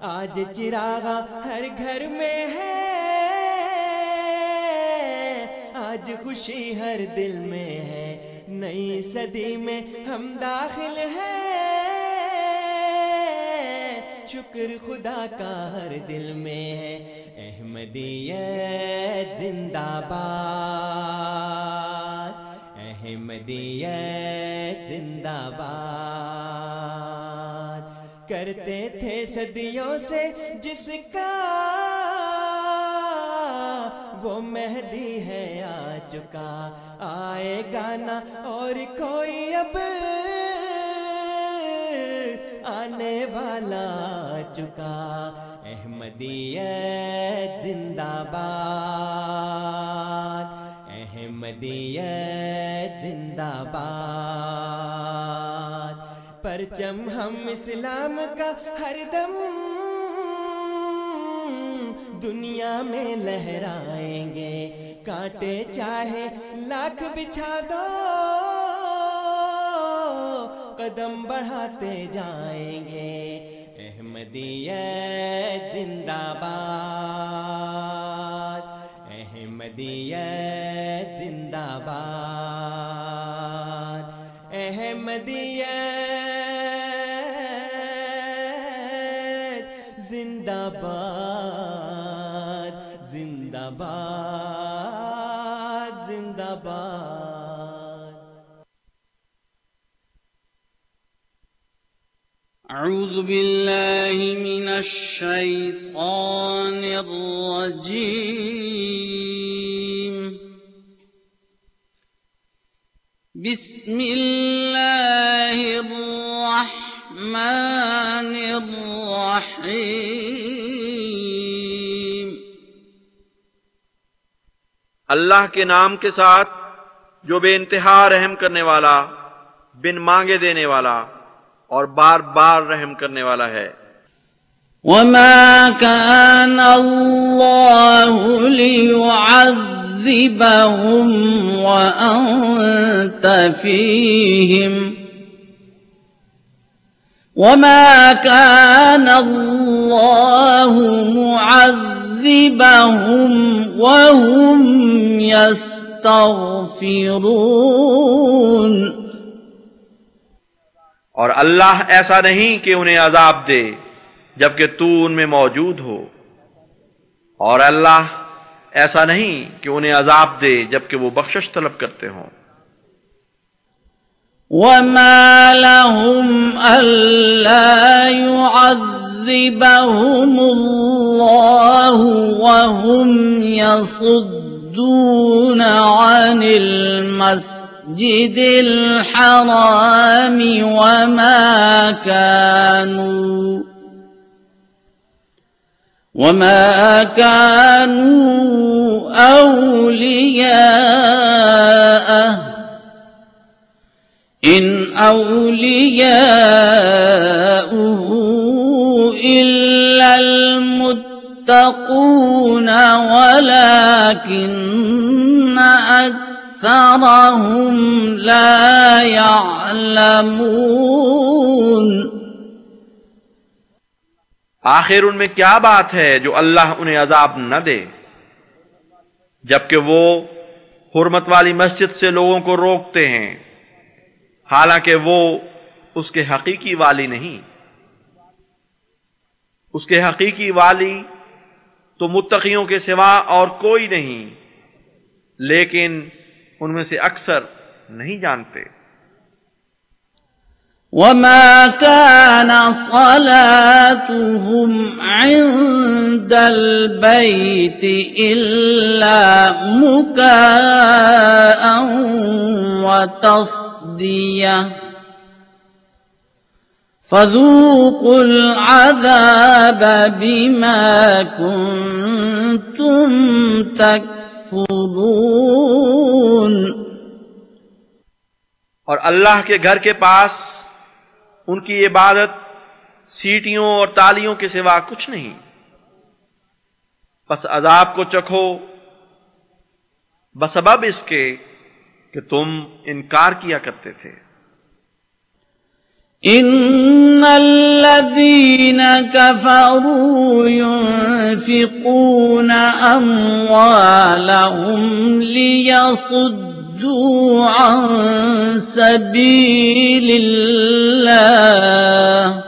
آج چراغا ہر گھر میں ہے۔ آج خوشی ہر دل میں ہے۔ نئی صدی میں ہم داخل ہیں۔ شکر خدا کا ہر دل میں ہے۔ احمدیت زندہ باد۔ احمدیت زندہ باد۔ کرتے تھے صدیوں سے جس کا وہ مہدی ہے آ چکا۔ آئے گانا اور کوئی اب آنے والا آ چکا۔ احمدیت زندہ باد۔ احمدیت زندہ باد۔ پرچم ہم اسلام کا ہر دم دنیا میں لہرائیں گے۔ کانٹے چاہے لاکھ بچھا دو، قدم بڑھاتے جائیں گے۔ احمدیت زندہ باد، احمدیت زندہ باد۔ احمدیت باد زندہ باد زندہ باد أعوذ بالله من الشيطان الرجيم. بسم الله الرحمن الرحيم. اللہ کے نام کے ساتھ جو بے انتہا رحم کرنے والا، بن مانگے دینے والا اور بار بار رحم کرنے والا ہے۔ وما كان الله ليعذبهم وأنت فيهم وما كان الله معذبهم وهم يستغفرون۔ اور اللہ ایسا نہیں کہ انہیں عذاب دے جبکہ تو ان میں موجود ہو۔ اور اللہ ایسا نہیں کہ انہیں عذاب دے جبکہ وہ بخشش طلب کرتے ہوں۔ وما لهم ألا يعذبهم الله وهم يصدون عن المسجد الحرام وما كانوا وما كانوا أولياءه إن أولياؤه إلا المتقون ولكن أكثرهم لا يعلمون آخر ان میں کیا بات ہے جو اللہ انہیں عذاب نہ دے؟ جبکہ وہ حرمت والی مسجد سے لوگوں کو روکتے ہیں۔ حالانکہ وہ اس کے حقیقی والی نہیں۔ اس کے حقیقی والی تو متقیوں کے سوا اور کوئی نہیں، لیکن ان میں سے اکثر نہیں جانتے۔ وما كان صلاتهم عند البيت إلا مكاء وتصدية فذوقوا العذاب بما كنتم تكفرون. اور اللہ کے گھر کے پاس ان کی عبادت سیٹیوں اور تالیوں کے سوا کچھ نہیں۔ بس عذاب کو چکھو۔ بسبب اس کے کہ تم انکار کیا کرتے تھے۔ ان الذين كفروا ينفقون اموالهم ليصدوا عن سبيل الله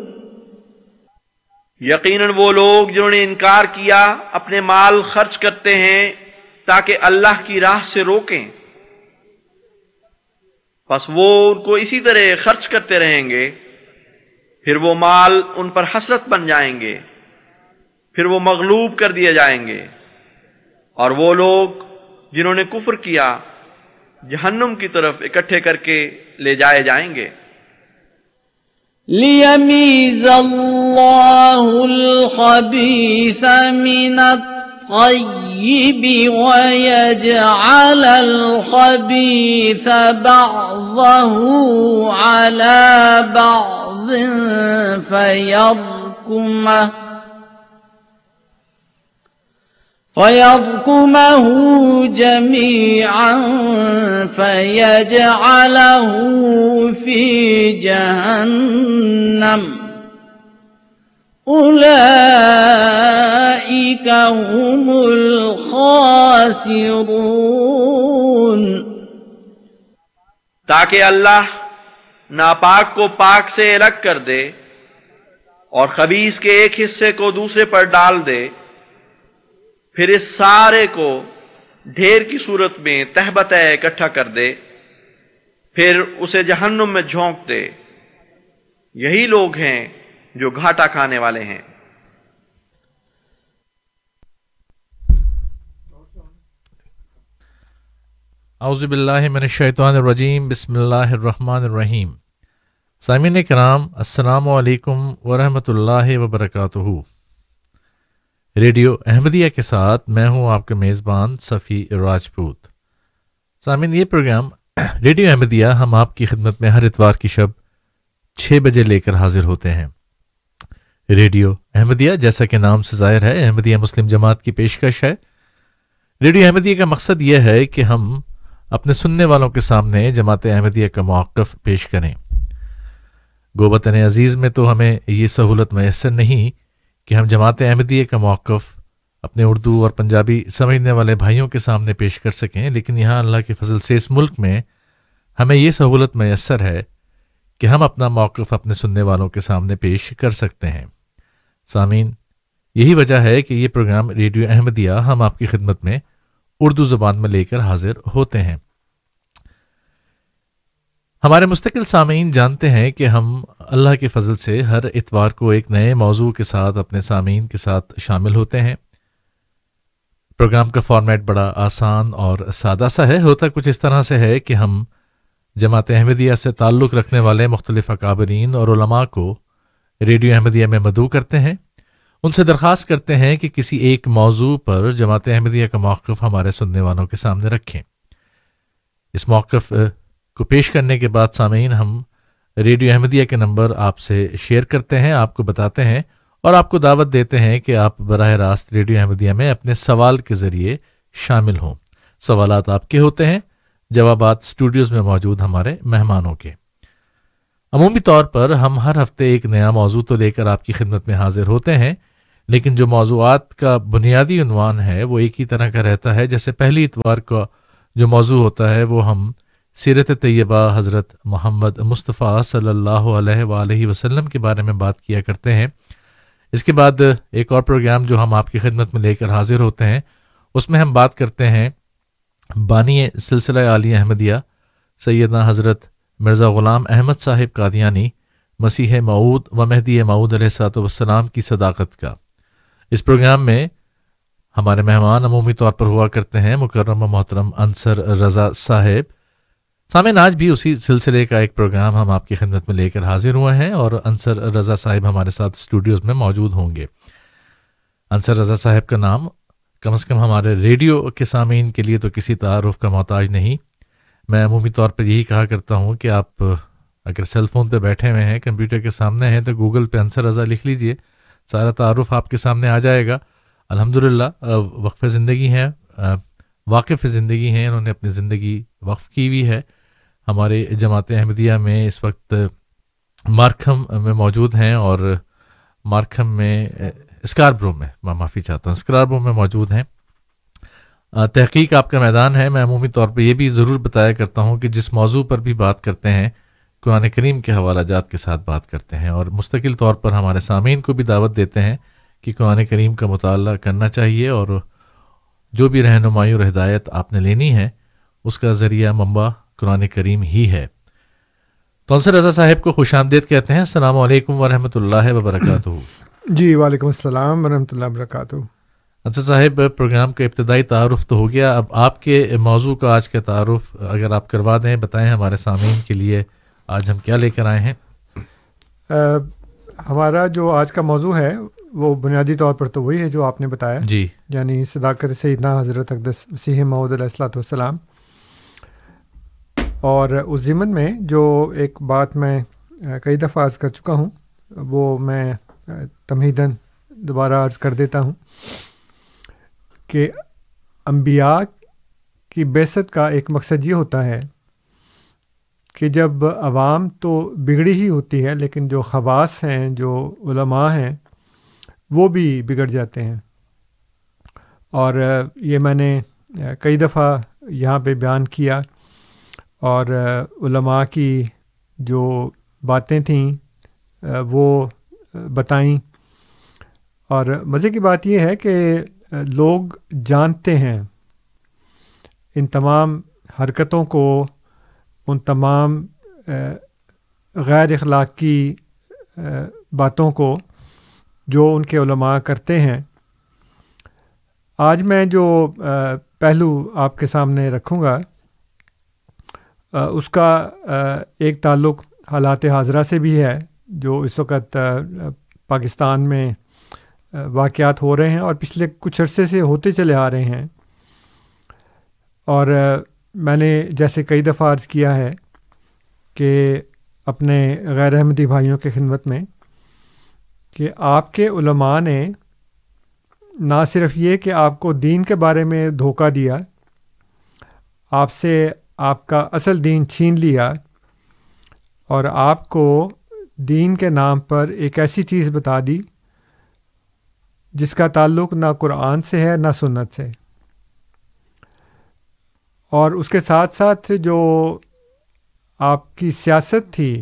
یقیناً وہ لوگ جنہوں نے انکار کیا، اپنے مال خرچ کرتے ہیں تاکہ اللہ کی راہ سے روکیں۔ بس وہ ان کو اسی طرح خرچ کرتے رہیں گے، پھر وہ مال ان پر حسرت بن جائیں گے، پھر وہ مغلوب کر دیے جائیں گے۔ اور وہ لوگ جنہوں نے کفر کیا، جہنم کی طرف اکٹھے کر کے لے جائے جائیں گے۔ ليميز الله الخبيث من الطيب ويجعل الخبيث بعضه على بعض فيركمه فيركمه جميعا فيجعله في جهنم أولئك هم الخاسرون تاکہ اللہ ناپاک کو پاک سے الگ کر دے اور خبیص کے ایک حصے کو دوسرے پر ڈال دے پھر اس سارے کو ڈھیر کی صورت میں تہبت اکٹھا کر دے، پھر اسے جہنم میں جھونک دے۔ یہی لوگ ہیں جو گھاٹا کھانے والے ہیں۔ اعوذ باللہ من الشیطان الرجیم، بسم اللہ الرحمن الرحیم۔ سامعین کرام، السلام علیکم ورحمۃ اللہ وبرکاتہ۔ ریڈیو احمدیہ کے ساتھ میں ہوں آپ کے میزبان صفی راجپوت۔ سامعین، یہ پروگرام ریڈیو احمدیہ ہم آپ کی خدمت میں ہر اتوار کی شب چھ بجے لے کر حاضر ہوتے ہیں۔ ریڈیو احمدیہ جیسا کہ نام سے ظاہر ہے، احمدیہ مسلم جماعت کی پیشکش ہے۔ ریڈیو احمدیہ کا مقصد یہ ہے کہ ہم اپنے سننے والوں کے سامنے جماعت احمدیہ کا موقف پیش کریں۔ گوبتن عزیز میں تو ہمیں یہ سہولت میسر نہیں کہ ہم جماعت احمدیہ کا موقف اپنے اردو اور پنجابی سمجھنے والے بھائیوں کے سامنے پیش کر سکیں، لیکن یہاں اللہ کے فضل سے اس ملک میں ہمیں یہ سہولت میسر ہے کہ ہم اپنا موقف اپنے سننے والوں کے سامنے پیش کر سکتے ہیں۔ سامعین، یہی وجہ ہے کہ یہ پروگرام ریڈیو احمدیہ ہم آپ کی خدمت میں اردو زبان میں لے کر حاضر ہوتے ہیں۔ ہمارے مستقل سامعین جانتے ہیں کہ ہم اللہ کے فضل سے ہر اتوار کو ایک نئے موضوع کے ساتھ اپنے سامعین کے ساتھ شامل ہوتے ہیں۔ پروگرام کا فارمیٹ بڑا آسان اور سادہ سا ہے، ہوتا کچھ اس طرح سے ہے کہ ہم جماعت احمدیہ سے تعلق رکھنے والے مختلف اکابرین اور علماء کو ریڈیو احمدیہ میں مدعو کرتے ہیں۔ ان سے درخواست کرتے ہیں کہ کسی ایک موضوع پر جماعت احمدیہ کا موقف ہمارے سننے والوں کے سامنے رکھیں۔ اس موقف کو پیش کرنے کے بعد سامعین، ہم ریڈیو احمدیہ کے نمبر آپ سے شیئر کرتے ہیں، آپ کو بتاتے ہیں اور آپ کو دعوت دیتے ہیں کہ آپ براہ راست ریڈیو احمدیہ میں اپنے سوال کے ذریعے شامل ہوں۔ سوالات آپ کے ہوتے ہیں، جوابات اسٹوڈیوز میں موجود ہمارے مہمانوں کے۔ عمومی طور پر ہم ہر ہفتے ایک نیا موضوع تو لے کر آپ کی خدمت میں حاضر ہوتے ہیں، لیکن جو موضوعات کا بنیادی عنوان ہے وہ ایک ہی طرح کا رہتا ہے۔ جیسے پہلی اتوار کا جو موضوع ہوتا ہے، وہ ہم سیرت طیبہ حضرت محمد مصطفیٰ صلی اللہ علیہ وآلہ وسلم کے بارے میں بات کیا کرتے ہیں۔ اس کے بعد ایک اور پروگرام جو ہم آپ کی خدمت میں لے کر حاضر ہوتے ہیں، اس میں ہم بات کرتے ہیں بانی سلسلہ عالی احمدیہ، سیدنا حضرت مرزا غلام احمد صاحب قادیانی، مسیح معود و مہدی معود علیہ صاحب والسلام کی صداقت کا۔ اس پروگرام میں ہمارے مہمان عمومی طور پر ہوا کرتے ہیں مکرم و محترم انصر رضا صاحب۔ سامعین، آج بھی اسی سلسلے کا ایک پروگرام ہم آپ کی خدمت میں لے کر حاضر ہوئے ہیں اور انصر رضا صاحب ہمارے ساتھ اسٹوڈیوز میں موجود ہوں گے۔ انصر رضا صاحب کا نام کم از کم ہمارے ریڈیو کے سامعین کے لیے تو کسی تعارف کا محتاج نہیں۔ میں عمومی طور پر یہی کہا کرتا ہوں کہ آپ اگر سیل فون پہ بیٹھے ہوئے ہیں، کمپیوٹر کے سامنے ہیں تو گوگل پہ انصر رضا لکھ لیجیے۔ سارا تعارف آپ کے سامنے آ جائے گا۔ الحمد للہ وقف زندگی ہیں، واقف زندگی ہیں، انہوں نے اپنی زندگی وقف کی ہوئی ہے۔ ہمارے جماعت احمدیہ میں اس وقت مارکھم میں موجود ہیں اور مارکھم میں اسکاربرو میں میں معافی چاہتا ہوں، اسکاربرو میں موجود ہیں۔ تحقیق آپ کا میدان ہے، میں عمومی طور پہ یہ بھی ضرور بتایا کرتا ہوں کہ جس موضوع پر بھی بات کرتے ہیں، قرآن کریم کے حوالہ جات کے ساتھ بات کرتے ہیں اور مستقل طور پر ہمارے سامعین کو بھی دعوت دیتے ہیں کہ قرآن کریم کا مطالعہ کرنا چاہیے اور جو بھی رہنمائی اور ہدایت آپ نے لینی ہے، اس کا ذریعہ منبع قرآن کریم ہی ہے۔ تو انصر رضا صاحب کو خوش آمدید کہتے ہیں السلام علیکم ورحمۃ اللہ وبرکاتہ۔ جی وعلیکم السلام ورحمۃ اللہ وبرکاتہ۔ انصر صاحب پروگرام کا ابتدائی تعارف تو ہو گیا۔ اب آپ کے موضوع کا آج کا تعارف اگر آپ کروا دیں بتائیں ہمارے سامعین کے لیے آج ہم کیا لے کر آئے ہیں۔ ہمارا جو آج کا موضوع ہے وہ بنیادی طور پر تو وہی ہے جو آپ نے بتایا۔ جی۔ یعنی صداقت سیدنا حضرت اقدس مسیح محدود علیہ السلاۃ والسلام۔ اور اس ضمن میں جو ایک بات میں کئی دفعہ عرض کر چکا ہوں، وہ میں تمہیدن دوبارہ عرض کر دیتا ہوں کہ انبیاء کی بیست کا ایک مقصد یہ ہوتا ہے کہ جب عوام تو بگڑی ہی ہوتی ہے، لیکن جو خواص ہیں، جو علماء ہیں، وہ بھی بگڑ جاتے ہیں۔ اور یہ میں نے کئی دفعہ یہاں پہ بیان کیا اور علماء کی جو باتیں تھیں وہ بتائیں۔ اور مزے کی بات یہ ہے کہ لوگ جانتے ہیں۔ ان تمام حرکتوں کو، ان تمام غیر اخلاقی باتوں کو جو ان کے علماء کرتے ہیں۔ آج میں جو پہلو آپ کے سامنے رکھوں گا اس کا ایک تعلق حالات حاضرہ سے بھی ہے، جو اس وقت پاکستان میں واقعات ہو رہے ہیں اور پچھلے کچھ عرصے سے ہوتے چلے آ رہے ہیں۔ اور میں نے جیسے کئی دفعہ عرض کیا ہے کہ اپنے غیر احمدی بھائیوں کی خدمت میں کہ آپ کے علماء نے نہ صرف یہ کہ آپ کو دین کے بارے میں دھوکہ دیا، آپ سے آپ کا اصل دین چھین لیا اور آپ کو دین کے نام پر ایک ایسی چیز بتا دی جس کا تعلق نہ قرآن سے ہے نہ سنت سے اور اس کے ساتھ ساتھ جو آپ کی سیاست تھی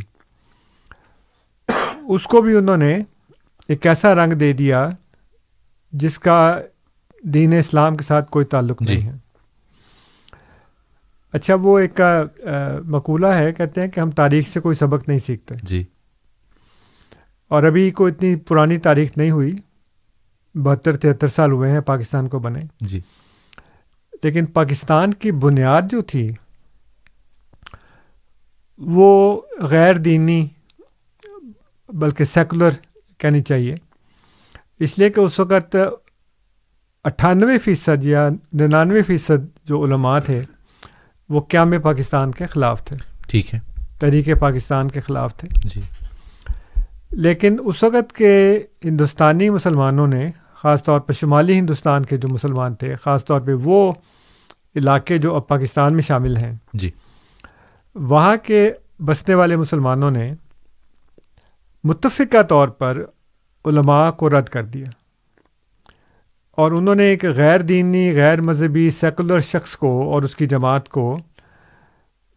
اس کو بھی انہوں نے ایک ایسا رنگ دے دیا جس کا دین اسلام کے ساتھ کوئی تعلق نہیں جی. ہے اچھا وہ ایک مقولہ ہے کہتے ہیں کہ ہم تاریخ سے کوئی سبق نہیں سیکھتے۔ جی۔ اور ابھی کوئی اتنی پرانی تاریخ نہیں ہوئی بہتر تہتر سال ہوئے ہیں پاکستان کو بنے۔ جی۔ لیکن پاکستان کی بنیاد جو تھی وہ غیر دینی بلکہ سیکولر کہنی چاہیے۔ اس لیے کہ اس وقت اٹھانوے فیصد یا ننانوے فیصد جو علماء تھے وہ قیام پاکستان کے خلاف تھے؟ ٹھیک ہے۔ تحریک پاکستان کے خلاف تھے۔ جی۔ لیکن اس وقت کے ہندوستانی مسلمانوں نے خاص طور پہ شمالی ہندوستان کے جو مسلمان تھے خاص طور پہ وہ علاقے جو اب پاکستان میں شامل ہیں جی۔ وہاں کے بسنے والے مسلمانوں نے متفقہ طور پر علماء کو رد کر دیا۔ اور انہوں نے ایک غیر دینی غیر مذہبی سیکولر شخص کو اور اس کی جماعت کو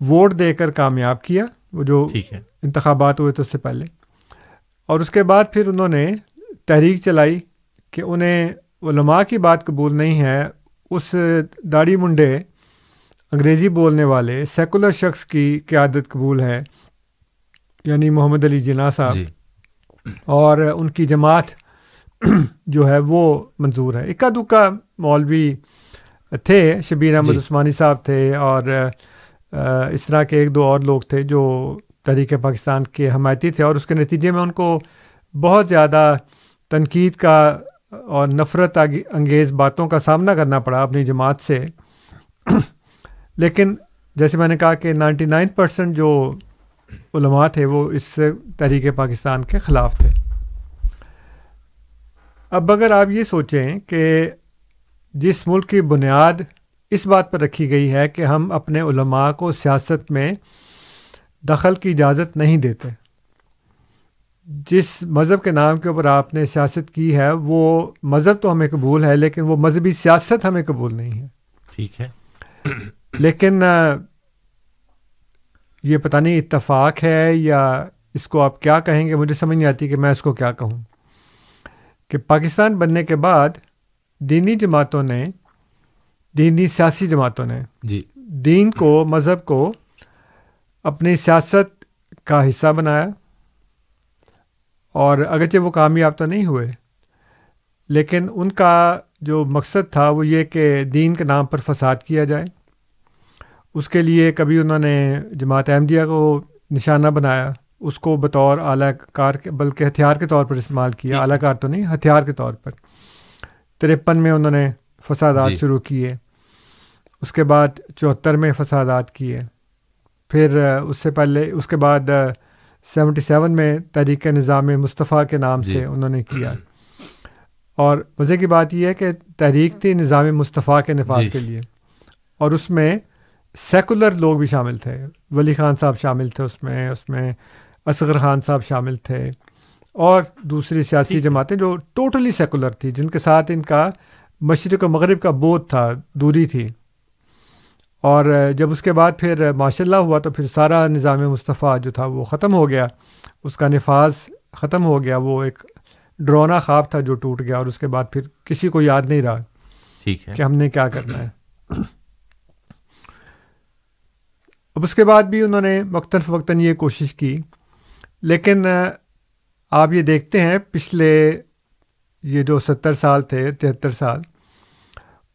ووٹ دے کر کامیاب کیا وہ جو انتخابات ہوئے تھے اس سے پہلے۔ اور اس کے بعد پھر انہوں نے تحریک چلائی کہ انہیں علماء کی بات قبول نہیں ہے اس داڑھی منڈے انگریزی بولنے والے سیکولر شخص کی قیادت قبول ہے یعنی محمد علی جناح صاحب۔ جی۔ اور ان کی جماعت جو ہے وہ منظور ہے۔ اکا دکا مولوی تھے شبیر احمد جی۔ عثمانی صاحب تھے اور اس طرح کے ایک دو اور لوگ تھے جو تحریک پاکستان کے حمایتی تھے اور اس کے نتیجے میں ان کو بہت زیادہ تنقید کا اور نفرت انگیز باتوں کا سامنا کرنا پڑا اپنی جماعت سے۔ لیکن جیسے میں نے کہا کہ نائنٹی نائن پرسینٹ جو علماء تھے وہ اس تحریک پاکستان کے خلاف تھے۔ اب اگر آپ یہ سوچیں کہ جس ملک کی بنیاد اس بات پر رکھی گئی ہے کہ ہم اپنے علماء کو سیاست میں دخل کی اجازت نہیں دیتے جس مذہب کے نام کے اوپر آپ نے سیاست کی ہے وہ مذہب تو ہمیں قبول ہے لیکن وہ مذہبی سیاست ہمیں قبول نہیں ہے۔ ٹھیک ہے۔ لیکن یہ پتہ نہیں اتفاق ہے یا اس کو آپ کیا کہیں گے مجھے سمجھ نہیں آتی کہ میں اس کو کیا کہوں۔ کہ پاکستان بننے کے بعد دینی جماعتوں نے دینی سیاسی جماعتوں نے جی۔ دین کو مذہب کو اپنی سیاست کا حصہ بنایا اور اگرچہ وہ کامیاب تو نہیں ہوئے لیکن ان کا جو مقصد تھا وہ یہ کہ دین کے نام پر فساد کیا جائے۔ اس کے لیے کبھی انہوں نے جماعت احمدیہ کو نشانہ بنایا۔ اس کو بطور اعلیٰ کار کے بلکہ ہتھیار کے طور پر استعمال کیا اعلیٰ کار تو نہیں ہتھیار کے طور پر ترپن میں انہوں نے فسادات جی۔ شروع کیے اس کے بعد چوہتر میں فسادات کیے پھر اس سے پہلے اس کے بعد سیونٹی سیون میں تحریک نظام مصطفیٰ کے نام جی۔ سے انہوں نے کیا اور مزے کی بات یہ ہے کہ تحریک تھی نظام مصطفیٰ کے نفاذ جی۔ کے لیے اور اس میں سیکولر لوگ بھی شامل تھے ولی خان صاحب شامل تھے اس میں اس میں اصغر خان صاحب شامل تھے اور دوسری سیاسی جماعتیں جو ٹوٹلی سیکولر تھی جن کے ساتھ ان کا مشرق و مغرب کا بودھ تھا دوری تھی۔ اور جب اس کے بعد پھر ماشاء اللہ ہوا تو پھر سارا نظام مصطفیٰ جو تھا وہ ختم ہو گیا۔ اس کا نفاذ ختم ہو گیا وہ ایک ڈرونا خواب تھا جو ٹوٹ گیا اور اس کے بعد پھر کسی کو یاد نہیں رہا ٹھیک ہے۔ کہ ہم نے کیا کرنا ہے۔ اب اس کے بعد بھی انہوں نے وقتاً فوقتاً یہ کوشش کی لیکن آپ یہ دیکھتے ہیں پچھلے یہ جو ستر سال تھے تہتر سال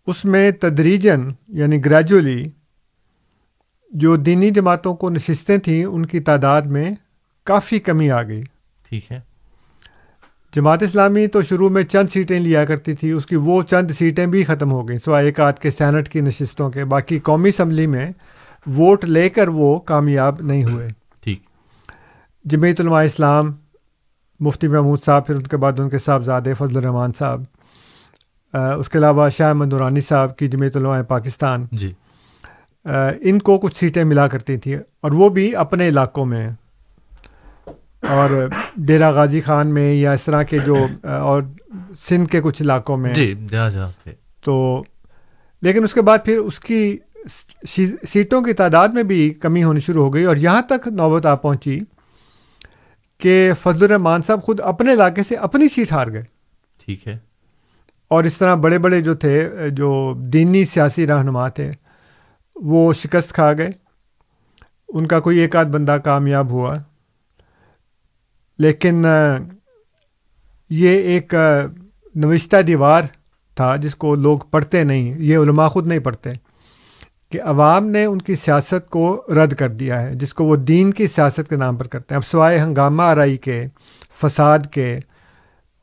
اس میں تدریجن یعنی گریجولی جو دینی جماعتوں کو نشستیں تھیں ان کی تعداد میں کافی کمی آ گئی۔ ٹھیک ہے۔ جماعت اسلامی تو شروع میں چند سیٹیں لیا کرتی تھی اس کی وہ چند سیٹیں بھی ختم ہو گئیں سوائے ایک آدھ کے سینٹ کی نشستوں کے باقی قومی اسمبلی میں ووٹ لے کر وہ کامیاب نہیں ہوئے۔ جمعیت علماء اسلام مفتی محمود صاحب پھر ان کے بعد ان کے صاحبزادے فضل الرحمان صاحب آ، اس کے علاوہ شاہ احمد نورانی صاحب کی جمعیت علماء پاکستان جی۔ آ، ان کو کچھ سیٹیں ملا کرتی تھیں اور وہ بھی اپنے علاقوں میں اور ڈیرہ غازی خان میں یا اس طرح کے جو آ، اور سندھ کے کچھ علاقوں میں جی جہاں جہاں تھے۔ تو لیکن اس کے بعد پھر اس کی سی- سیٹوں کی تعداد میں بھی کمی ہونی شروع ہو گئی اور یہاں تک نوبت آ پہنچی۔ کہ فضل الرحمان صاحب خود اپنے علاقے سے اپنی سیٹ ہار گئے۔ ٹھیک ہے۔ اور اس طرح بڑے بڑے جو تھے جو دینی سیاسی رہنما تھے وہ شکست کھا گئے۔ ان کا کوئی ایک آدھ بندہ کامیاب ہوا۔ لیکن یہ ایک نوشتہ دیوار تھا جس کو لوگ پڑھتے نہیں یہ علماء خود نہیں پڑھتے۔ کہ عوام نے ان کی سیاست کو رد کر دیا ہے جس کو وہ دین کی سیاست کے نام پر کرتے ہیں۔ اب سوائے ہنگامہ آرائی کے فساد کے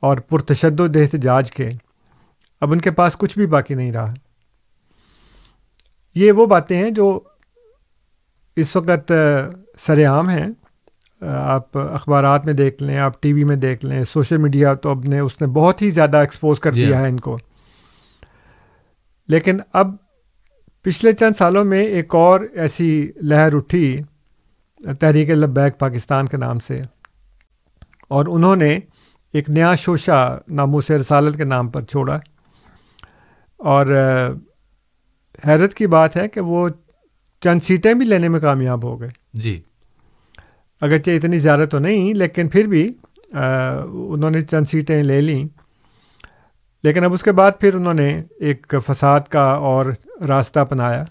اور پرتشدد احتجاج کے اب ان کے پاس کچھ بھی باقی نہیں رہا۔ یہ وہ باتیں ہیں جو اس وقت سر عام ہیں۔ آپ اخبارات میں دیکھ لیں آپ ٹی وی میں دیکھ لیں سوشل میڈیا تو اب نے اس نے بہت ہی زیادہ ایکسپوز کر جی دیا ہاں۔ ہے ان کو۔ لیکن اب پچھلے چند سالوں میں ایک اور ایسی لہر اٹھی تحریک لبیک پاکستان کے نام سے۔ اور انہوں نے ایک نیا شوشہ ناموس رسالت کے نام پر چھوڑا۔ اور حیرت کی بات ہے کہ وہ چند سیٹیں بھی لینے میں کامیاب ہو گئے۔ جی۔ اگرچہ اتنی زیادہ تو نہیں لیکن پھر بھی انہوں نے چند سیٹیں لے لیں۔ لیکن اب اس کے بعد پھر انہوں نے ایک فساد کا اور راستہ اپنایا۔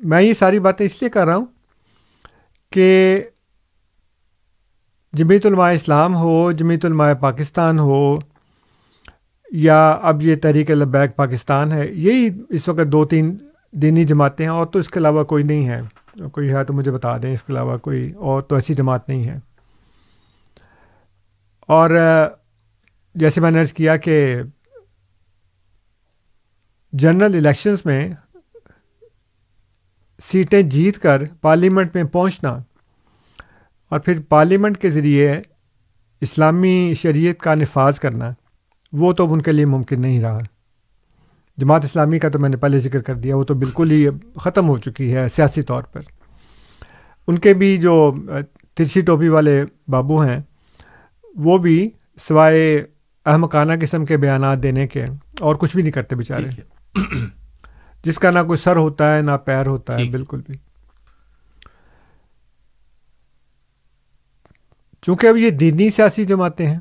میں یہ ساری باتیں اس لیے کر رہا ہوں کہ جمیت علماء اسلام ہو جمیت علماء پاکستان ہو، یا اب یہ تحریک البیک پاکستان ہے، یہی اس وقت دو تین دینی جماعتیں ہیں اور تو اس کے علاوہ کوئی نہیں ہے۔ کوئی ہے تو مجھے بتا دیں، اس کے علاوہ کوئی اور تو ایسی جماعت نہیں ہے۔ اور جیسے میں نے عرض کیا کہ جنرل الیکشنز میں سیٹیں جیت کر پارلیمنٹ میں پہنچنا اور پھر پارلیمنٹ کے ذریعے اسلامی شریعت کا نفاذ کرنا، وہ تو ان کے لیے ممکن نہیں رہا۔ جماعت اسلامی کا تو میں نے پہلے ذکر کر دیا، وہ تو بالکل ہی ختم ہو چکی ہے سیاسی طور پر۔ ان کے بھی جو ترسی ٹوپی والے بابو ہیں، وہ بھی سوائے احمقانہ قسم کے بیانات دینے کے اور کچھ بھی نہیں کرتے بیچارے۔ جس کا نہ کوئی سر ہوتا ہے نہ پیر ہوتا ہے بالکل بھی۔ چونکہ اب یہ دینی سیاسی جماعتیں ہیں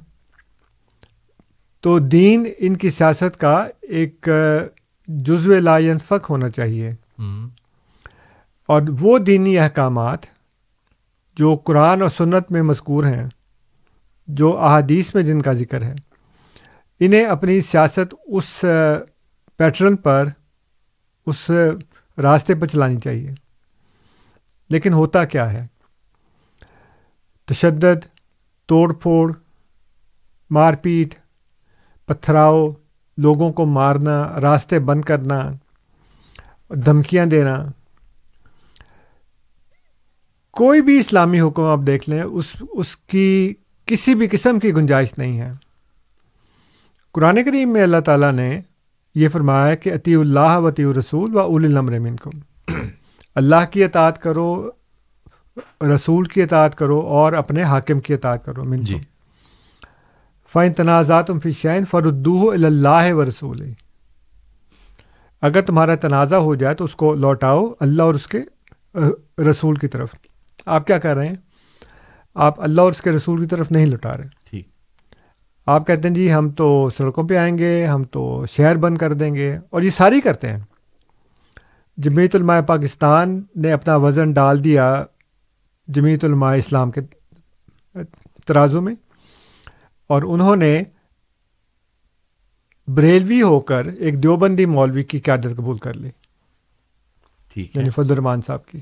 تو دین ان کی سیاست کا ایک جزو لا ينفق ہونا چاہیے۔ اور وہ دینی احکامات جو قرآن اور سنت میں مذکور ہیں جو احادیث میں جن کا ذکر ہے۔ انہیں اپنی سیاست اس پیٹرن پر، اس راستے پر چلانی چاہیے۔ لیکن ہوتا کیا ہے؟ تشدد، توڑ پھوڑ، مار پیٹ، پتھراؤ، لوگوں کو مارنا، راستے بند کرنا، دھمکیاں دینا۔ کوئی بھی اسلامی حکم آپ دیکھ لیں، اس اس کی کسی بھی قسم کی گنجائش نہیں ہے۔ قرآن کریم میں اللہ تعالیٰ نے یہ فرمایا کہ عطی اللہ و عطی رسول و اول الامر منکم۔ اللہ کی اطاعت کرو رسول کی اطاعت کرو اور اپنے حاکم کی اطاعت کرو۔ من جی۔ فائن تنازعات فی شین فردو اللہ و رسول اگر تمہارا تنازع ہو جائے تو اس کو لوٹاؤ اللہ اور اس کے رسول کی طرف۔ آپ کیا کر رہے ہیں؟ آپ اللہ اور اس کے رسول کی طرف نہیں لوٹا رہے۔ ٹھیک۔ آپ کہتے ہیں جی ہم تو سڑکوں پہ آئیں گے ہم تو شہر بند کر دیں گے اور یہ ساری کرتے ہیں۔ جمیت علماء پاکستان نے اپنا وزن ڈال دیا جمیت علماء اسلام کے ترازو میں اور انہوں نے بریلوی ہو کر ایک دیوبندی مولوی کی قیادت قبول کر لی۔ یعنی فضل الرحمان صاحب کی۔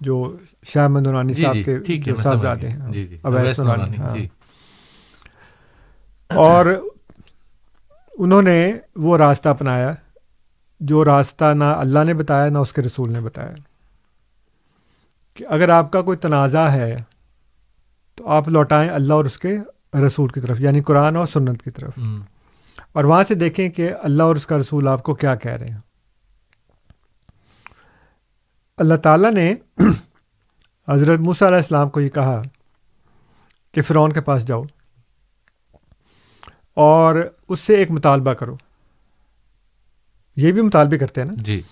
جو شاہ مندورانی جی، صاحب جی، کے صاحبزادے ہیں۔ جی، جی، اویس نورانی ہاں۔ اور انہوں نے وہ راستہ اپنایا جو راستہ نہ اللہ نے بتایا نہ اس کے رسول نے بتایا۔ کہ اگر آپ کا کوئی تنازع ہے تو آپ لوٹائیں اللہ اور اس کے رسول کی طرف یعنی قرآن اور سنت کی طرف۔ اور وہاں سے دیکھیں کہ اللہ اور اس کا رسول آپ کو کیا کہہ رہے ہیں۔ اللہ تعالیٰ نے حضرت موسیٰ علیہ السلام کو یہ کہا کہ فرعون کے پاس جاؤ۔ اور اس سے ایک مطالبہ کرو۔ یہ بھی مطالبے کرتے ہیں نا؟ جی۔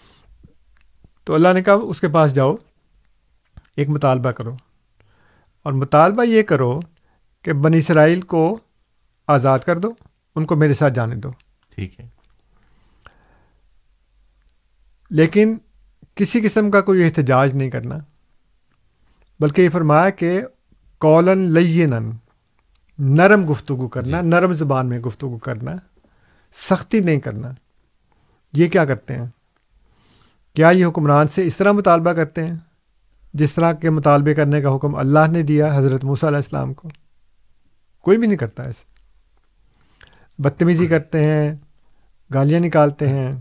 تو اللہ نے کہا اس کے پاس جاؤ ایک مطالبہ کرو۔ اور مطالبہ یہ کرو کہ بنی اسرائیل کو آزاد کر دو ان کو میرے ساتھ جانے دو۔ ٹھیک ہے۔ لیکن کسی قسم کا کوئی احتجاج نہیں کرنا بلکہ یہ فرمایا کہ کولن لینن نرم گفتگو کرنا جی۔ نرم زبان میں گفتگو کرنا سختی نہیں کرنا۔ یہ کیا کرتے ہیں؟ کیا یہ حکمران سے اس طرح مطالبہ کرتے ہیں؟ جس طرح کے مطالبے کرنے کا حکم اللہ نے دیا حضرت موسیٰ علیہ السلام کو۔ کوئی بھی نہیں کرتا ایسے بدتمیزی کرتے ہیں گالیاں نکالتے ہیں۔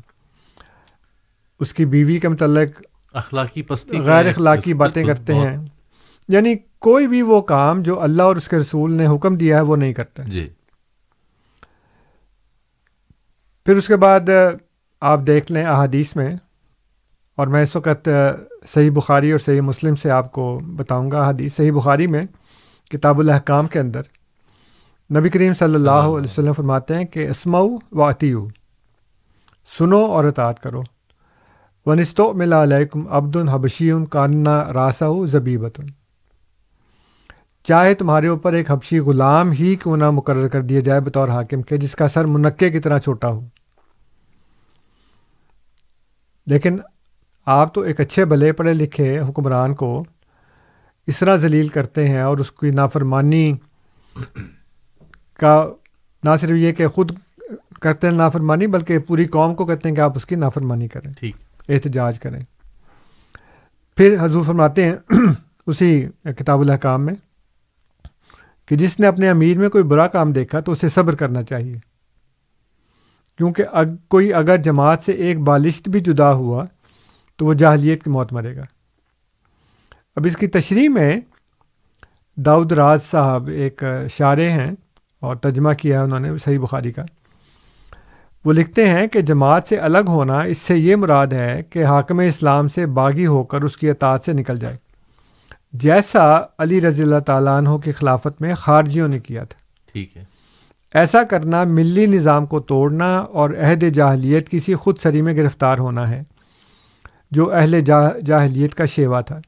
اس کی بیوی کے متعلق اخلاقی پستی غیر اخلاقی باتیں کرتے ہیں۔ یعنی کوئی بھی وہ کام جو اللہ اور اس کے رسول نے حکم دیا ہے وہ نہیں کرتا جی۔ پھر اس کے بعد آپ دیکھ لیں احادیث میں اور میں اس وقت صحیح بخاری اور صحیح مسلم سے آپ کو بتاؤں گا حدیث صحیح بخاری میں کتاب الحکام کے اندر نبی کریم صلی اللہ علیہ وسلم فرماتے ہیں کہ اسمعو و عطیو سنو اور اطاعت کرو۔ ونستو ملا علیکم عبد الحبشی کاننا راسا زبیبت چاہے تمہارے اوپر ایک حبشی غلام ہی کیوں نہ مقرر کر دیا جائے بطور حاکم کے جس کا سر منقع کی طرح چھوٹا ہو۔ لیکن آپ تو ایک اچھے بھلے پڑھے لکھے حکمران کو اس طرح ذلیل کرتے ہیں اور اس کی نافرمانی کا نہ صرف یہ کہ خود کرتے ہیں نافرمانی بلکہ پوری قوم کو کہتے ہیں کہ آپ اس کی نافرمانی کریں۔ ٹھیک۔ احتجاج کریں۔ پھر حضور فرماتے ہیں اسی کتاب الحکام میں کہ جس نے اپنے امیر میں کوئی برا کام دیکھا تو اسے صبر کرنا چاہیے۔ کیونکہ اگ، کوئی اگر جماعت سے ایک بالشت بھی جدا ہوا تو وہ جاہلیت کی موت مرے گا۔ اب اس کی تشریح میں داؤد راز صاحب ایک شارے ہیں اور ترجمہ کیا ہے انہوں نے صحیح بخاری کا۔ وہ لکھتے ہیں کہ جماعت سے الگ ہونا اس سے یہ مراد ہے کہ حاکم اسلام سے باغی ہو کر اس کی اطاعت سے نکل جائے۔ جیسا علی رضی اللہ تعالیٰ عنہ کی خلافت میں خارجیوں نے کیا تھا۔ ٹھیک ہے۔ ایسا کرنا ملی نظام کو توڑنا اور عہد جاہلیت کسی خود سری میں گرفتار ہونا ہے جو اہل جاہلیت کا شیوا تھا۔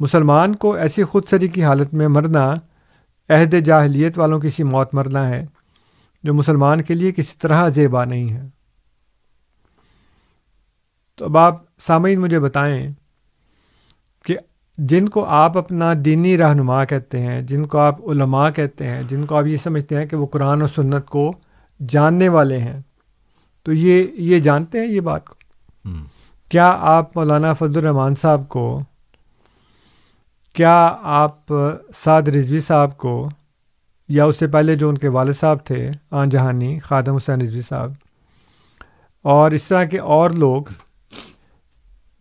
مسلمان کو ایسی خود سری کی حالت میں مرنا عہد جاہلیت والوں کی سی موت مرنا ہے جو مسلمان کے لیے کسی طرح زیبا نہیں ہے۔ تو اب آپ سامعین مجھے بتائیں جن کو آپ اپنا دینی رہنما کہتے ہیں جن کو آپ علماء کہتے ہیں جن کو آپ یہ سمجھتے ہیں کہ وہ قرآن و سنت کو جاننے والے ہیں۔ تو یہ یہ جانتے ہیں یہ بات کو؟ کیا آپ مولانا فضل الرحمان صاحب کو کیا آپ سعد رضوی صاحب کو یا اس سے پہلے جو ان کے والد صاحب تھے آن جہانی خادم حسین رضوی صاحب اور اس طرح کے اور لوگ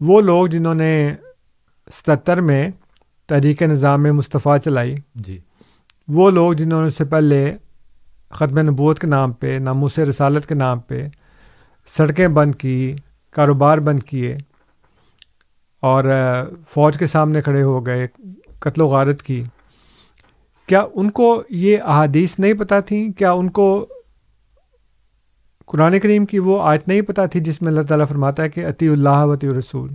وہ لوگ جنہوں نے ستر میں تحریک نظام مصطفیٰ چلائی۔ جی۔ وہ لوگ جنہوں نے اس سے پہلے ختم نبوت کے نام پہ ناموس رسالت کے نام پہ سڑکیں بند کی کاروبار بند کیے اور فوج کے سامنے کھڑے ہو گئے قتل و غارت کی۔ کیا ان کو یہ احادیث نہیں پتہ تھیں؟ کیا ان کو قرآن کریم کی وہ آیت نہیں پتہ تھی جس میں اللہ تعالیٰ فرماتا ہے کہ عطی اللہ وطی رسول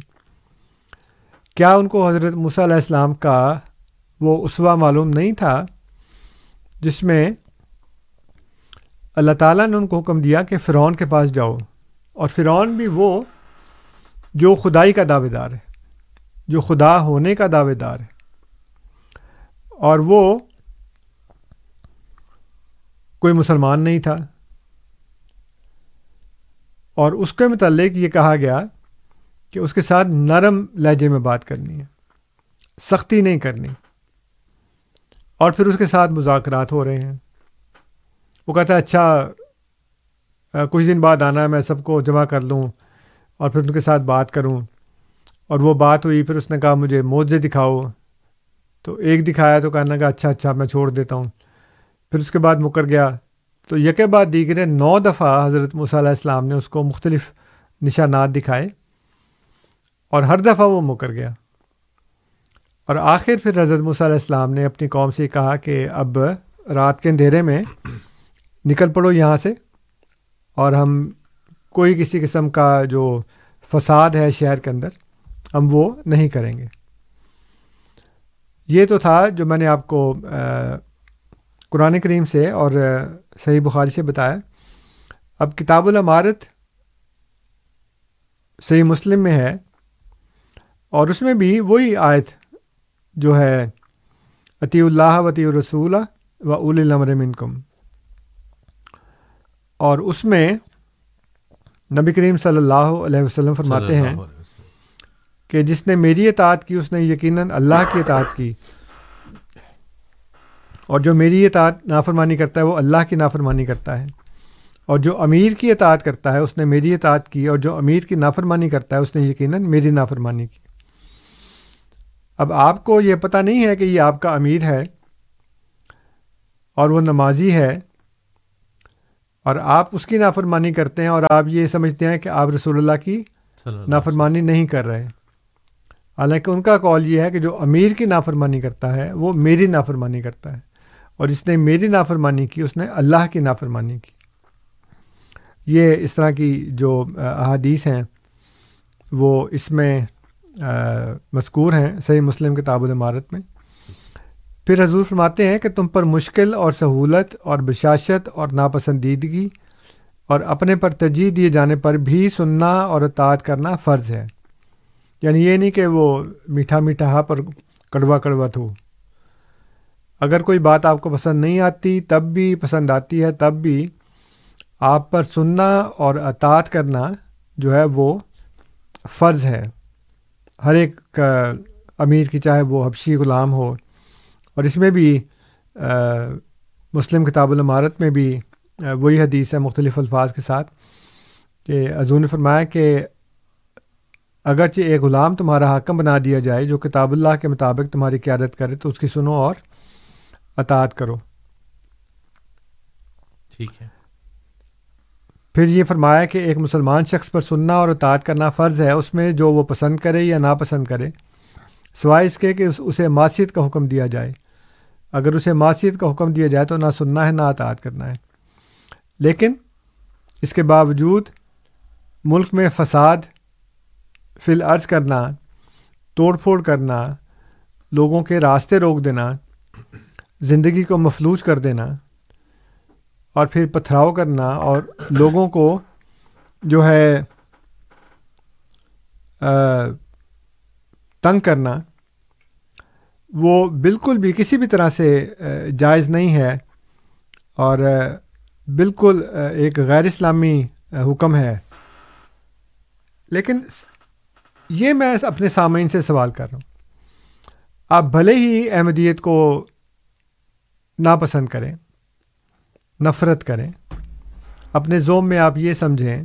کیا ان کو حضرت مصع علیہ السلام کا وہ اسوا معلوم نہیں تھا جس میں اللہ تعالیٰ نے ان کو حکم دیا کہ فرعون کے پاس جاؤ؟ اور فرعون بھی وہ جو خدائی کا دعوے دار ہے، جو خدا ہونے کا دعوے دار ہے۔ اور وہ کوئی مسلمان نہیں تھا۔ اور اس کے متعلق یہ کہا گیا کہ اس کے ساتھ نرم لہجے میں بات کرنی ہے، سختی نہیں کرنی۔ اور پھر اس کے ساتھ مذاکرات ہو رہے ہیں۔ وہ کہتا ہے اچھا کچھ دن بعد آنا ہے، میں سب کو جمع کر لوں اور پھر ان کے ساتھ بات کروں۔ اور وہ بات ہوئی، پھر اس نے کہا، مجھے موزے دکھاؤ۔ تو ایک دکھایا تو کہنا کہا اچھا اچھا میں چھوڑ دیتا ہوں۔ پھر اس کے بعد مکر گیا۔ تو یک بعد دیگر نو دفعہ حضرت مصع علیہ السلام نے اس کو مختلف نشانات دکھائے۔ اور ہر دفعہ وہ مکر گیا۔ اور آخر پھر حضرت مصع علیہ السلام نے اپنی قوم سے کہا کہ اب رات کے اندھیرے میں نکل پڑو یہاں سے اور ہم کوئی کسی قسم کا جو فساد ہے شہر کے اندر ہم وہ نہیں کریں گے۔ یہ تو تھا جو میں نے آپ کو قرآن کریم سے اور صحیح بخاری سے بتایا۔ اب کتاب العمارت صحیح مسلم میں ہے۔ اور اس میں بھی وہی آیت جو ہے عطی اللہ وطی الرسول و اول منکم۔ اور اس میں نبی کریم صلی اللہ علیہ وسلم فرماتے ہیں کہ جس نے میری اطاعت کی اس نے یقیناً اللہ کی اطاعت کی۔ اور جو میری اطاعت نافرمانی کرتا ہے وہ اللہ کی نافرمانی کرتا ہے۔ اور جو امیر کی اطاعت کرتا ہے اس نے میری اطاعت کی۔ اور جو امیر کی نافرمانی کرتا ہے اس نے یقیناً میری نافرمانی کی۔ اب آپ کو یہ پتہ نہیں ہے کہ یہ آپ کا امیر ہے اور وہ نمازی ہے اور آپ اس کی نافرمانی کرتے ہیں اور آپ یہ سمجھتے ہیں کہ آپ رسول اللہ کی نافرمانی نہیں کر رہے۔ حالانکہ ان کا کال یہ ہے کہ جو امیر کی نافرمانی کرتا ہے وہ میری نافرمانی کرتا ہے۔ اور جس نے میری نافرمانی کی اس نے اللہ کی نافرمانی کی۔ یہ اس طرح کی جو احادیث ہیں وہ اس میں مذکور ہیں صحیح مسلم کتاب العمارت میں۔ پھر حضور فرماتے ہیں کہ تم پر مشکل اور سہولت اور بشاشت اور ناپسندیدگی اور اپنے پر ترجیح دیے جانے پر بھی سننا اور اطاعت کرنا فرض ہے۔ یعنی یہ نہیں کہ وہ میٹھا میٹھا ہاں پر کڑوا کڑوا تھو۔ اگر کوئی بات آپ کو پسند نہیں آتی، تب بھی پسند آتی ہے، تب بھی آپ پر سننا اور اطاعت کرنا جو ہے وہ فرض ہے۔ ہر ایک امیر کی چاہے وہ حبشی غلام ہو۔ اور اس میں بھی مسلم کتاب العمارت میں بھی وہی حدیث ہے مختلف الفاظ کے ساتھ کہ حضور نے فرمایا کہ اگرچہ ایک غلام تمہارا حاکم بنا دیا جائے، جو کتاب اللہ کے مطابق تمہاری قیادت کرے تو اس کی سنو اور اطاعت کرو۔ ٹھیک ہے۔ پھر یہ فرمایا کہ ایک مسلمان شخص پر سننا اور اطاعت کرنا فرض ہے، اس میں جو وہ پسند کرے یا ناپسند کرے، سوائے اس کے کہ اسے معاشیت کا حکم دیا جائے۔ اگر اسے معاشیت کا حکم دیا جائے تو نہ سننا ہے، نہ اطاعت کرنا ہے۔ لیکن اس کے باوجود ملک میں فساد، فی العرض کرنا، توڑ پھوڑ کرنا، لوگوں کے راستے روک دینا، زندگی کو مفلوج کر دینا اور پھر پتھراؤ کرنا اور لوگوں کو جو ہے تنگ کرنا، وہ بالکل بھی کسی بھی طرح سے جائز نہیں ہے۔ اور بالکل ایک غیر اسلامی حکم ہے۔ لیکن یہ میں اپنے سامعین سے سوال کر رہا ہوں۔ آپ بھلے ہی احمدیت کو ناپسند کریں۔ نفرت کریں۔ اپنے زوم میں آپ یہ سمجھیں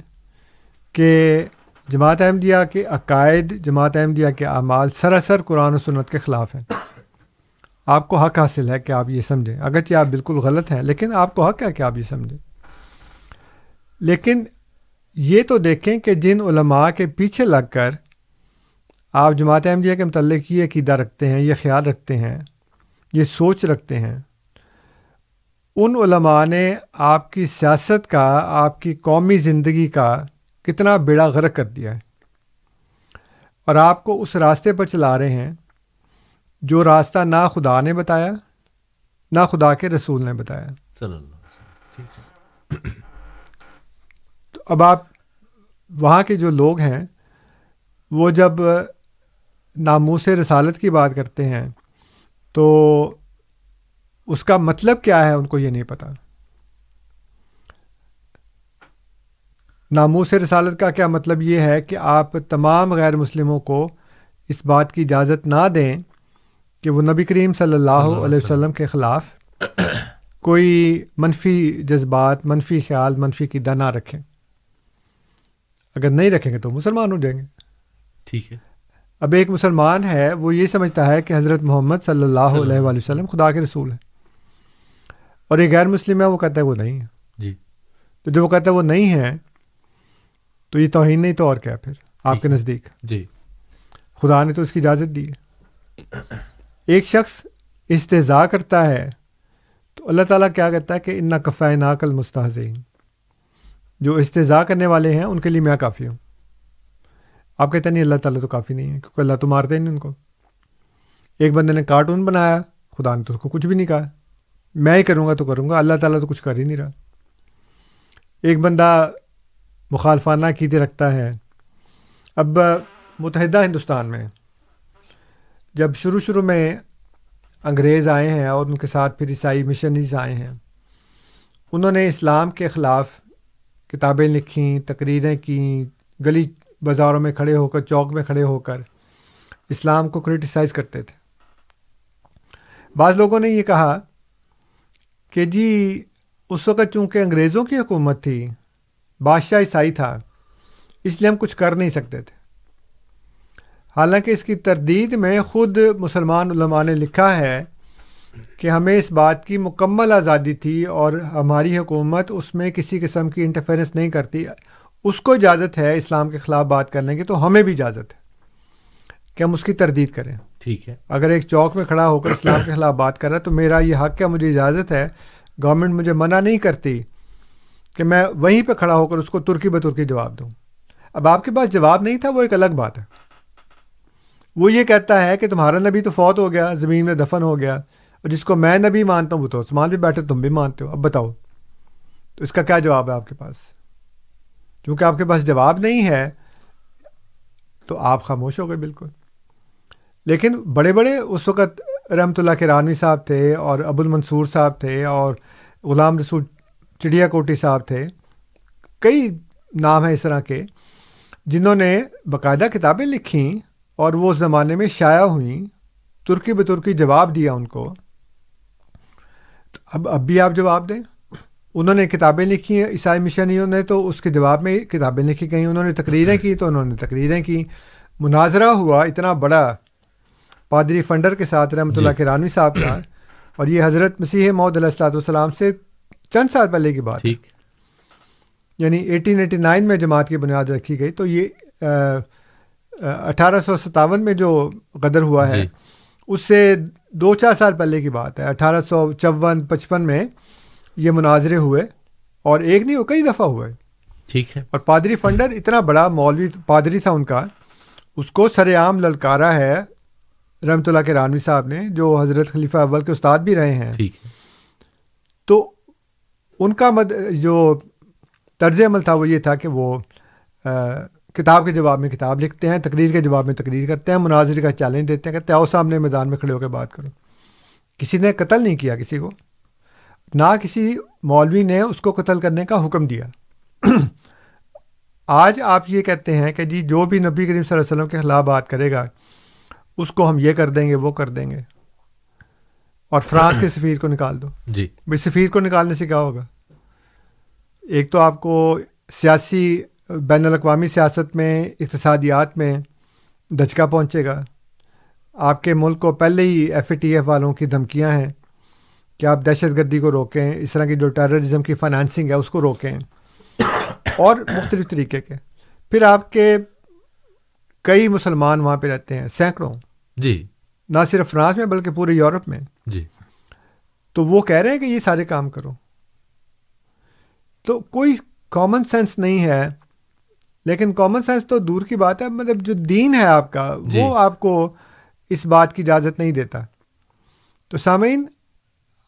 کہ جماعت احمدیہ کے عقائد، جماعت احمدیہ کے اعمال سراسر قرآن و سنت کے خلاف ہیں۔ آپ کو حق حاصل ہے کہ آپ یہ سمجھیں۔ اگرچہ آپ بالکل غلط ہیں، لیکن آپ کو حق ہے کہ آپ یہ سمجھیں۔ لیکن یہ تو دیکھیں کہ جن علماء کے پیچھے لگ کر آپ جماعت احمدیہ کے متعلق یہ عقیدہ رکھتے ہیں، یہ خیال رکھتے ہیں، یہ سوچ رکھتے ہیں۔ ان علماء نے آپ کی سیاست کا آپ کی قومی زندگی کا کتنا بیڑا غرق کر دیا ہے۔ اور آپ کو اس راستے پر چلا رہے ہیں جو راستہ نہ خدا نے بتایا نہ خدا کے رسول نے بتایا۔ تو اب آپ وہاں کے جو لوگ ہیں وہ جب ناموس رسالت کی بات کرتے ہیں تو اس کا مطلب کیا ہے ان کو یہ نہیں پتہ ناموس رسالت کا کیا مطلب یہ ہے کہ آپ تمام غیر مسلموں کو اس بات کی اجازت نہ دیں کہ وہ نبی کریم صلی اللہ علیہ وسلم کے خلاف کوئی منفی جذبات منفی خیال منفی کی نہ رکھیں۔ اگر نہیں رکھیں گے تو مسلمان ہو جائیں گے۔ ٹھیک ہے۔ اب ایک مسلمان ہے وہ یہ سمجھتا ہے کہ حضرت محمد صلی اللہ علیہ وآلہ وسلم خدا کے رسول ہے اور ایک غیر مسلم ہے وہ کہتا ہے وہ نہیں ہے جی۔ تو جب وہ کہتا ہے وہ نہیں ہے تو یہ توہین نہیں تو اور کیا پھر؟ آپ کے نزدیک۔ جی۔ خدا نے تو اس کی اجازت دی۔ ہے ایک شخص استضاء کرتا ہے تو اللہ تعالیٰ کیا کہتا ہے کہ ان کفا ناقل مستحزین جو استضاء کرنے والے ہیں ان کے لیے میں کافی ہوں۔ آپ کہتے ہیں نہیں اللہ تعالیٰ تو کافی نہیں ہے کیونکہ اللہ تو مارتے نہیں ان کو۔ ایک بندے نے کارٹون بنایا خدا نے تو اس کو کچھ بھی نہیں کہا۔ میں ہی کروں گا تو کروں گا، اللہ تعالیٰ تو کچھ کر ہی نہیں رہا۔ ایک بندہ مخالفانہ عقیدے رکھتا ہے۔ اب متحدہ ہندوستان میں جب شروع شروع میں انگریز آئے ہیں اور ان کے ساتھ پھر عیسائی مشنریز آئے ہیں، انہوں نے اسلام کے خلاف کتابیں لکھیں، تقریریں کیں، گلی بازاروں میں کھڑے ہو کر، چوک میں کھڑے ہو کر اسلام کو کرٹیسائز کرتے تھے۔ بعض لوگوں نے یہ کہا کہ جی اس وقت چونکہ انگریزوں کی حکومت تھی، بادشاہ عیسائی تھا، اس لیے ہم کچھ کر نہیں سکتے تھے۔ حالانکہ اس کی تردید میں خود مسلمان علماء نے لکھا ہے کہ ہمیں اس بات کی مکمل آزادی تھی اور ہماری حکومت اس میں کسی قسم کی انٹرفیرنس نہیں کرتی۔ اس کو اجازت ہے اسلام کے خلاف بات کرنے کی، تو ہمیں بھی اجازت ہے کہ ہم اس کی تردید کریں۔ ٹھیک ہے۔ اگر ایک چوک میں کھڑا ہو کر اسلام کے خلاف بات کر رہا ہے تو میرا یہ حق ہے، مجھے اجازت ہے۔ گورنمنٹ مجھے منع نہیں کرتی کہ میں وہیں پہ کھڑا ہو کر اس کو ترکی بترکی جواب دوں۔ اب آپ کے پاس جواب نہیں تھا، وہ ایک الگ بات ہے۔ وہ یہ کہتا ہے کہ تمہارا نبی تو فوت ہو گیا، زمین میں دفن ہو گیا، اور جس کو میں نبی مانتا ہوں، وہ تو عثمان بھی بیٹھے، تم بھی مانتے ہو۔ اب بتاؤ، تو اس کا کیا جواب ہے آپ کے پاس؟ چونکہ آپ کے پاس جواب نہیں ہے تو آپ خاموش ہو گئے بالکل۔ لیکن بڑے بڑے اس وقت رحمۃ اللہ کے رانوی صاحب تھے اور ابو المنصور صاحب تھے اور غلام رسول چڑیا کوٹی صاحب تھے، کئی نام ہیں اس طرح کے، جنہوں نے باقاعدہ کتابیں لکھیں اور وہ اس زمانے میں شائع ہوئیں، ترکی بترکی جواب دیا ان کو۔ اب اب بھی آپ جواب دیں۔ انہوں نے کتابیں لکھی ہیں، عیسائی مشنیوں نے تو اس کے جواب میں کتابیں لکھی گئیں، انہوں نے تقریریں کی تو انہوں نے تقریریں کی۔ مناظرہ ہوا اتنا بڑا پادری فنڈر کے ساتھ رحمۃ اللہ کے رانوی صاحب کا اور یہ حضرت مسیح محدود علیہ السلاۃ والسلام سے چند سال پہلے کی بات ٹھیک۔ یعنی ایٹین ایٹی نائن میں جماعت کی بنیاد رکھی گئی۔ تو یہ اٹھارہ سو ستاون میں جو قدر ہوا ہے جی۔ اس سے دو چار سال پہلے کی بات ہے۔ اٹھارہ سو چون پچپن میں یہ مناظرے ہوئے اور ایک نہیں وہ کئی دفعہ ہوئے۔ ٹھیک ہے۔ اور پادری فنڈر اتنا بڑا مولوی پادری تھا ان کا اس کو سر عام للکارا ہے رحمۃ اللہ کے رانوی صاحب نے جو حضرت خلیفہ اول کے استاد بھی رہے ہیں۔ ٹھیک تو ان کا مد جو طرز عمل تھا وہ یہ تھا کہ وہ کتاب کے جواب میں کتاب لکھتے ہیں تقریر کے جواب میں تقریر کرتے ہیں مناظر کا چیلنج دیتے ہیں کہ آؤ سامنے میدان میں کھڑے ہو کے بات کرو۔ کسی نے قتل نہیں کیا کسی کو۔ نہ کسی مولوی نے اس کو قتل کرنے کا حکم دیا۔ آج آپ یہ کہتے ہیں کہ جی جو بھی نبی کریم صلی اللہ علیہ وسلم کے خلاف بات کرے گا اس کو ہم یہ کر دیں گے وہ کر دیں گے۔ اور فرانس کے سفیر کو نکال دو۔ جی۔ بھائی سفیر کو نکالنے سے کیا ہوگا؟ ایک تو آپ کو سیاسی بین الاقوامی سیاست میں اقتصادیات میں دھچکا پہنچے گا۔ آپ کے ملک کو پہلے ہی ایف اے ٹی ایف والوں کی دھمکیاں ہیں کہ آپ دہشت گردی کو روکیں اس طرح کی جو ٹیررزم کی فائنانسنگ ہے اس کو روکیں۔ اور مختلف طریقے کے۔ پھر آپ کے کئی مسلمان وہاں پہ رہتے ہیں سینکڑوں۔ جی۔ نہ صرف فرانس میں بلکہ پورے یورپ میں۔ جی۔ تو وہ کہہ رہے ہیں کہ یہ سارے کام کرو۔ تو کوئی کامن سینس نہیں ہے۔ لیکن کامن سینس تو دور کی بات ہے مطلب جو دین ہے آپ کا جی۔ وہ آپ کو اس بات کی اجازت نہیں دیتا۔ تو سامعین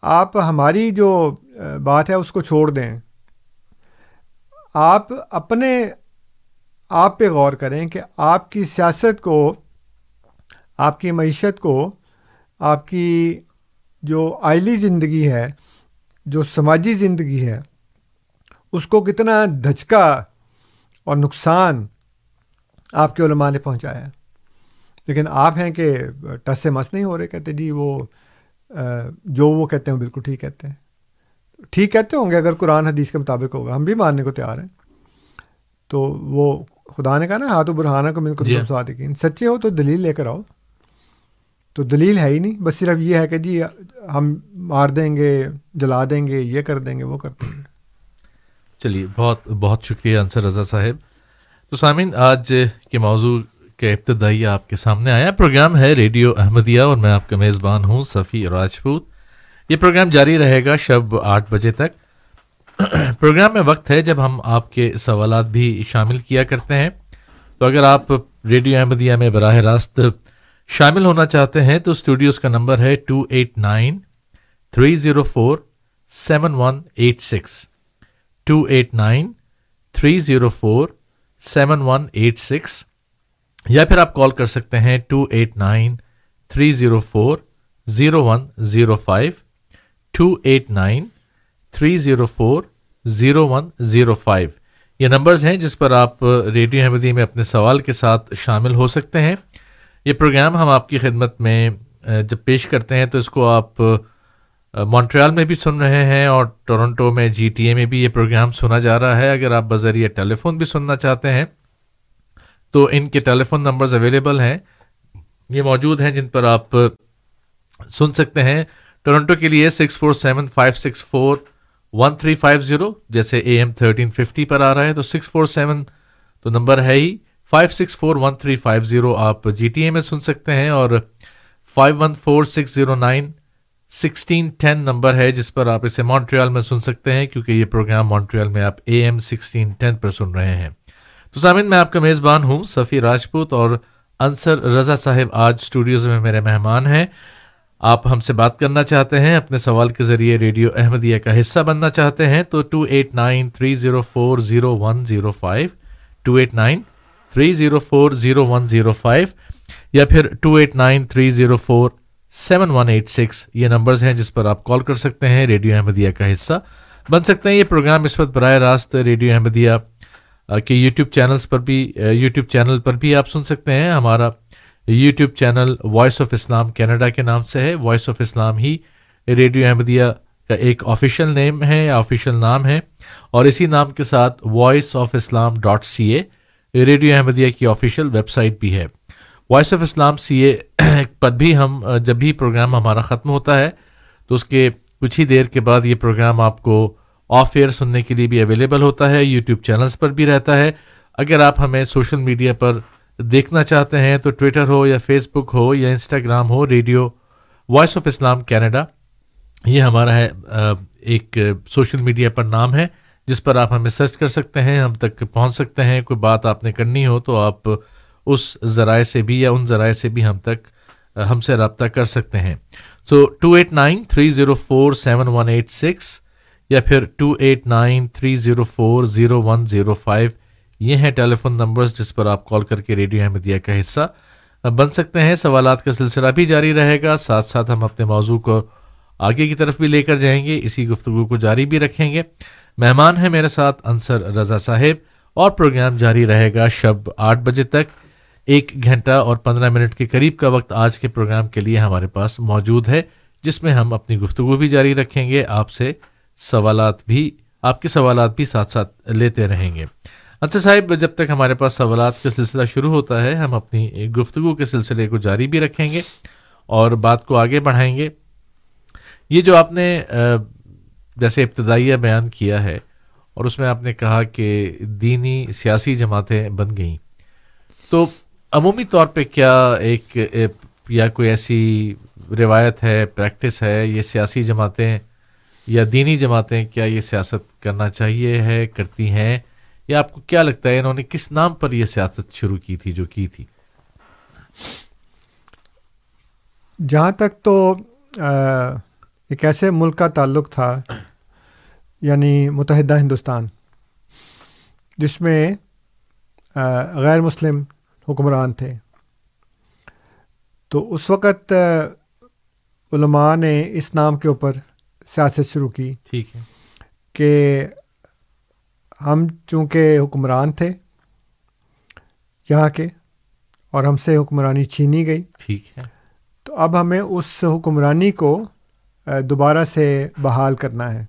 آپ ہماری جو بات ہے اس کو چھوڑ دیں۔ آپ اپنے آپ پہ غور کریں کہ آپ کی سیاست کو آپ کی معیشت کو آپ کی جو آئلی زندگی ہے جو سماجی زندگی ہے اس کو کتنا دھچکا اور نقصان آپ کے علماء نے پہنچایا ہے۔ لیکن آپ ہیں کہ ٹس سے مس نہیں ہو رہے کہتے جی وہ جو وہ کہتے ہیں بالکل ٹھیک کہتے ہیں۔ ٹھیک کہتے ہوں گے اگر قرآن حدیث کے مطابق ہوگا ہم بھی ماننے کو تیار ہیں۔ تو وہ خدا نے کہا نا ہاتھ و برہانہ کو کو جی۔ صادقین سچے ہو تو دلیل لے کر آؤ۔ تو دلیل ہے ہی نہیں، بس صرف یہ ہے کہ جی ہم مار دیں گے، جلا دیں گے، یہ کر دیں گے، وہ کر دیں گے۔ چلیے، بہت بہت شکریہ انصر رضا صاحب۔ تو سامعین، آج کے موضوع کے ابتدائی آپ کے سامنے آیا۔ پروگرام ہے ریڈیو احمدیہ اور میں آپ کا میزبان ہوں صفی راجپوت۔ یہ پروگرام جاری رہے گا شب آٹھ بجے تک۔ پروگرام میں وقت ہے جب ہم آپ کے سوالات بھی شامل کیا کرتے ہیں۔ تو اگر آپ ریڈیو احمدیہ میں براہ راست شامل ہونا چاہتے ہیں تو اسٹوڈیوز کا نمبر ہے two eight nine three zero four seven one eight six two eight nine three zero four seven one eight six یا پھر آپ کال کر سکتے ہیں two eight nine three zero four zero one zero five two eight nine three zero four zero one zero five یہ numbers ہیں جس پر آپ ریڈیو احمدی میں اپنے سوال کے ساتھ شامل ہو سکتے ہیں یہ پروگرام ہم آپ کی خدمت میں جب پیش کرتے ہیں تو اس کو آپ مونٹریال میں بھی سن رہے ہیں اور ٹورنٹو میں جی ٹی اے میں بھی یہ پروگرام سنا جا رہا ہے۔ اگر آپ بذریعہ ٹیلی فون بھی سننا چاہتے ہیں تو ان کے ٹیلی فون نمبرز اویلیبل ہیں۔ یہ موجود ہیں جن پر آپ سن سکتے ہیں۔ ٹورنٹو کے لیے six four seven five six four one three five zero جیسے اے ایم تھرٹین ففٹی پر آ رہا ہے۔ تو سکس فور سیون تو نمبر ہے ہی۔ Five six four one three five zero آپ جی ٹی اے میں سن سکتے ہیں اور five one four six zero nine sixteen ten number ہے جس پر آپ اسے مونٹریال میں سن سکتے ہیں کیونکہ یہ پروگرام مونٹریال میں آپ اے ایم سکسٹین ٹین پر سن رہے ہیں۔ تو سامن میں آپ کا میزبان ہوں صفی راجپوت اور انصر رضا صاحب آج اسٹوڈیوز میں میرے مہمان ہیں۔ آپ ہم سے بات کرنا چاہتے ہیں، اپنے سوال کے ذریعے ریڈیو احمدیہ کا حصہ بننا چاہتے ہیں تو two eight nine three zero four zero one zero five two eight nine three zero four zero one zero five یا پھر two eight nine three zero four seven one eight six یہ numbers ہیں جس پر آپ call کر سکتے ہیں radio Ahmadiyya کا حصہ۔ بن سکتے ہیں یہ پروگرام اس وقت براہ راست ریڈیو احمدیہ کے یوٹیوب چینلز پر بھی یوٹیوب چینل پر بھی آپ سن سکتے ہیں۔ ہمارا YouTube channel Voice of Islam Canada کے نام سے ہے۔ وائس آف اسلام ہی ریڈیو احمدیہ کا ایک آفیشیل نیم ہے یا آفیشیل نام ہے۔ اور اسی نام کے ساتھ Voice of Islam dot C A radio Ahmadiyya کی آفیشیل ویب سائٹ بھی ہے۔ وائس آف اسلام سی اے پر بھی ہم، جب بھی پروگرام ہمارا ختم ہوتا ہے، تو اس کے کچھ ہی دیر کے بعد یہ پروگرام آپ کو آف ایئر سننے کے لیے بھی اویلیبل ہوتا ہے یوٹیوب چینلز پر بھی رہتا ہے۔ اگر آپ ہمیں سوشل میڈیا پر دیکھنا چاہتے ہیں تو ٹویٹر ہو یا فیس بک ہو یا Instagram who, radio Voice of Islam Canada یہ ہمارا ہے ایک سوشل میڈیا پر نام ہے۔ جس پر آپ ہمیں سرچ کر سکتے ہیں، ہم تک پہنچ سکتے ہیں۔ کوئی بات آپ نے کرنی ہو تو آپ اس ذرائع سے بھی یا ان ذرائع سے بھی ہم تک، ہم سے رابطہ کر سکتے ہیں۔ So two eight nine three zero four seven one eight six یا پھر two eight nine three zero four zero one zero five یہ ہیں ٹیلی فون نمبرز جس پر آپ کال کر کے ریڈیو احمدیہ کا حصہ بن سکتے ہیں۔ سوالات کا سلسلہ بھی جاری رہے گا۔ ساتھ ساتھ ہم اپنے موضوع کو آگے کی طرف بھی لے کر جائیں گے۔ اسی گفتگو کو جاری بھی رکھیں گے۔ مہمان ہیں میرے ساتھ انصر رضا صاحب اور پروگرام جاری رہے گا شب آٹھ بجے تک۔ ایک گھنٹہ اور پندرہ منٹ کے قریب کا وقت آج کے پروگرام کے لیے ہمارے پاس موجود ہے، جس میں ہم اپنی گفتگو بھی جاری رکھیں گے۔ آپ سے سوالات بھی، آپ کے سوالات بھی ساتھ ساتھ لیتے رہیں گے۔ اچھا صاحب، جب تک ہمارے پاس سوالات کا سلسلہ شروع ہوتا ہے، ہم اپنی گفتگو کے سلسلے کو جاری بھی رکھیں گے اور بات کو آگے بڑھائیں گے۔ یہ جو آپ نے جیسے ابتدائیہ بیان کیا ہے اور اس میں آپ نے کہا کہ دینی سیاسی جماعتیں بن گئیں۔ تو عمومی طور پہ کیا ایک یا کوئی ایسی روایت ہے پریکٹس ہے، یہ سیاسی جماعتیں یا دینی جماعتیں کیا یہ سیاست کرنا چاہیے ہے، کرتی ہیں؟ یا آپ کو کیا لگتا ہے انہوں نے کس نام پر یہ سیاست شروع کی تھی، جو کی تھی؟ جہاں تک تو ایک ایسے ملک کا تعلق تھا یعنی متحدہ ہندوستان جس میں غیر مسلم حکمران تھے۔ تو اس وقت علماء نے اس نام کے اوپر سیاست شروع کی۔ ٹھیک ہے۔ کہ ہم چونکہ حکمران تھے یہاں کے اور ہم سے حکمرانی چھینی گئی۔ ٹھیک ہے۔ تو اب ہمیں اس حکمرانی کو دوبارہ سے بحال کرنا ہے۔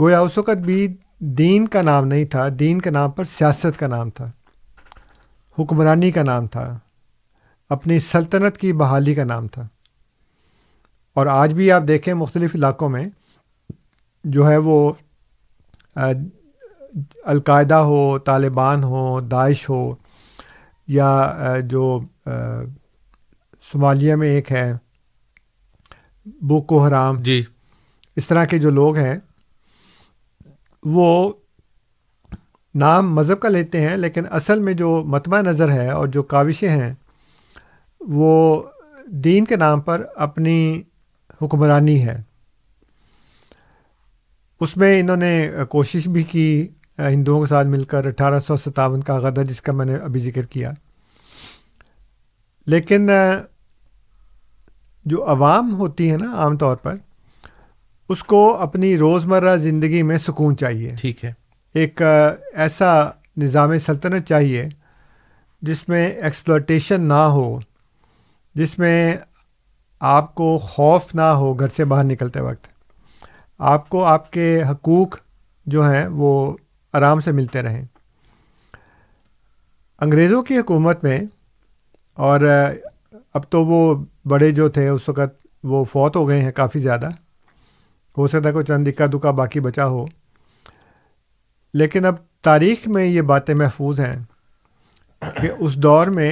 گویا اس وقت بھی دین کا نام نہیں تھا دین کے نام پر سیاست کا نام تھا حکمرانی کا نام تھا اپنی سلطنت کی بحالی کا نام تھا۔ اور آج بھی آپ دیکھیں مختلف علاقوں میں جو ہے وہ القاعدہ ہو طالبان ہو داعش ہو یا جو صومالیہ میں ایک ہے بوکو حرام۔ جی۔ اس طرح کے جو لوگ ہیں وہ نام مذہب کا لیتے ہیں، لیکن اصل میں جو متبہ نظر ہے اور جو کاوشیں ہیں، وہ دین کے نام پر اپنی حکمرانی ہے۔ اس میں انہوں نے کوشش بھی کی، ہندوؤں کے ساتھ مل کر اٹھارہ سو ستاون کا غدہ جس کا میں نے ابھی ذکر کیا۔ لیکن جو عوام ہوتی ہے نا، عام طور پر اس کو اپنی روزمرہ زندگی میں سکون چاہیے۔ ٹھیک ہے۔ ایک ایسا نظام سلطنت چاہیے جس میں ایکسپلوٹیشن نہ ہو جس میں آپ کو خوف نہ ہو گھر سے باہر نکلتے وقت۔ آپ کو آپ کے حقوق جو ہیں وہ آرام سے ملتے رہیں۔ انگریزوں کی حکومت میں اور اب تو وہ بڑے جو تھے اس وقت وہ فوت ہو گئے ہیں کافی زیادہ۔ ہو سکتا ہے کوئی چند اکا دکا باقی بچا ہو لیکن اب تاریخ میں یہ باتیں محفوظ ہیں کہ اس دور میں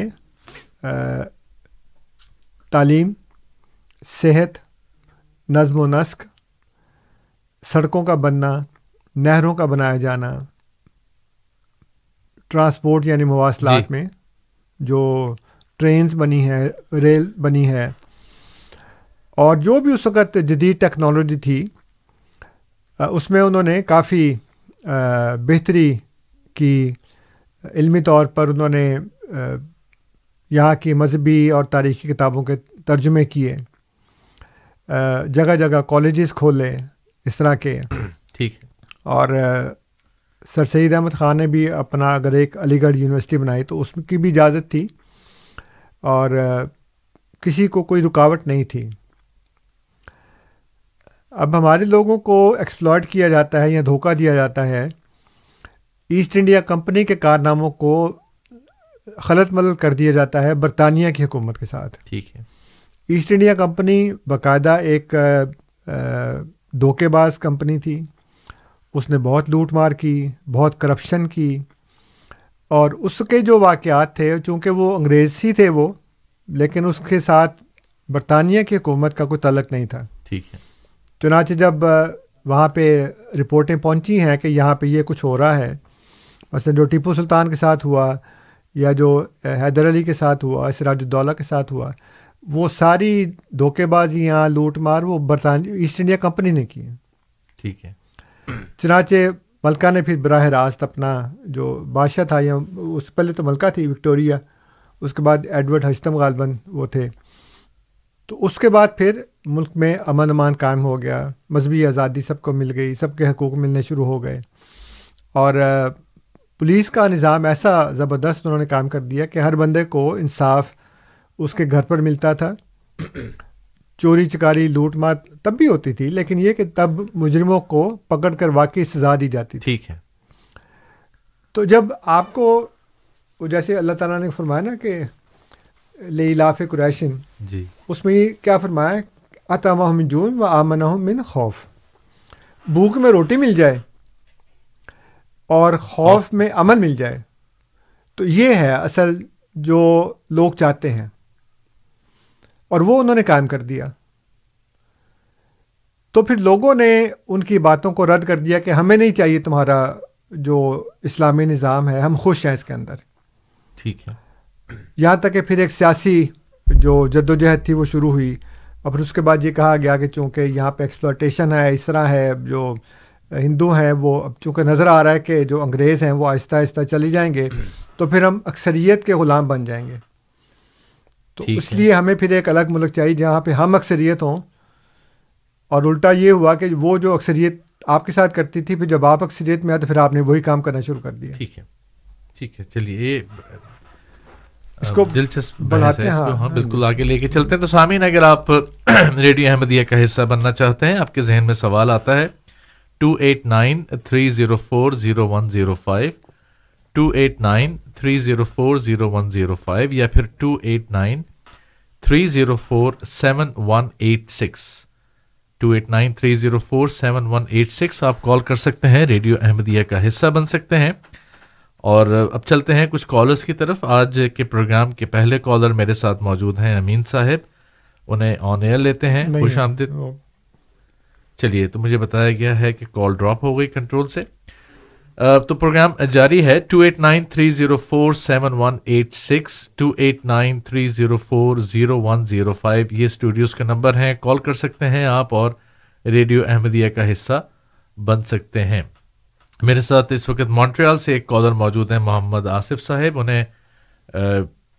تعلیم صحت نظم و نسق سڑکوں کا بننا نہروں کا بنایا جانا ٹرانسپورٹ یعنی مواصلات جی۔ میں جو ٹرینز بنی ہے ریل بنی ہے اور جو بھی اس وقت جدید ٹیکنالوجی تھی اس میں انہوں نے کافی بہتری کی علمی طور پر انہوں نے یہاں کی مذہبی اور تاریخی کتابوں کے ترجمے کیے۔ جگہ جگہ کالجز کھولے اس طرح کے۔ ٹھیک۔ اور سر سید احمد خان نے بھی اپنا اگر ایک علی گڑھ یونیورسٹی بنائی تو اس کی بھی اجازت تھی۔ اور کسی کو کوئی رکاوٹ نہیں تھی۔ اب ہمارے لوگوں کو ایکسپلائٹ کیا جاتا ہے یا دھوکہ دیا جاتا ہے ایسٹ انڈیا کمپنی کے کارناموں کو خلط ملط کر دیا جاتا ہے برطانیہ کی حکومت کے ساتھ۔ ٹھیک ہے۔ ایسٹ انڈیا کمپنی باقاعدہ ایک دھوکے باز کمپنی تھی۔ اس نے بہت لوٹ مار کی بہت کرپشن کی۔ اور اس کے جو واقعات تھے چونکہ وہ انگریز ہی تھے وہ لیکن اس کے ساتھ برطانیہ کی حکومت کا کوئی تعلق نہیں تھا۔ ٹھیک ہے۔ چنانچہ جب وہاں پہ رپورٹیں پہنچی ہیں کہ یہاں پہ یہ کچھ ہو رہا ہے مثلا جو ٹیپو سلطان کے ساتھ ہوا یا جو حیدر علی کے ساتھ ہوا سراج الدولہ کے ساتھ ہوا وہ ساری دھوکے بازیاں لوٹ مار وہ برطانیہ ایسٹ انڈیا کمپنی نے کی ٹھیک ہے۔ چنانچہ ملکہ نے پھر براہ راست اپنا جو بادشاہ تھا یا اس سے پہلے تو ملکہ تھی وکٹوریا اس کے بعد ایڈورڈ ہشتم غالباً وہ تھے۔ تو اس کے بعد پھر ملک میں امن امان قائم ہو گیا مذہبی آزادی سب کو مل گئی سب کے حقوق ملنے شروع ہو گئے۔ اور پولیس کا نظام ایسا زبردست انہوں نے کام کر دیا کہ ہر بندے کو انصاف اس کے گھر پر ملتا تھا۔ چوری چکاری لوٹ مار تب بھی ہوتی تھی لیکن یہ کہ تب مجرموں کو پکڑ کر واقعی سزا دی جاتی تھی۔ ٹھیک ہے۔ تو جب آپ کو وہ جیسے اللہ تعالیٰ نے فرمایا نا کہ لاف قریشن جی۔ اس میں کیا فرمایا عطا من جون و آمن من خوف۔ بھوک میں روٹی مل جائے اور خوف میں امن مل جائے۔ تو یہ ہے اصل جو لوگ چاہتے ہیں۔ اور وہ انہوں نے قائم کر دیا۔ تو پھر لوگوں نے ان کی باتوں کو رد کر دیا کہ ہمیں نہیں چاہیے تمہارا جو اسلامی نظام ہے ہم خوش ہیں اس کے اندر۔ ٹھیک ہے۔ یہاں تک کہ پھر ایک سیاسی جو جد و جہد تھی وہ شروع ہوئی۔ اور پھر اس کے بعد یہ کہا گیا کہ چونکہ یہاں پہ ایکسپلوٹیشن ہے اس طرح ہے جو ہندو ہیں وہ اب چونکہ نظر آ رہا ہے کہ جو انگریز ہیں وہ آہستہ آہستہ چلی جائیں گے تو پھر ہم اکثریت کے غلام بن جائیں گے۔ تو اس۔ لیے ہمیں پھر ایک الگ ملک چاہیے جہاں پہ ہم اکثریت ہوں۔ اور الٹا یہ ہوا کہ وہ جو اکثریت آپ کے ساتھ کرتی تھی پھر جب آپ اکثریت میں آئے تو پھر آپ نے وہی کام کرنا شروع کر دیا۔ ٹھیک ہے۔ ٹھیک ہے۔ چلیے یہ اس کو دلچسپ بڑھاتے ہیں، ہاں، ہم بالکل آگے لے کے چلتے ہیں۔ تو سامعین اگر آپ ریڈیو احمدیہ کا حصہ بننا چاہتے ہیں آپ کے ذہن میں سوال آتا ہے two eight nine three zero four zero one zero five two eight nine three zero four zero one zero five یا پھر two eight nine three zero four seven one eight six two eight nine three zero four seven one eight six آپ call کر سکتے ہیں radio Ahmadiyya کا حصہ بن سکتے ہیں۔ اور اب چلتے ہیں کچھ کالرز کی طرف۔ آج کے پروگرام کے پہلے کالر میرے ساتھ موجود ہیں امین صاحب۔ انہیں آن ایئر لیتے ہیں۔ خوش آمدید۔ چلیے تو مجھے بتایا گیا ہے کہ کال ڈراپ ہو گئی کنٹرول سے۔ تو پروگرام جاری ہے۔ Two eight nine three zero four seven one eight six two eight nine three zero four zero one zero five یہ اسٹوڈیوز کا نمبر ہیں کال کر سکتے ہیں آپ اور ریڈیو احمدیہ کا حصہ بن سکتے ہیں۔ میرے ساتھ اس وقت مونٹریال سے ایک کالر موجود ہیں محمد آصف صاحب۔ انہیں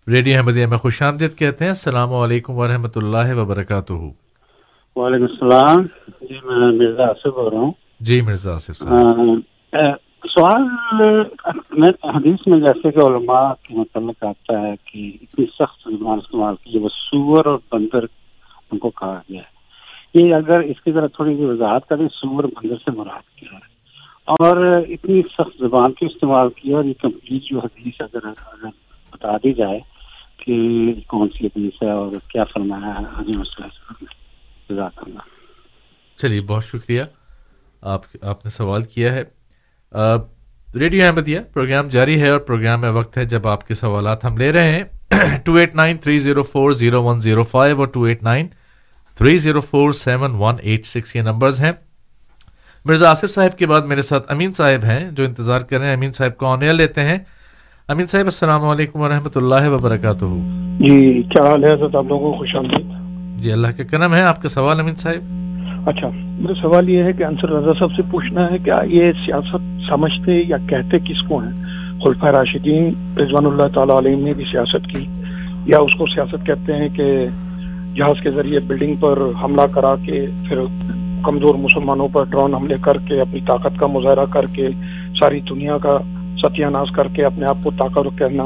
ریڈیو احمدیہ میں خوش آمدید کہتے ہیں۔ السلام علیکم ورحمۃ اللہ وبرکاتہ۔ وعلیکم السلام۔ جی میں مرزا آصف بول رہا ہوں۔ جی مرزا آصف صاحب۔ سوال میں حدیث میں جیسے کہ علماء کے متعلق آتا ہے کہ اتنی سخت زبان استعمال کی وہ سور اور بندر ان کو کہا گیا ہے۔ یہ اگر اس کی ذرا تھوڑی سی وضاحت کریں سور بندر سے مراد کیا ہے؟ اور اتنی سخت زبان کی استعمال کی اور یہ کمپلیٹ جو حدیث اگر اگر بتا دی جائے کہ کون سی حدیث ہے اور کیا فرمایا ہے ہاں جی، حضرت جزاک اللہ۔ چلیے، بہت شکریہ۔ آپ آپ نے سوال کیا ہے۔ ریڈیو احمدیہ، پروگرام جاری ہے اور پروگرام میں وقت ہے۔ جب آپ کے سوالات ہم لے رہے ہیں two eight nine three zero four zero one zero five اور two eight nine three zero four seven one eight six یہ نمبرز ہیں۔ مرزا آصف صاحب کے بعد میرے ساتھ امین صاحب ہیں جو انتظار کر رہے ہیں۔ امین صاحب کو آن ایئر لیتے ہیں۔ امین صاحب السلام علیکم ورحمۃ اللہ وبرکاتہ۔ جی کیا حال ہے حضرت؟ آپ لوگوں کو خوش آمدید۔ جی اللہ کا کرم ہے۔ آپ کا سوال امین صاحب؟ اچھا میرا سوال یہ ہے کہ انصر رضا صاحب سے پوچھنا ہے کیا یہ سیاست سمجھتے یا کہتے کس کو ہیں؟ خلفۂ راشدین رضوان اللہ تعالیٰ علیہ نے بھی سیاست کی یا اس کو سیاست کہتے ہیں کہ جہاز کے ذریعے بلڈنگ پر حملہ کرا کے پھر کمزور مسلمانوں پر ڈرون حملے کر کے اپنی طاقت کا مظاہرہ کر کے ساری دنیا کا ستیہ ناز کر کے اپنے آپ کو طاقت کرنا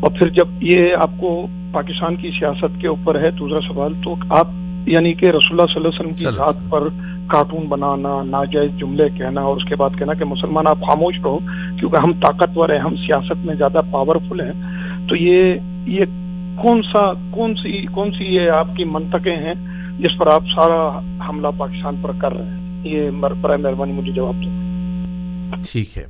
اور پھر جب یہ آپ کو پاکستان کی سیاست کے اوپر ہے دوسرا سوال تو آپ یعنی کہ رسول اللہ صلی اللہ علیہ وسلم کی ذات پر کارٹون بنانا ناجائز جملے کہنا اور اس کے بعد کہنا کہ مسلمان آپ خاموش رہو کیونکہ ہم طاقتور ہیں ہم سیاست میں زیادہ پاورفل ہیں۔ تو یہ یہ کون سا کون سی کون سی یہ آپ کی منطقیں ہیں جس پر آپ سارا حملہ پاکستان پر کر رہے ہیں۔ یہ برائے مہربانی مجھے جواب دو ٹھیک ہے۔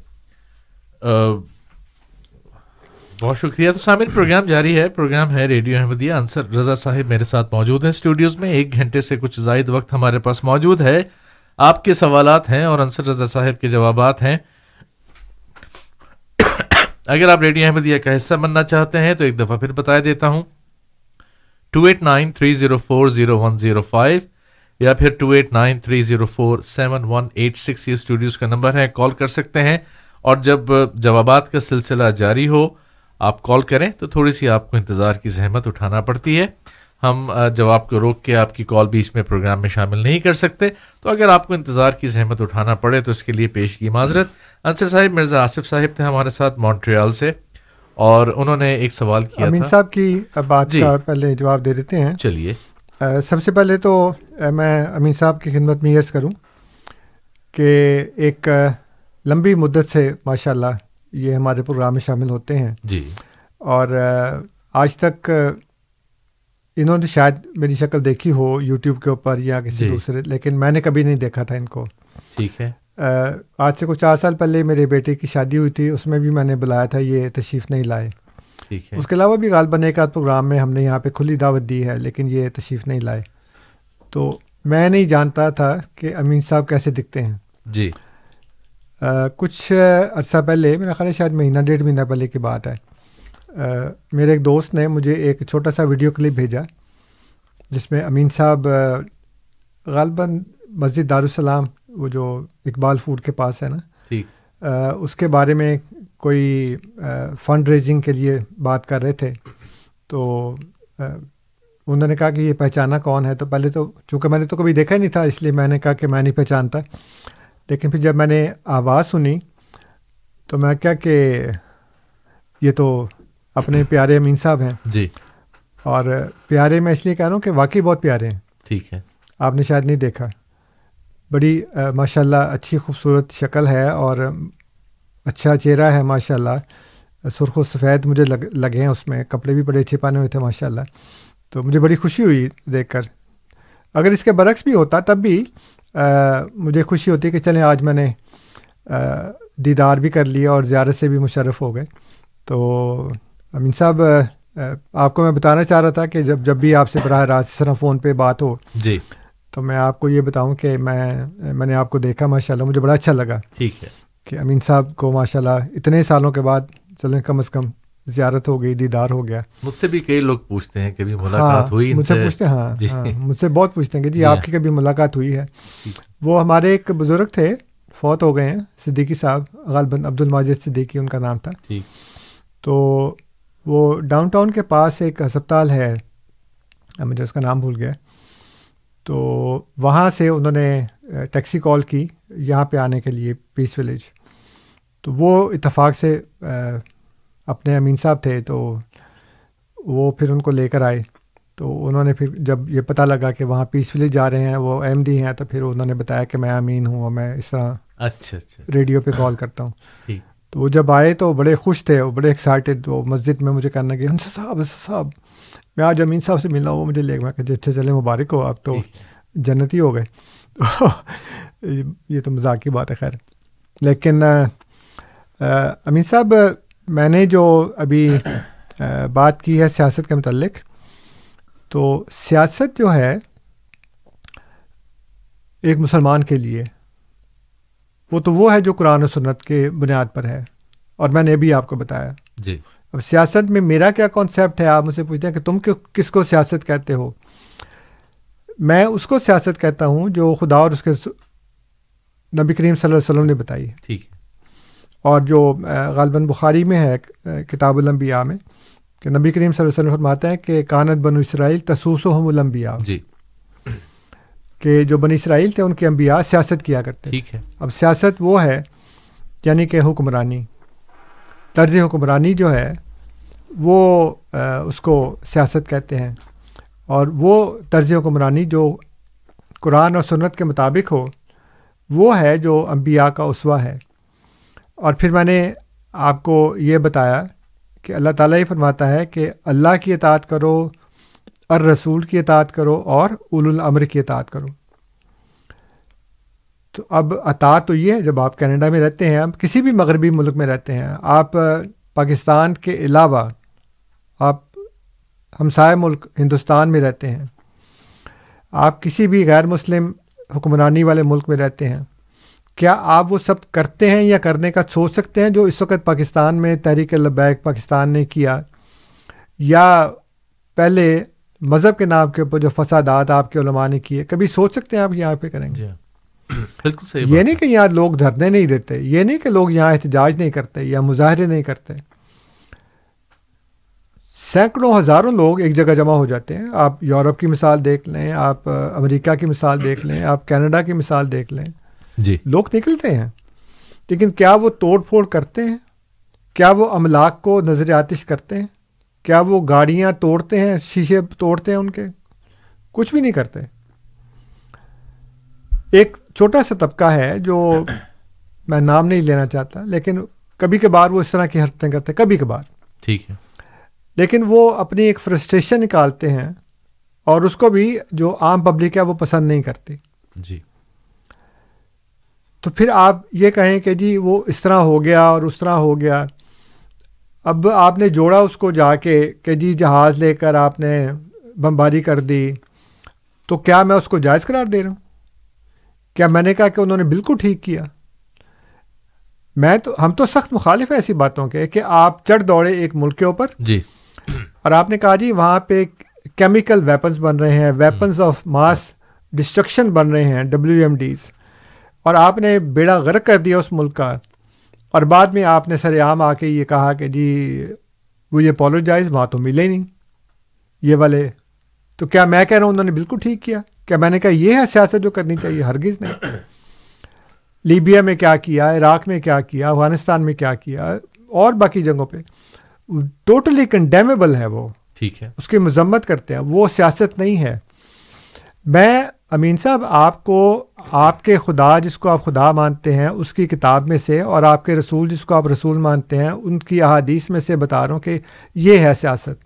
بہت شکریہ۔ تو سامر پروگرام جاری ہے۔ پروگرام ہے ریڈیو احمدیہ۔ انصر رضا صاحب میرے ساتھ موجود ہیں اسٹوڈیوز میں۔ ایک گھنٹے سے کچھ زائد وقت ہمارے پاس موجود ہے۔ آپ کے سوالات ہیں اور انصر رضا صاحب کے جوابات ہیں۔ اگر آپ ریڈیو احمدیہ کا حصہ بننا چاہتے ہیں تو ایک دفعہ پھر بتا دیتا ہوں۔ Two eight nine three zero four zero one zero five یا پھر two eight nine three zero four seven one eight six یہ اسٹوڈیوز کا نمبر ہے کال کر سکتے ہیں۔ اور جب جوابات کا سلسلہ جاری ہو، آپ کال کریں تو تھوڑی سی آپ کو انتظار کی زحمت اٹھانا پڑتی ہے۔ ہم جواب کو روک کے آپ کی کال بھی اس میں پروگرام میں شامل نہیں کر سکتے۔ تو اگر آپ کو انتظار کی زحمت اٹھانا پڑے تو اس کے لیے پیش کی معذرت۔ انصر صاحب، مرزا آصف صاحب تھے ہمارے ساتھ مونٹریال سے۔ اور انہوں نے ایک سوال کیا امین صاحب کی بات جی۔ کا پہلے جواب دے دیتے ہیں۔ چلیے۔ سب سے پہلے تو میں امین صاحب کی خدمت میں یس کروں کہ ایک لمبی مدت سے ماشاء اللہ یہ ہمارے پروگرام میں شامل ہوتے ہیں۔ جی۔ اور آج تک انہوں نے شاید میری شکل دیکھی ہو یوٹیوب کے اوپر یا کسی جی۔ دوسرے لیکن میں نے کبھی نہیں دیکھا تھا ان کو۔ ٹھیک ہے۔ آج سے کچھ چار سال پہلے میرے بیٹے کی شادی ہوئی تھی اس میں بھی میں نے بلایا تھا یہ تشریف نہیں لائے۔ اس کے علاوہ بھی غالباً ایک آدھ پروگرام میں ہم نے یہاں پہ کھلی دعوت دی ہے لیکن یہ تشریف نہیں لائے۔ تو میں نہیں جانتا تھا کہ امین صاحب کیسے دکھتے ہیں۔ جی۔ کچھ عرصہ پہلے میرا خیال ہے شاید مہینہ ڈیڑھ مہینہ پہلے کی بات ہے۔ میرے ایک دوست نے مجھے ایک چھوٹا سا ویڈیو کلپ بھیجا جس میں امین صاحب غالباً مسجد دارالسلام وہ جو اقبال فوڈ کے پاس ہے نا اس کے بارے میں کوئی فنڈ ریزنگ کے لیے بات کر رہے تھے تو انہوں نے کہا کہ یہ پہچانا کون ہے تو پہلے تو چونکہ میں نے تو کبھی دیکھا ہی نہیں تھا اس لیے میں نے کہا کہ میں نہیں پہچانتا۔ لیکن پھر جب میں نے آواز سنی تو میں کیا کہ یہ تو اپنے پیارے امین صاحب ہیں۔ جی۔ اور پیارے میں اس لیے کہہ رہا ہوں کہ واقعی بہت پیارے ہیں۔ ٹھیک ہے۔ آپ نے شاید نہیں دیکھا۔ بڑی ماشاء اللہ اچھی خوبصورت شکل ہے اور اچھا چہرہ ہے ماشاء اللہ سرخ و سفید مجھے لگ، لگے ہیں، اس میں کپڑے بھی بڑے اچھے پانے ہوئے تھے ماشاء اللہ تو مجھے بڑی خوشی ہوئی دیکھ کر۔ اگر اس کے برعکس بھی ہوتا تب بھی مجھے خوشی ہوتی ہے کہ چلیں آج میں نے دیدار بھی کر لیا اور زیارت سے بھی مشرف ہو گئے۔ تو امین صاحب آپ کو میں بتانا چاہ رہا تھا کہ جب جب بھی آپ سے براہ راست اس طرح فون پہ بات ہو جی۔ تو میں آپ کو یہ بتاؤں کہ میں میں نے آپ کو دیکھا ماشاء اللہ مجھے بڑا اچھا لگا ٹھیک ہے۔ کہ امین صاحب کو ماشاء اللہ اتنے سالوں کے بعد چلیں کم از کم زیارت ہو گئی دیدار ہو گیا۔ مجھ سے بھی کئی لوگ پوچھتے ہیں کبھی ملاقات ہوئی مجھ سے پوچھتے ہیں ہاں, جی۔ ہاں مجھ سے بہت پوچھتے ہیں کہ جی آپ کی کبھی ملاقات ہوئی ہے؟ وہ ہمارے ایک بزرگ تھے فوت ہو گئے ہیں صدیقی صاحب غالباً عبد الماجد صدیقی ان کا نام تھا۔ تو وہ ڈاؤن ٹاؤن کے پاس ایک ہسپتال ہے مجھے اس کا نام بھول گیا۔ تو وہاں سے انہوں نے ٹیکسی کال کی یہاں پہ آنے کے لیے پیس ولیج تو وہ اتفاق سے اپنے امین صاحب تھے تو وہ پھر ان کو لے کر آئے۔ تو انہوں نے پھر جب یہ پتہ لگا کہ وہاں پیس ولیج جا رہے ہیں وہ ایم ڈی ہیں تو پھر انہوں نے بتایا کہ میں امین ہوں اور میں اس طرح اچھا اچھا۔ ریڈیو پہ کال کرتا ہوں۔ تو وہ جب آئے تو بڑے خوش تھے وہ بڑے ایکسائٹیڈ وہ مسجد میں مجھے کہنا کہ انصر صاحب انصر صاحب۔ میں آج امین صاحب سے ملنا وہ مجھے لے میں کہ اچھے چلے مبارک ہو آپ تو جنتی ہو گئے۔ یہ تو مذاق کی بات ہے خیر۔ لیکن امین صاحب میں نے جو ابھی بات کی ہے سیاست کے متعلق تو سیاست جو ہے ایک مسلمان کے لیے وہ تو وہ ہے جو قرآن و سنت کے بنیاد پر ہے اور میں نے بھی آپ کو بتایا۔ جی۔ اب سیاست میں میرا کیا کانسیپٹ ہے؟ آپ مجھ سے پوچھتے ہیں کہ تم کس کو سیاست کہتے ہو؟ میں اس کو سیاست کہتا ہوں جو خدا اور اس کے نبی کریم صلی اللہ علیہ وسلم نے بتائی۔ ہے ٹھیک۔ اور جو غالباً بخاری میں ہے کتاب الانبیاء میں کہ نبی کریم صلی اللہ علیہ وسلم فرماتا ہے کہ کانت بن اسرائیل تسوس و الانبیاء۔ جی۔ کہ جو بنی اسرائیل تھے ان کے انبیاء سیاست کیا کرتے ٹھیک ہے۔ اب سیاست وہ ہے یعنی کہ حکمرانی طرز حکمرانی جو ہے وہ اس کو سیاست کہتے ہیں۔ اور وہ طرز حکمرانی جو قرآن اور سنت کے مطابق ہو، وہ ہے جو انبیاء کا اسوا ہے۔ اور پھر میں نے آپ کو یہ بتایا کہ اللہ تعالیٰ یہ فرماتا ہے کہ اللہ کی اطاعت کرو اور رسول کی اطاعت کرو اور اول العمر کی اطاعت کرو۔ تو اب اطاعت تو یہ ہے، جب آپ کینیڈا میں رہتے ہیں، اب کسی بھی مغربی ملک میں رہتے ہیں، آپ پاکستان کے علاوہ ہمسائے ملک ہندوستان میں رہتے ہیں۔ آپ کسی بھی غیر مسلم حکمرانی والے ملک میں رہتے ہیں۔ کیا آپ وہ سب کرتے ہیں یا کرنے کا سوچ سکتے ہیں جو اس وقت پاکستان میں تحریک البیک پاکستان نے کیا؟ یا پہلے مذہب کے نام کے اوپر جو فسادات آپ کے علماء نے کیے کبھی سوچ سکتے ہیں آپ یہاں پہ کریں گے؟ جی ہاں۔ بالکل صحیح یہ نہیں کہ یہاں لوگ دھرنے نہیں دیتے یہ نہیں کہ لوگ یہاں احتجاج نہیں کرتے یا مظاہرے نہیں کرتے۔ سینکڑوں ہزاروں لوگ ایک جگہ جمع ہو جاتے ہیں۔ آپ یورپ کی مثال دیکھ لیں آپ امریکہ کی مثال دیکھ لیں آپ کینیڈا کی مثال دیکھ لیں۔ جی۔ لوگ نکلتے ہیں لیکن کیا وہ توڑ پھوڑ کرتے ہیں؟ کیا وہ املاک کو نظر آتش کرتے ہیں؟ کیا وہ گاڑیاں توڑتے ہیں شیشے توڑتے ہیں ان کے؟ کچھ بھی نہیں کرتے۔ ایک چھوٹا سا طبقہ ہے جو میں نام نہیں لینا چاہتا لیکن کبھی کبھار وہ اس طرح کی حرکتیں کرتے ہیں کبھی کبھار۔ ٹھیک ہے۔ لیکن وہ اپنی ایک فرسٹریشن نکالتے ہیں اور اس کو بھی جو عام پبلک ہے وہ پسند نہیں کرتی جی۔ تو پھر آپ یہ کہیں کہ جی وہ اس طرح ہو گیا اور اس طرح ہو گیا۔ اب آپ نے جوڑا اس کو جا کے کہ جی جہاز لے کر آپ نے بمباری کر دی تو کیا میں اس کو جائز قرار دے رہا ہوں؟ کیا میں نے کہا کہ انہوں نے بالکل ٹھیک کیا؟ میں تو ہم تو سخت مخالف ہیں ایسی باتوں کے کہ آپ چڑھ دوڑے ایک ملک کے اوپر۔ جی۔ اور آپ نے کہا جی وہاں پہ کیمیکل ویپنس بن رہے ہیں ویپنس آف ماس ڈسٹرکشن بن رہے ہیں ڈبلیو ایم ڈیز اور آپ نے بیڑا غرق کر دیا اس ملک کا۔ اور بعد میں آپ نے سر عام آ کے یہ کہا کہ جی وہ یہ اپولوجائز وہاں تو ملے نہیں۔ یہ والے، تو کیا میں کہہ رہا ہوں انہوں نے بالکل ٹھیک کیا؟ کیا میں نے کہا یہ ہے سیاست جو کرنی چاہیے؟ ہرگز نہیں۔ لیبیا میں کیا کیا، عراق میں کیا کیا، افغانستان میں کیا کیا، اور باقی جگہوں پہ۔ ٹوٹلی کنڈیمیبل ہے وہ. ٹھیک ہے. اس کی مذمت کرتے ہیں. وہ سیاست نہیں ہے. میں امین صاحب آپ کو آپ کے خدا جس کو آپ خدا مانتے ہیں اس کی کتاب میں سے اور آپ کے رسول جس کو آپ رسول مانتے ہیں ان کی احادیث میں سے بتا رہا ہوں کہ یہ ہے سیاست.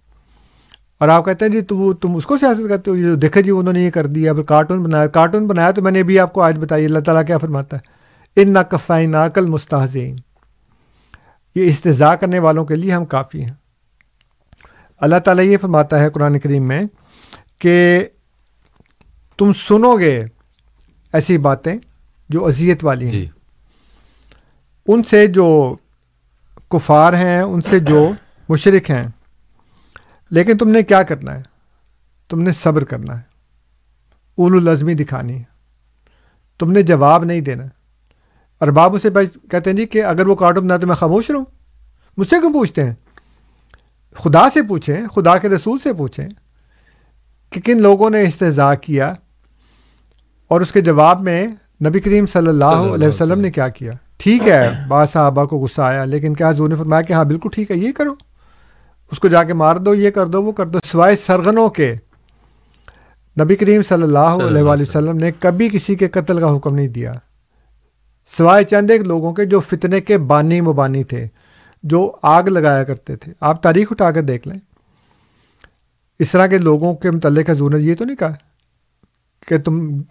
اور آپ کہتے ہیں جی تو تم اس کو سیاست کرتے ہو؟ یہ دیکھے جی انہوں نے یہ کر دیا پھر کارٹون بنایا کارٹون بنایا تو میں نے بھی آپ کو آج بتائی اللہ تعالیٰ کیا فرماتا ہے؟ ان ناقفائن ناقل مستحزین یہ استضاء کرنے والوں کے لیے ہم کافی ہیں۔ اللہ تعالیٰ یہ فرماتا ہے قرآن کریم میں کہ تم سنو گے ایسی باتیں جو اذیت والی ہیں۔ جی۔ ان سے جو کفار ہیں ان سے جو مشرق ہیں لیکن تم نے کیا کرنا ہے؟ تم نے صبر کرنا ہے۔ اول الازمی دکھانی ہے۔ تم نے جواب نہیں دینا۔ اور باب اسے کہتے ہیں جی کہ اگر وہ کارٹون بنا تو میں خاموش رہوں۔ مجھ سے کیوں پوچھتے ہیں؟ خدا سے پوچھیں خدا کے رسول سے پوچھیں کہ کن لوگوں نے استضاء کیا اور اس کے جواب میں نبی کریم صلی اللہ علیہ وسلم نے کیا کیا۔ ٹھیک ہے بعض صحابہ کو غصہ آیا لیکن کیا حضور نے فرمایا کہ ہاں بالکل ٹھیک ہے یہ کرو۔ اس کو جا کے مار دو یہ کر دو وہ کر دو۔ سوائے سرغنوں کے نبی کریم صلی اللہ علیہ وسلم۔ نے کبھی کسی کے قتل کا حکم نہیں دیا۔ سوائے چند ایک لوگوں کے جو فتنے کے بانی مبانی تھے، جو آگ لگایا کرتے تھے۔ آپ تاریخ اٹھا کر دیکھ لیں۔ اس طرح کے لوگوں کے متعلق حضور نے یہ تو نہیں کہا کہ تم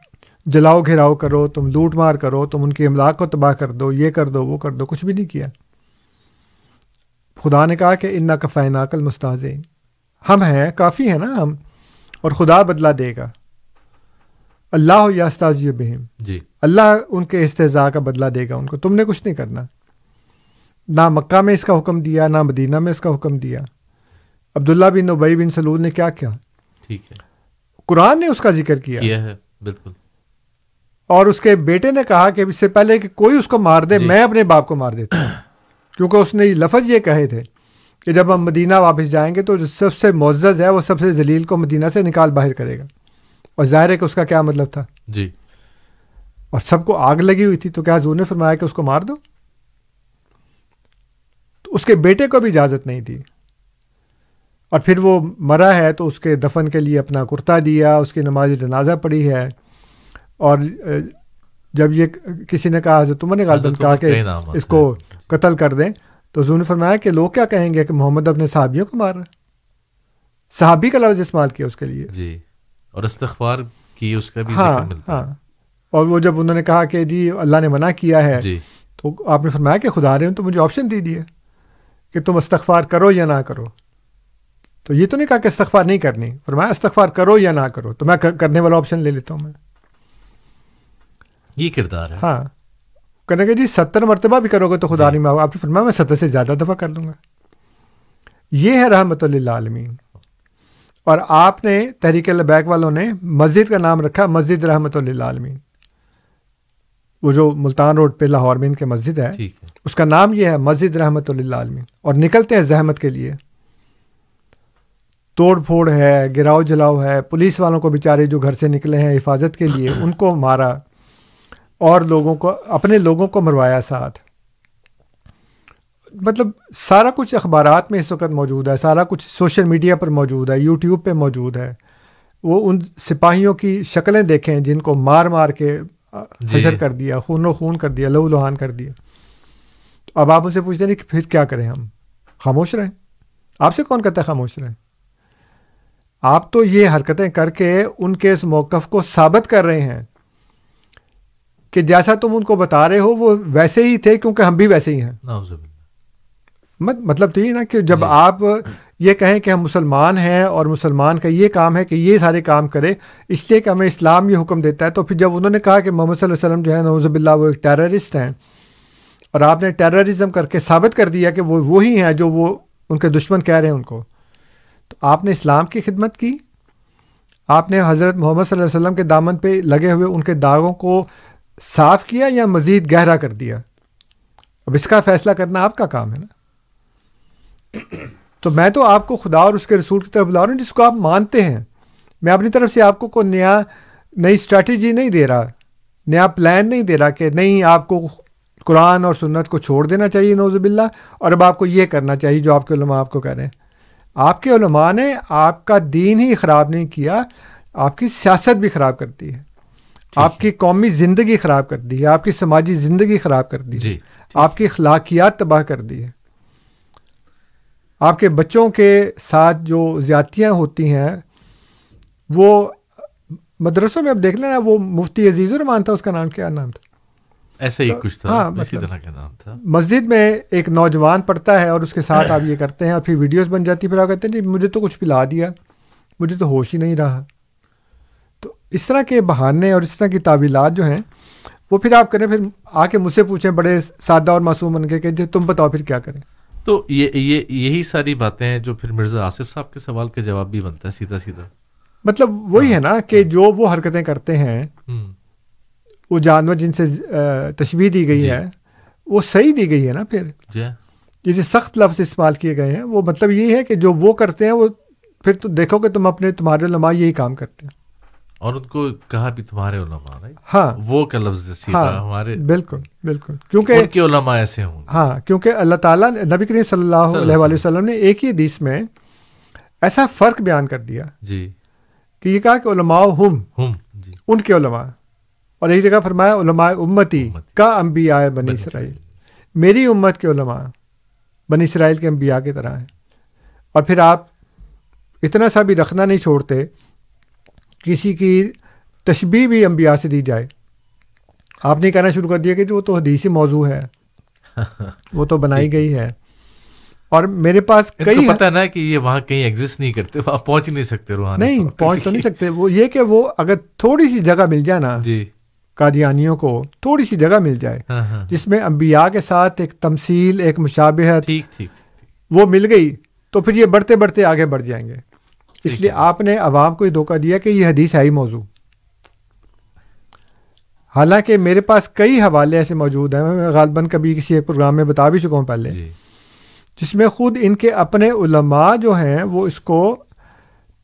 جلاؤ گھیراؤ کرو، تم لوٹ مار کرو، تم ان کی املاک کو تباہ کر دو، یہ کر دو، وہ کر دو، کچھ بھی نہیں کیا۔ خدا نے کہا کہ ان کفائے ناقل مستاذ ہم ہیں، کافی ہیں نا ہم، اور خدا بدلا دے گا۔ اللہ یا بہم۔ جی۔ اللہ ان کے استضاء کا بدلہ دے گا ان کو تم نے کچھ نہیں کرنا۔ نہ مکہ میں اس کا حکم دیا نہ مدینہ میں اس کا حکم دیا۔ عبداللہ بن نبئی بن سلول نے کیا کیا؟ ٹھیک ہے۔ قرآن نے اس کا ذکر کیا۔ کیا ہے بالکل۔ اور اس کے بیٹے نے کہا کہ اس سے پہلے کہ کوئی اس کو مار دے جی۔ میں اپنے باپ کو مار دیتا ہوں۔ کیونکہ اس نے یہ لفظ یہ کہے تھے کہ جب ہم مدینہ واپس جائیں گے تو جو سب سے معزز ہے وہ سب سے ذلیل کو مدینہ سے نکال باہر کرے گا۔ اور ظاہر ہے کہ اس کا کیا مطلب تھا؟ جی۔ اور سب کو آگ لگی ہوئی تھی تو کیا حضور نے فرمایا کہ اس کو مار دو؟ تو اس کے بیٹے کو بھی اجازت نہیں دی۔ اور پھر وہ مرا ہے تو اس کے دفن کے لیے اپنا کرتا دیا اس کی نماز جنازہ پڑھی ہے۔ اور جب یہ کسی نے کہا حضرت عمر نے غالباً کہا کہ اس کو۔ قتل کر دیں تو حضور نے فرمایا کہ لوگ کیا کہیں گے کہ محمد اپنے صحابیوں کو مار رہا صحابی کا لفظ استعمال کیا اس کے لیے؟ جی۔ اور استغفار کی اس کا بھی ہاں ہاں۔ اور وہ جب انہوں نے کہا کہ جی اللہ نے منع کیا ہے جی۔ تو آپ نے فرمایا کہ خدا نے تو مجھے آپشن دے دیا کہ تم استغفار کرو یا نہ کرو۔ تو یہ تو نہیں کہا کہ استغفار نہیں کرنی فرمایا استغفار کرو یا نہ کرو۔ تو میں کر- کرنے والا آپشن لے لیتا ہوں میں۔ یہ کردار ہے۔ ہاں۔ کہنے کہ جی ستر مرتبہ بھی کرو گے تو خدا جی۔ نہیں معاف آپ نے فرمایا میں ستر سے زیادہ دفعہ کر لوں گا۔ یہ ہے رحمت اللہ عالمین اور آپ نے تحریک البیک والوں نے مسجد کا نام رکھا مسجد رحمت اللہ عالمین وہ جو ملتان روڈ پہ لاہور میں ان کے مسجد ہے اس کا نام یہ ہے مسجد رحمت اللہ عالمین اور نکلتے ہیں زحمت کے لیے۔ توڑ پھوڑ ہے گراؤ جلاؤ ہے پولیس والوں کو بیچارے جو گھر سے نکلے ہیں حفاظت کے لیے ان کو مارا۔ اور لوگوں کو اپنے لوگوں کو مروایا ساتھ۔ مطلب سارا کچھ اخبارات میں اس وقت موجود ہے سارا کچھ سوشل میڈیا پر موجود ہے یوٹیوب پہ موجود ہے۔ وہ ان سپاہیوں کی شکلیں دیکھیں جن کو مار مار کے جی۔ حشر کر دیا خون و خون کر دیا لہو لہان کر دیا۔ تو اب آپ ان سے پوچھتے ہیں کہ پھر کیا کریں ہم؟ خاموش رہیں۔ آپ سے کون کہتا ہے خاموش رہیں؟ آپ تو یہ حرکتیں کر کے ان کے اس موقف کو ثابت کر رہے ہیں کہ جیسا تم ان کو بتا رہے ہو وہ ویسے ہی تھے کیونکہ ہم بھی ویسے ہی ہیں۔ مطلب تو یہ نا کہ جب جی۔ آپ یہ کہیں کہ ہم مسلمان ہیں اور مسلمان کا یہ کام ہے کہ یہ سارے کام کرے اس لیے کہ ہمیں اسلام یہ حکم دیتا ہے۔ تو پھر جب انہوں نے کہا کہ محمد صلی اللہ علیہ وسلم جو ہے نوز باللہ وہ ایک ٹیررسٹ ہیں۔ اور آپ نے ٹیررزم کر کے ثابت کر دیا کہ وہ وہی ہیں جو وہ ان کے دشمن کہہ رہے ہیں ان کو۔ تو آپ نے اسلام کی خدمت کی۔ آپ نے حضرت محمد صلی اللہ علیہ وسلم کے دامن پہ لگے ہوئے ان کے داغوں کو صاف کیا یا مزید گہرا کر دیا؟ اب اس کا فیصلہ کرنا آپ کا کام ہے نا۔ تو میں تو آپ کو خدا اور اس کے رسول کی طرف بلا رہا ہوں جس کو آپ مانتے ہیں۔ میں اپنی طرف سے آپ کو کوئی نیا نئی اسٹریٹجی نہیں دے رہا نیا پلان نہیں دے رہا کہ نہیں آپ کو قرآن اور سنت کو چھوڑ دینا چاہیے نوز باللہ۔ اور اب آپ کو یہ کرنا چاہیے جو آپ کے علماء آپ کو کہہ رہے ہیں۔ آپ کے علماء نے آپ کا دین ہی خراب نہیں کیا آپ کی سیاست بھی خراب کر دی ہے۔ آپ کی قومی زندگی خراب کر دی ہے آپ کی سماجی زندگی خراب کر دی ہے۔ جی آپ کی اخلاقیات تباہ کر دی ہے۔ آپ کے بچوں کے ساتھ جو زیادتیاں ہوتی ہیں وہ مدرسوں میں اب دیکھ لینا وہ مفتی عزیز الرحمان تھا اس کا نام کیا نام تھا؟ ایسے ہی کچھ تھا ہاں، اسی مطلب- طرح کا نام تھا۔ مسجد میں ایک نوجوان پڑھتا ہے اور اس کے ساتھ آپ یہ کرتے ہیں اور پھر ویڈیوز بن جاتی پھر آپ کہتے ہیں جی مجھے تو کچھ پلا دیا مجھے تو ہوش ہی نہیں رہا۔ تو اس طرح کے بہانے اور اس طرح کی تعویلات جو ہیں وہ پھر آپ کریں پھر آ کے مجھ سے پوچھیں بڑے سادہ اور معصوم بن کے کہ جی تم بتاؤ پھر کیا کریں؟ تو یہ یہ یہی ساری باتیں ہیں جو پھر مرزا آصف صاحب کے سوال کا جواب بھی بنتا ہے سیدھا سیدھا۔ مطلب وہی ہے نا کہ جو وہ حرکتیں کرتے ہیں وہ جانور جن سے آ، تشبیہ دی گئی جی۔ ہے وہ صحیح دی گئی ہے نا پھر۔ جی۔ یہ جو سخت لفظ استعمال کیے گئے ہیں وہ مطلب یہ ہے کہ جو وہ کرتے ہیں وہ پھر تو دیکھو کہ تم اپنے تمہارے علماء یہی کام کرتے ہیں۔ اور ان کو کہا بھی تمہارے علماء؟ ہاں۔ وہ کا لفظ سیدھا ہاں ہمارے۔ بالکل بالکل۔ کیونکہ ان کے علماء ایسے ہوں ہاں کیونکہ اللہ تعالیٰ نبی کریم صلی اللہ علیہ وآلہ وسلم نے ایک ہی حدیث میں ایسا فرق بیان کر دیا جی۔ کہ یہ کہا کہ علماء ہم ہم جی۔ ان کے علماء۔ اور ایک جگہ فرمایا علماء امتی کا انبیاء بنی اسرائیل۔ میری امت کے علماء بنی اسرائیل کے انبیاء کی طرح ہیں۔ اور پھر آپ اتنا سا بھی رکھنا نہیں چھوڑتے کسی کی تشبیح بھی انبیاء سے دی جائے۔ آپ نے کہنا شروع کر دیا کہ جو تو حدیثی موضوع ہے وہ تو بنائی گئی ہے۔ اور میرے پاس کئی پتہ نا کہ یہ وہاں کہیں ایگزسٹ نہیں کرتے وہاں پہنچ ہی نہیں سکتے روحانی نہیں۔ پہنچ تو نہیں سکتے۔ وہ یہ کہ وہ اگر تھوڑی سی جگہ مل جائے نا جی۔ قادیانیوں کو تھوڑی سی جگہ مل جائے ہاں ہاں۔ جس میں انبیاء کے ساتھ ایک تمثیل ایک مشابہت ٹھیک ٹھیک۔ وہ مل گئی تو پھر یہ بڑھتے بڑھتے آگے بڑھ جائیں گے۔ اس لیے آپ نے عوام کو یہ دھوکہ دیا کہ یہ حدیث ہے ہی موضوع۔ حالانکہ میرے پاس کئی حوالے ایسے موجود ہیں میں غالباً کبھی کسی ایک پروگرام میں بتا بھی چکا ہوں پہلے۔ جی۔ جس میں خود ان کے اپنے علماء جو ہیں وہ اس کو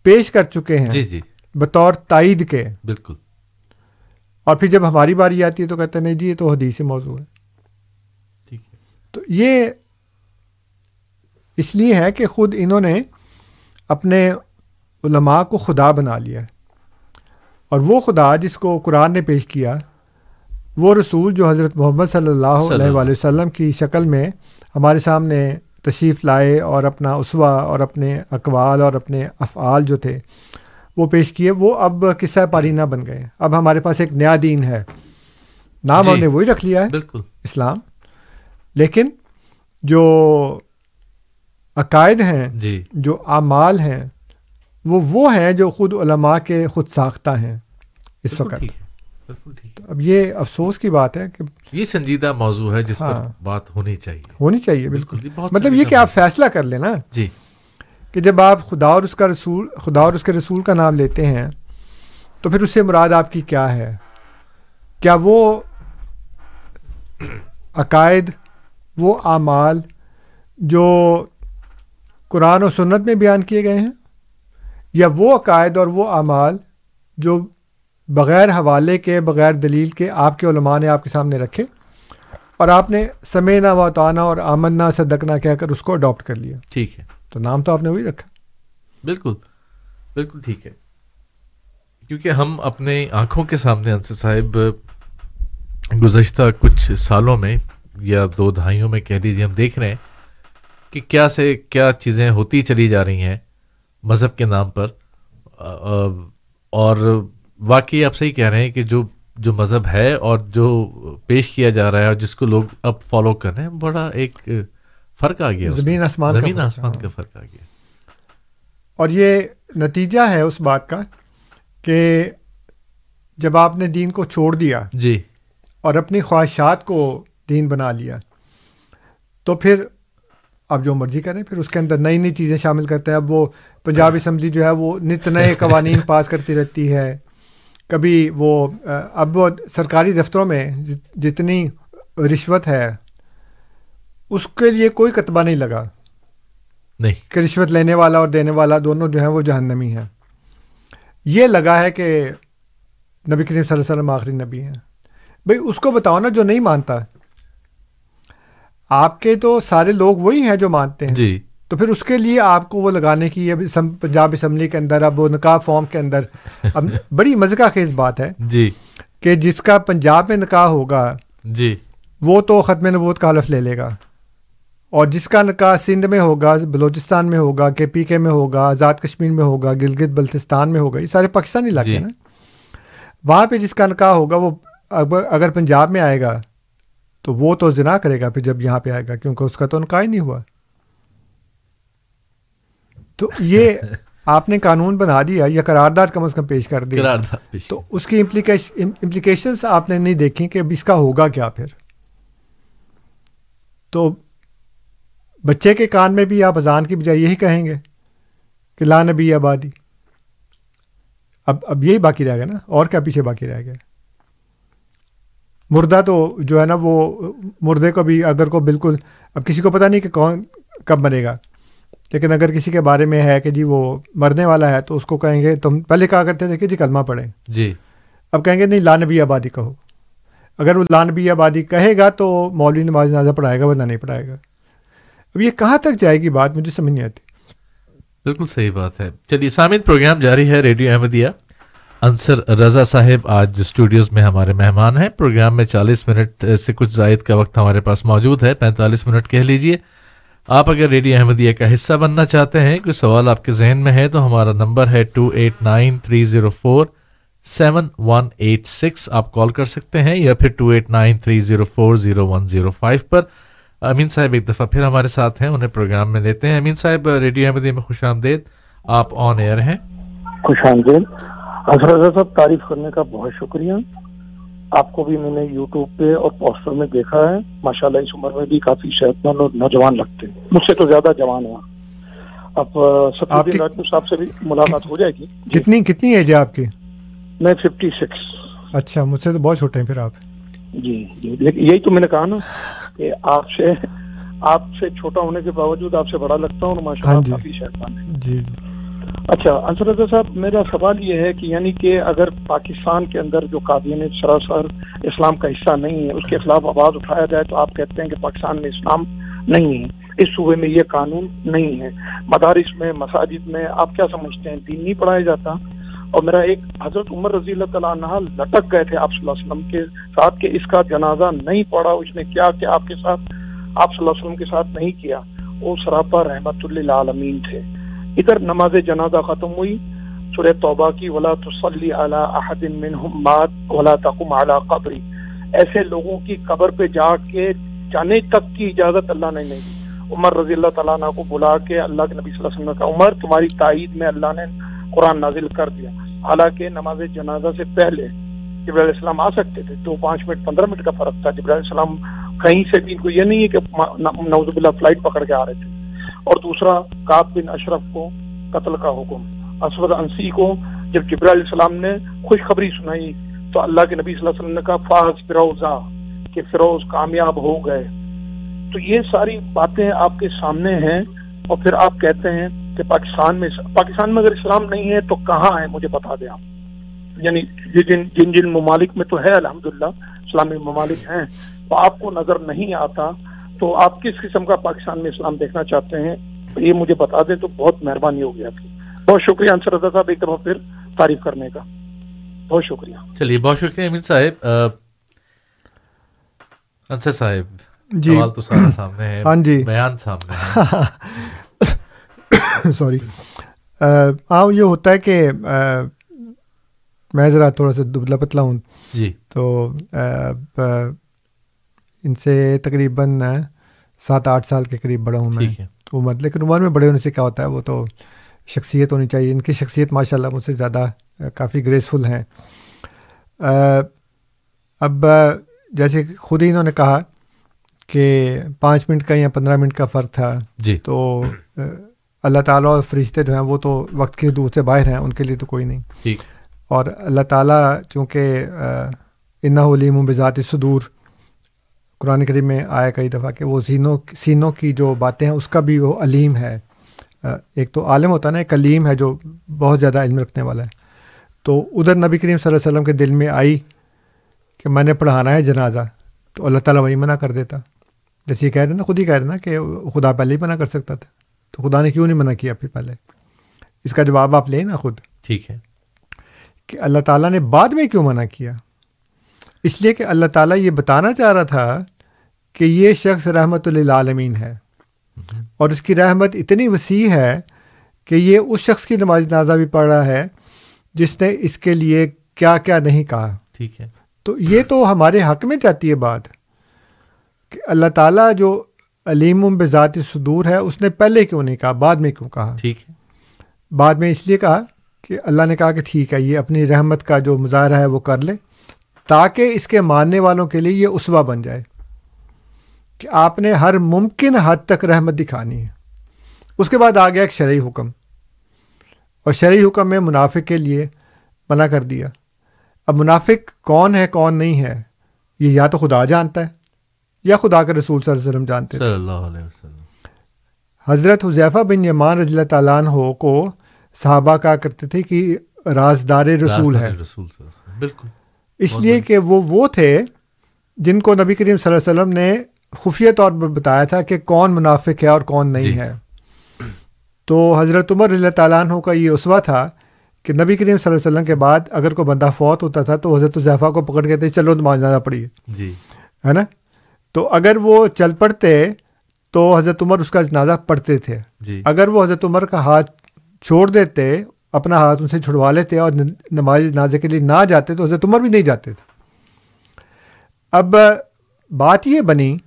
پیش کر چکے ہیں۔ جی جی۔ بطور تائید کے۔ بالکل۔ اور پھر جب ہماری باری آتی ہے تو کہتے ہیں نہیں جی یہ تو حدیث موضوع ہے۔ ٹھیک ہے۔ تو یہ اس لیے ہے کہ خود انہوں نے اپنے علماء کو خدا بنا لیا ہے۔ اور وہ خدا جس کو قرآن نے پیش کیا وہ رسول جو حضرت محمد صلی اللہ علیہ وآلہ وسلم کی شکل میں ہمارے سامنے تشریف لائے اور اپنا اسوا اور اپنے اقوال اور اپنے افعال جو تھے وہ پیش کیے وہ اب قصہ پارینہ بن گئے۔ اب ہمارے پاس ایک نیا دین ہے۔ نام جی۔ ہم نے وہی رکھ لیا ہے۔ بالکل۔ اسلام۔ لیکن جو عقائد ہیں جی۔ جو اعمال ہیں وہ وہ ہیں جو خود علماء کے خود ساختہ ہیں اس وقت۔ اب یہ افسوس کی بات ہے کہ یہ سنجیدہ موضوع ہے جس پر ہاں۔ بات ہونی چاہیے۔ ہونی چاہیے بالکل بہت مطلب یہ کہ آپ فیصلہ کر لیں نا جی۔ کہ جب آپ خدا اور اس کا رسول خدا اور اس کے رسول کا نام لیتے ہیں تو پھر اس سے مراد آپ کی کیا ہے؟ کیا وہ عقائد وہ اعمال جو قرآن و سنت میں بیان کیے گئے ہیں؟ یا وہ عقائد اور وہ اعمال جو بغیر حوالے کے بغیر دلیل کے آپ کے علماء نے آپ کے سامنے رکھے اور آپ نے سمینا و تانا اور آمنا صدقنا کہہ کر اس کو اڈاپٹ کر لیا۔ ٹھیک ہے۔ تو نام تو آپ نے وہی رکھا۔ بالکل بالکل ٹھیک ہے۔ کیونکہ ہم اپنے آنکھوں کے سامنے انصر صاحب گزشتہ کچھ سالوں میں یا دو دہائیوں میں کہہ لیجیے ہم دیکھ رہے ہیں کہ کیا سے کیا چیزیں ہوتی چلی جا رہی ہیں۔ مذہب کے نام پر اور واقعی آپ صحیح کہہ رہے ہیں کہ جو جو مذہب ہے اور جو پیش کیا جا رہا ہے اور جس کو لوگ اب فالو کر رہے ہیں بڑا ایک فرق آ گیا۔ زمین آسمان کا زمین ہے، آسمان۔ کا فرق آ گیا اور یہ نتیجہ ہے اس بات کا کہ جب آپ نے دین کو چھوڑ دیا جی اور اپنی خواہشات کو دین بنا لیا تو پھر آپ جو مرضی کریں پھر اس کے اندر نئی نئی چیزیں شامل کرتے ہیں۔ اب وہ پنجاب اسمبلی جو ہے وہ نت نئے قوانین پاس کرتی رہتی ہے۔ کبھی وہ اب وہ سرکاری دفتروں میں جت- جتنی رشوت ہے اس کے لیے کوئی کتبہ نہیں لگا۔ نہیں۔ کہ رشوت لینے والا اور دینے والا دونوں جو ہیں وہ جہنمی ہیں۔ یہ لگا ہے کہ نبی کریم صلی اللہ علیہ وسلم آخری نبی ہیں۔ بھئی اس کو بتاؤ نا جو نہیں مانتا۔ آپ کے تو سارے لوگ وہی ہیں جو مانتے ہیں۔ جی۔ تو پھر اس کے لیے آپ کو وہ لگانے کی اب اسم- پنجاب اسمبلی کے اندر اب وہ نکاح فارم کے اندر۔ اب بڑی مزہ خیز بات ہے جی۔ کہ جس کا پنجاب میں نکاح ہوگا جی۔ وہ تو ختم نبوت کا حلف لے لے گا۔ اور جس کا نکاح سندھ میں ہوگا بلوچستان میں ہوگا کے پی کے میں ہوگا آزاد کشمیر میں ہوگا گلگت بلتستان میں ہوگا یہ سارے پاکستانی علاقے جی۔ نا۔ وہاں پہ جس کا نکاح ہوگا وہ اگر پنجاب میں آئے گا تو وہ تو زنا کرے گا پھر جب یہاں پہ آئے گا کیونکہ اس کا تو ہی نہیں ہوا۔ تو یہ آپ نے قانون بنا دیا یا قرارداد کم از کم پیش کر پیش۔ تو اس کی امپلیکیشنس آپ نے نہیں دیکھی کہ اب اس کا ہوگا کیا پھر۔ تو بچے کے کان میں بھی آپ اذان کی بجائے یہی کہیں گے کہ لا نبی آبادی۔ اب اب یہی باقی رہ گیا نا اور کیا پیچھے باقی رہ گیا۔ مردہ تو جو ہے نا وہ مردے کو بھی اگر کو بالکل اب کسی کو پتہ نہیں کہ کون کب مرے گا۔ لیکن اگر کسی کے بارے میں ہے کہ جی وہ مرنے والا ہے تو اس کو کہیں گے تم پہلے کہا کرتے تھے کہ جی کلمہ پڑھیں۔ جی۔ اب کہیں گے نہیں لانبی آبادی کہو۔ اگر وہ لانبی آبادی کہے گا تو مولوی نماز جنازہ پڑھائے گا ورنہ نہیں پڑھائے گا۔ اب یہ کہاں تک جائے گی بات مجھے سمجھ نہیں آتی۔ بالکل صحیح بات ہے۔ چلیے سامعین پروگرام جاری ہے ریڈیو احمدیہ۔ انصر رضا صاحب آج اسٹوڈیوز میں ہمارے مہمان ہیں۔ پروگرام میں چالیس منٹ سے کچھ زائد کا وقت ہمارے پاس موجود ہے۔ پینتالیس منٹ کہہ لیجیے۔ آپ اگر ریڈیو احمدیہ کا حصہ بننا چاہتے ہیں، کوئی سوال آپ کے ذہن میں ہے تو ہمارا نمبر ہے two eight nine three zero four seven one eight six آپ کال کر سکتے ہیں یا پھر two eight nine three zero four zero one zero five پر۔ امین صاحب ایک دفعہ پھر ہمارے ساتھ ہیں، انہیں پروگرام میں لیتے ہیں۔ امین صاحب، ریڈیو احمدیہ میں خوش آمدید۔ آپ آن ایئر ہیں۔ خوش آمدید۔ رضا صاحب تعریف کرنے کا بہت شکریہ۔ آپ کو بھی میں نے یوٹیوب پہ اور پوسٹر میں دیکھا ہے۔ ماشاءاللہ اس عمر میں بھی کافی صحت مند اور نوجوان لگتے ہیں۔ مجھ سے تو زیادہ جوان ہیں۔ اب راجپوت صاحب سے بھی ملاقات ہو جائے گی۔ کتنی کتنی ایج ہے آپ کی؟ میں ففٹی سکس اچھا مجھ سے تو بہت چھوٹے ہیں پھر آپ۔ جی جی لیکن یہی تو میں نے کہا نا کہ آپ سے آپ سے چھوٹا ہونے کے باوجود آپ سے بڑا لگتا ہوں اور ماشاء ہاں اللہ جی۔ کافی صحت مند ہیں۔ جی جی۔ اچھا انصر رضا صاحب، میرا سوال یہ ہے کہ یعنی کہ اگر پاکستان کے اندر جو قادیانی سراسر اسلام کا حصہ نہیں ہے، اس کے خلاف آواز اٹھایا جائے تو آپ کہتے ہیں کہ پاکستان میں اسلام نہیں ہے۔ اس صوبے میں یہ قانون نہیں ہے۔ مدارس میں، مساجد میں آپ کیا سمجھتے ہیں؟ دین نہیں پڑھایا جاتا۔ اور میرا ایک حضرت عمر رضی اللہ تعالیٰ عنہ لٹک گئے تھے آپ صلی اللہ علیہ وسلم کے ساتھ کہ اس کا جنازہ نہیں پڑا اس نے کیا کہ آپ کے ساتھ، آپ صلی اللہ علیہ وسلم کے ساتھ نہیں کیا۔ وہ سراپا رحمت اللہ عالمین تھے۔ ادھر نماز جنازہ ختم ہوئی، سورہ توبہ کی، ولا تصلی علی احد منہم مات، ولا تقم علی قبری ایسے لوگوں کی قبر پہ جا کے جانے تک کی اجازت اللہ نے نہیں دی۔ عمر رضی اللہ تعالیٰ عنہ کو بلا کے اللہ کے نبی صلی اللہ علیہ وسلم نے کہا، عمر، تمہاری تائید میں اللہ نے قرآن نازل کر دیا۔ حالانکہ نماز جنازہ سے پہلے جبرائیل علیہ السلام آ سکتے تھے دو پانچ منٹ، پندرہ منٹ کا فرق تھا۔ جبرائیل علیہ السلام کہیں سے بھی ان کو یہ نہیں ہے کہ نوز باللہ، فلائٹ پکڑ کے آ رہے تھے۔ اور دوسرا کاب بن اشرف کو قتل کا حکم۔ اسود انسی کو جب جبرائیل علیہ السلام نے خوشخبری سنائی، تو اللہ کے نبی صلی اللہ علیہ وسلم نے کہا، فاز فروزہ کہ فروز کامیاب ہو گئے۔ تو یہ ساری باتیں آپ کے سامنے ہیں اور پھر آپ کہتے ہیں کہ پاکستان میں پاکستان میں اگر اسلام نہیں ہے تو کہاں ہے؟ مجھے بتا دیں آپ۔ یعنی جن جن جن ممالک میں تو ہے، الحمدللہ، اسلامی ممالک ہیں۔ تو آپ کو نظر نہیں آتا تو آپ کس قسم کا پاکستان میں اسلام دیکھنا چاہتے ہیں؟ یہ مجھے بتا دیں تو بہت مہربانی ہوگی آپ کی۔ بہت شکریہ انصر رضا صاحب ایک دفعہ پھر تعریف کرنے کا۔ بہت شکریہ۔ چلیے بہت شکریہ امین صاحب۔ انصر صاحب جی۔ سوال تو سارا سامنے ہے۔ ہاں جی۔ بیان سامنے سوری۔ ہاں یہ ہوتا ہے کہ میں ذرا تھوڑا سا دبلا پتلا ہوں۔ جی۔ تو ان سے تقریباً سات آٹھ سال کے قریب بڑا ہوں میں عمر۔ لیکن عمر میں بڑے ہونے سے کیا ہوتا ہے وہ تو شخصیت ہونی چاہیے۔ ان کی شخصیت ماشاء اللہ مجھ سے زیادہ کافی گریسفل ہیں۔ اب جیسے خود ہی انہوں نے کہا کہ پانچ منٹ کا یا پندرہ منٹ کا فرق تھا جی۔ تو اللہ تعالیٰ اور فرشتے جو ہیں وہ تو وقت کی حدود سے باہر ہیں ان کے لیے تو کوئی نہیں۔ اور اللہ تعالیٰ چونکہ انا علیم و بذات صدور قرآن کریم میں آیا کئی دفعہ کہ وہ سینوں سینوں کی جو باتیں ہیں اس کا بھی وہ علیم ہے۔ ایک تو عالم ہوتا ہے نا ایک علیم ہے جو بہت زیادہ علم رکھنے والا ہے۔ تو ادھر نبی کریم صلی اللہ علیہ وسلم کے دل میں آئی کہ میں نے پڑھانا ہے جنازہ تو اللہ تعالیٰ وہی منع کر دیتا۔ جیسے یہ کہہ رہے نا خود ہی کہہ رہے نا کہ خدا پہلے ہی منع کر سکتا تھا۔ تو خدا نے کیوں نہیں منع کیا پھر پہلے؟ اس کا جواب آپ لیں نا خود۔ ٹھیک ہے۔ کہ اللہ تعالیٰ نے بعد میں کیوں منع کیا؟ اس لیے کہ اللہ تعالیٰ یہ بتانا چاہ رہا تھا کہ یہ شخص رحمت للعالمین ہے۔ اور اس کی رحمت اتنی وسیع ہے کہ یہ اس شخص کی نماز جنازہ بھی پڑھ رہا ہے جس نے اس کے لیے کیا کیا نہیں کہا۔ ٹھیک ہے۔ تو یہ تو ہمارے حق میں جاتی ہے بات کہ اللہ تعالیٰ جو علیم بذات صدور ہے اس نے پہلے کیوں نہیں کہا؟ بعد میں کیوں کہا؟ ٹھیک ہے۔ بعد میں اس لیے کہا کہ اللہ نے کہا کہ ٹھیک ہے یہ اپنی رحمت کا جو مظاہرہ ہے وہ کر لے تاکہ اس کے ماننے والوں کے لیے یہ اسوا بن جائے۔ کہ آپ نے ہر ممکن حد تک رحمت دکھانی ہے۔ اس کے بعد آ گیا ایک شرعی حکم۔ اور شرعی حکم میں منافق کے لیے منع کر دیا۔ اب منافق کون ہے کون نہیں ہے یہ یا تو خدا جانتا ہے یا خدا کے رسول صلی اللہ علیہ وسلم جانتے صلی اللہ علیہ وسلم۔ حضرت حذیفہ بن یمان رضی اللہ تعالیٰ عنہ کو صحابہ کہا کرتے تھے کہ رازدار رسول ہے۔ رسول صلی اللہ علیہ وسلم۔ بالکل۔ اس لیے کہ وہ وہ تھے جن کو نبی کریم صلی اللہ علیہ وسلم نے خفیہ طور پر بتایا تھا کہ کون منافق ہے اور کون نہیں جی۔ ہے۔ تو حضرت عمر رضی اللہ تعالیٰ عنہ کا یہ اسوا تھا کہ نبی کریم صلی اللہ علیہ وسلم کے بعد اگر کوئی بندہ فوت ہوتا تھا تو حضرت الضیفہ کو پکڑ کے تھے چلو نماز جانا پڑیے جی۔ ہے نا؟ تو اگر وہ چل پڑتے تو حضرت عمر اس کا جنازہ پڑھتے تھے۔ جی۔ اگر وہ حضرت عمر کا ہاتھ چھوڑ دیتے اپنا ہاتھ ان سے چھڑوا لیتے اور نماز جنازے کے لیے نہ جاتے تو حضرت عمر بھی نہیں جاتے تھے۔ اب بات یہ بنی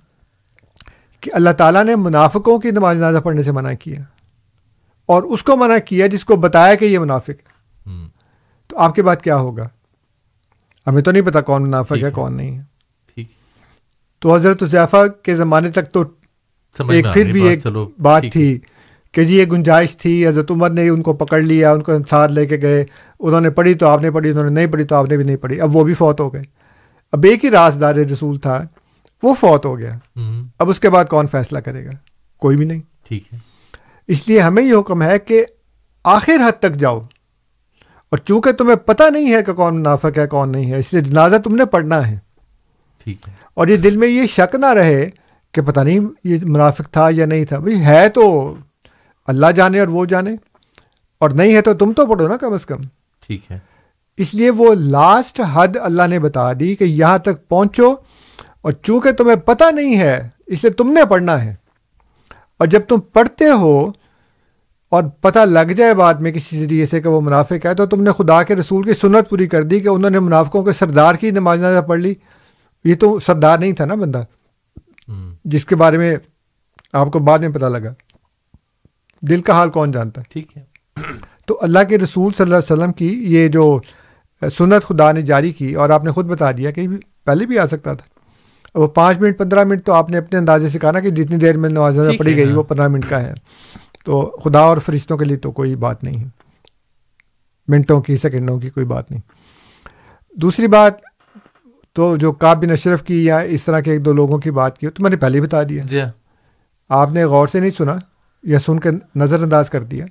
کہ اللہ تعالیٰ نے منافقوں کی نماز جنازہ پڑھنے سے منع کیا اور اس کو منع کیا جس کو بتایا کہ یہ منافق ہے۔ تو آپ کے بعد کیا ہوگا؟ ہمیں تو نہیں پتا کون منافق ہے۔ کون نہیں ہے۔ ٹھیک۔ تو حضرت حذیفہ کے زمانے تک تو ایک پھر بھی ایک بات۔ تھی کہ جی یہ گنجائش تھی حضرت عمر نے ان کو پکڑ لیا ان کو ساتھ لے کے گئے۔ انہوں نے پڑھی تو آپ نے پڑھی انہوں نے نہیں پڑھی تو آپ نے بھی نہیں پڑھی۔ اب وہ بھی فوت ہو گئے۔ اب ایک ہی رازدار رسول تھا۔ وہ فوت ہو گیا۔ اب اس کے بعد کون فیصلہ کرے گا؟ کوئی بھی نہیں۔ ٹھیک ہے۔ اس لیے ہمیں یہ حکم ہے کہ آخر حد تک جاؤ۔ اور چونکہ تمہیں پتہ نہیں ہے کہ کون منافق ہے کون نہیں ہے اس لیے جنازہ تم نے پڑھنا ہے۔ ٹھیک ہے۔ اور یہ دل میں یہ شک نہ رہے کہ پتہ نہیں یہ منافق تھا یا نہیں تھا۔ بھائی ہے تو اللہ جانے اور وہ جانے۔ اور نہیں ہے تو تم تو پڑھو نا کم از کم۔ ٹھیک ہے۔ اس لیے وہ لاسٹ حد اللہ نے بتا دی کہ یہاں تک پہنچو۔ اور چونکہ تمہیں پتہ نہیں ہے اس لیے تم نے پڑھنا ہے۔ اور جب تم پڑھتے ہو اور پتہ لگ جائے بعد میں کسی ذریعے سے کہ وہ منافق ہے تو تم نے خدا کے رسول کی سنت پوری کر دی کہ انہوں نے منافقوں کے سردار کی نماز نازہ پڑھ لی۔ یہ تو سردار نہیں تھا نا بندہ؟ جس کے بارے میں آپ کو بعد میں پتہ لگا۔ دل کا حال کون جانتا؟ ہے ٹھیک ہے۔ تو اللہ کے رسول صلی اللہ علیہ وسلم کی یہ جو سنت خدا نے جاری کی اور آپ نے خود بتا دیا کہ پہلے بھی آ سکتا تھا۔ وہ پانچ منٹ پندرہ منٹ تو آپ نے اپنے اندازے سے کہا نا کہ جتنی دیر میں نماز پڑھی ہے، گئی ہاں۔ وہ پندرہ منٹ کا ہے۔ تو خدا اور فرشتوں کے لیے تو کوئی بات نہیں ہے۔ منٹوں کی سیکنڈوں کی کوئی بات نہیں۔ دوسری بات تو جو کاب بن اشرف کی یا اس طرح کے ایک دو لوگوں کی بات کی تو میں نے پہلے بتا دیا۔ جی ہاں۔ آپ نے غور سے نہیں سنا یا سن کے نظر انداز کر دیا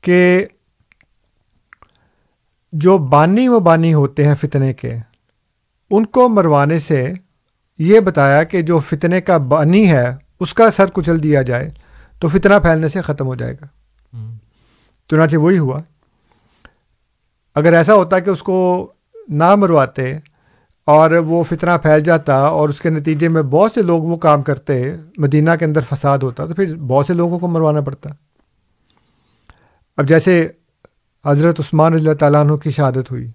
کہ جو بانی و بانی ہوتے ہیں فتنے کے ان کو مروانے سے یہ بتایا کہ جو فتنے کا بانی ہے اس کا سر کچل دیا جائے تو فتنہ پھیلنے سے ختم ہو جائے گا۔ چنانچہ وہی ہوا۔ اگر ایسا ہوتا کہ اس کو نہ مرواتے اور وہ فتنہ پھیل جاتا اور اس کے نتیجے میں بہت سے لوگ وہ کام کرتے مدینہ کے اندر فساد ہوتا تو پھر بہت سے لوگوں کو مروانا پڑتا۔ اب جیسے حضرت عثمان رضی اللہ تعالیٰ عنہ کی شہادت ہوئی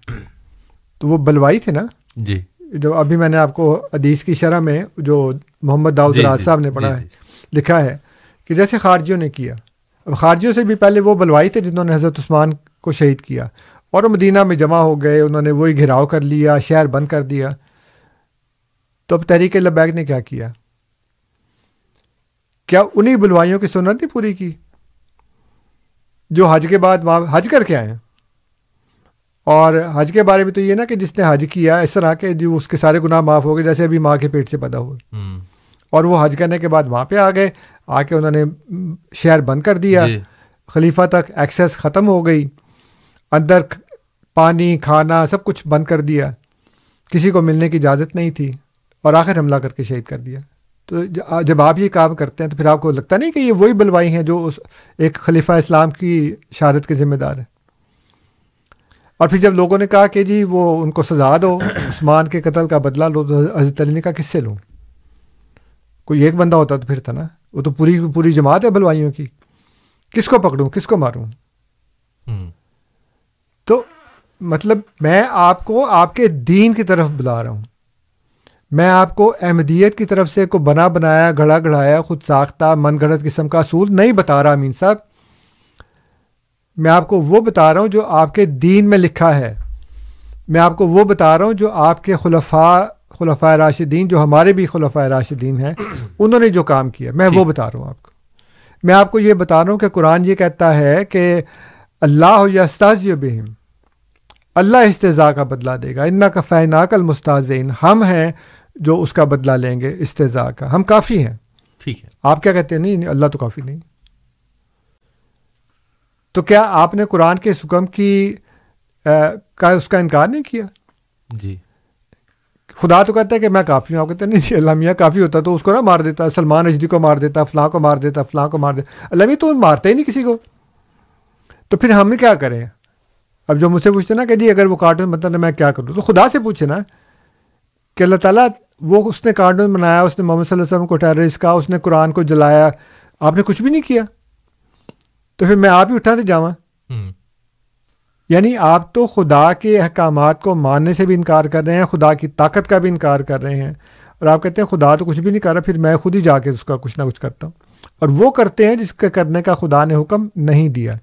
تو وہ بلوائی تھے نا؟ جی۔ جو ابھی میں نے آپ کو حدیث کی شرح میں جو محمد داؤد جی، راز جی، صاحب نے جی، پڑھا جی۔ ہے لکھا ہے کہ جیسے خارجیوں نے کیا اب خارجیوں سے بھی پہلے وہ بلوائی تھے جنہوں نے حضرت عثمان کو شہید کیا اور وہ مدینہ میں جمع ہو گئے انہوں نے وہی گھیراؤ کر لیا شہر بند کر دیا۔ تو اب تحریک لبیک نے کیا کیا؟ کیا انہی بلوائیوں کی سنت نہیں پوری کی؟ جو حج کے بعد وہاں حج کر کے آئے ہیں۔ اور حج کے بارے میں تو یہ نا کہ جس نے حج کیا اس طرح کہ جو اس کے سارے گناہ معاف ہو گئے جیسے ابھی ماں کے پیٹ سے پیدا ہوئے اور وہ حج کرنے کے بعد وہاں پہ آ گئے آ کے انہوں نے شہر بند کر دیا۔ جی۔ خلیفہ تک ایکسیس ختم ہو گئی۔ اندر پانی کھانا سب کچھ بند کر دیا۔ کسی کو ملنے کی اجازت نہیں تھی اور آخر حملہ کر کے شہید کر دیا۔ تو جب آپ یہ کام کرتے ہیں تو پھر آپ کو لگتا نہیں کہ یہ وہی بلوائی ہیں جو اس ایک خلیفہ اسلام کی شہادت کے ذمہ دار ہیں؟ اور پھر جب لوگوں نے کہا کہ جی وہ ان کو سزا دو عثمان کے قتل کا بدلہ لو تو حضرت علی نے کہا کس سے لوں؟ کوئی ایک بندہ ہوتا تو پھر تھا نا؟ وہ تو پوری پوری جماعت ہے بلوائیوں کی۔ کس کو پکڑوں؟ کس کو ماروں؟ تو مطلب میں آپ کو آپ کے دین کی طرف بلا رہا ہوں۔ میں آپ کو احمدیت کی طرف سے کو بنا بنایا گھڑا گھڑایا خود ساختہ من گھڑت قسم کا اصول نہیں بتا رہا امین صاحب۔ میں آپ کو وہ بتا رہا ہوں جو آپ کے دین میں لکھا ہے۔ میں آپ کو وہ بتا رہا ہوں جو آپ کے خلفاء خلفاء راشدین جو ہمارے بھی خلفاء راشدین ہیں انہوں نے جو کام کیا۔ میں وہ بتا رہا ہوں آپ کو۔ میں آپ کو یہ بتا رہا ہوں کہ قرآن یہ کہتا ہے کہ اللہ یستاز بہم اللہ استضاء کا بدلہ دے گا۔ ان کا فیناک المستازین ہم ہیں جو اس کا بدلہ لیں گے استضاء کا۔ ہم کافی ہیں۔ ٹھیک ہے۔ آپ کیا کہتے ہیں؟ نہیں، اللہ تو کافی نہیں۔ تو کیا آپ نے قرآن کے اس حکم کی کا اس کا انکار نہیں کیا؟ جی۔ خدا تو کہتا ہے کہ میں کافی ہوں آپ کہتے ہیں نہیں جی اللہ میاں کافی ہوتا تو اس کو نہ مار دیتا سلمان اجدی کو مار دیتا فلاں کو مار دیتا فلاں کو مار دیتا۔ اللہ میاں تو مارتا ہی نہیں کسی کو۔ تو پھر ہم کیا کریں؟ اب جو مجھ سے پوچھتے نا کہ جی اگر وہ کارٹون مطلب میں کیا کروں؟ تو خدا سے پوچھے نا کہ اللہ تعالیٰ وہ اس نے کارٹون بنایا اس نے محمد صلی اللہ علیہ وسلم کو ٹیررسٹ کہا اس نے قرآن کو جلایا آپ نے کچھ بھی نہیں کیا۔ تو پھر میں آپ ہی اٹھا دے جاواں۔ ہم، یعنی آپ تو خدا کے احکامات کو ماننے سے بھی انکار کر رہے ہیں خدا کی طاقت کا بھی انکار کر رہے ہیں۔ اور آپ کہتے ہیں خدا تو کچھ بھی نہیں کر رہا پھر میں خود ہی جا کے اس کا کچھ نہ کچھ کرتا ہوں۔ اور وہ کرتے ہیں جس کے کرنے کا خدا نے حکم نہیں دیا۔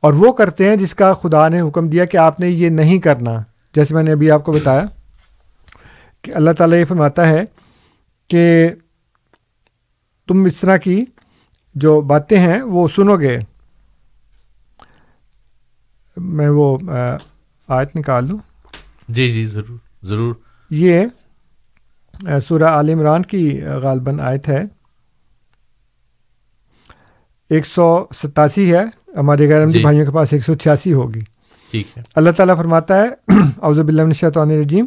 اور وہ کرتے ہیں جس کا خدا نے حکم دیا کہ آپ نے یہ نہیں کرنا۔ جیسے میں نے ابھی آپ کو بتایا کہ اللہ تعالیٰ یہ فرماتا ہے کہ تم اس طرح کی جو باتیں ہیں وہ سنو گے۔ میں وہ آیت نکال لوں۔ جی جی ضرور ضرور۔ یہ سورہ عال عمران کی غالباً آیت ہے۔ ایک سو ستاسی ہے۔ ہمارے غیر جی۔ بھائیوں کے پاس ایک سو چھیاسی ہوگی۔ ٹھیک ہے۔ اللہ تعالیٰ فرماتا ہے اوز بلّہ شیطان الرجیم۔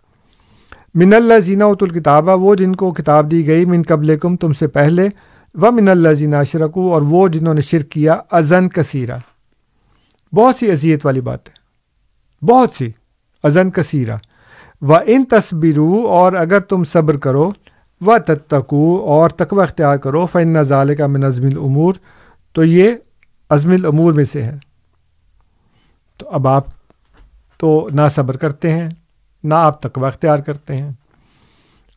من اللہ زینہ ات الکتابہ وہ جن کو کتاب دی گئی من قبل کم تم سے پہلے، و من اللہ زینہ اشرکو، اور وہ جنہوں نے شرک کیا، ازن کثیرہ۔ بہت سی اذیت والی بات ہے۔ بہت سی۔ ازن کثیرہ۔ و ان تصبرو، اور اگر تم صبر کرو، و تتکو اور تقوی اختیار کرو فن نظال کا من عزم العمور تو یہ عزم العمور میں سے ہے۔ تو اب آپ تو نہ صبر کرتے ہیں۔ نہ آپ تقوی اختیار کرتے ہیں۔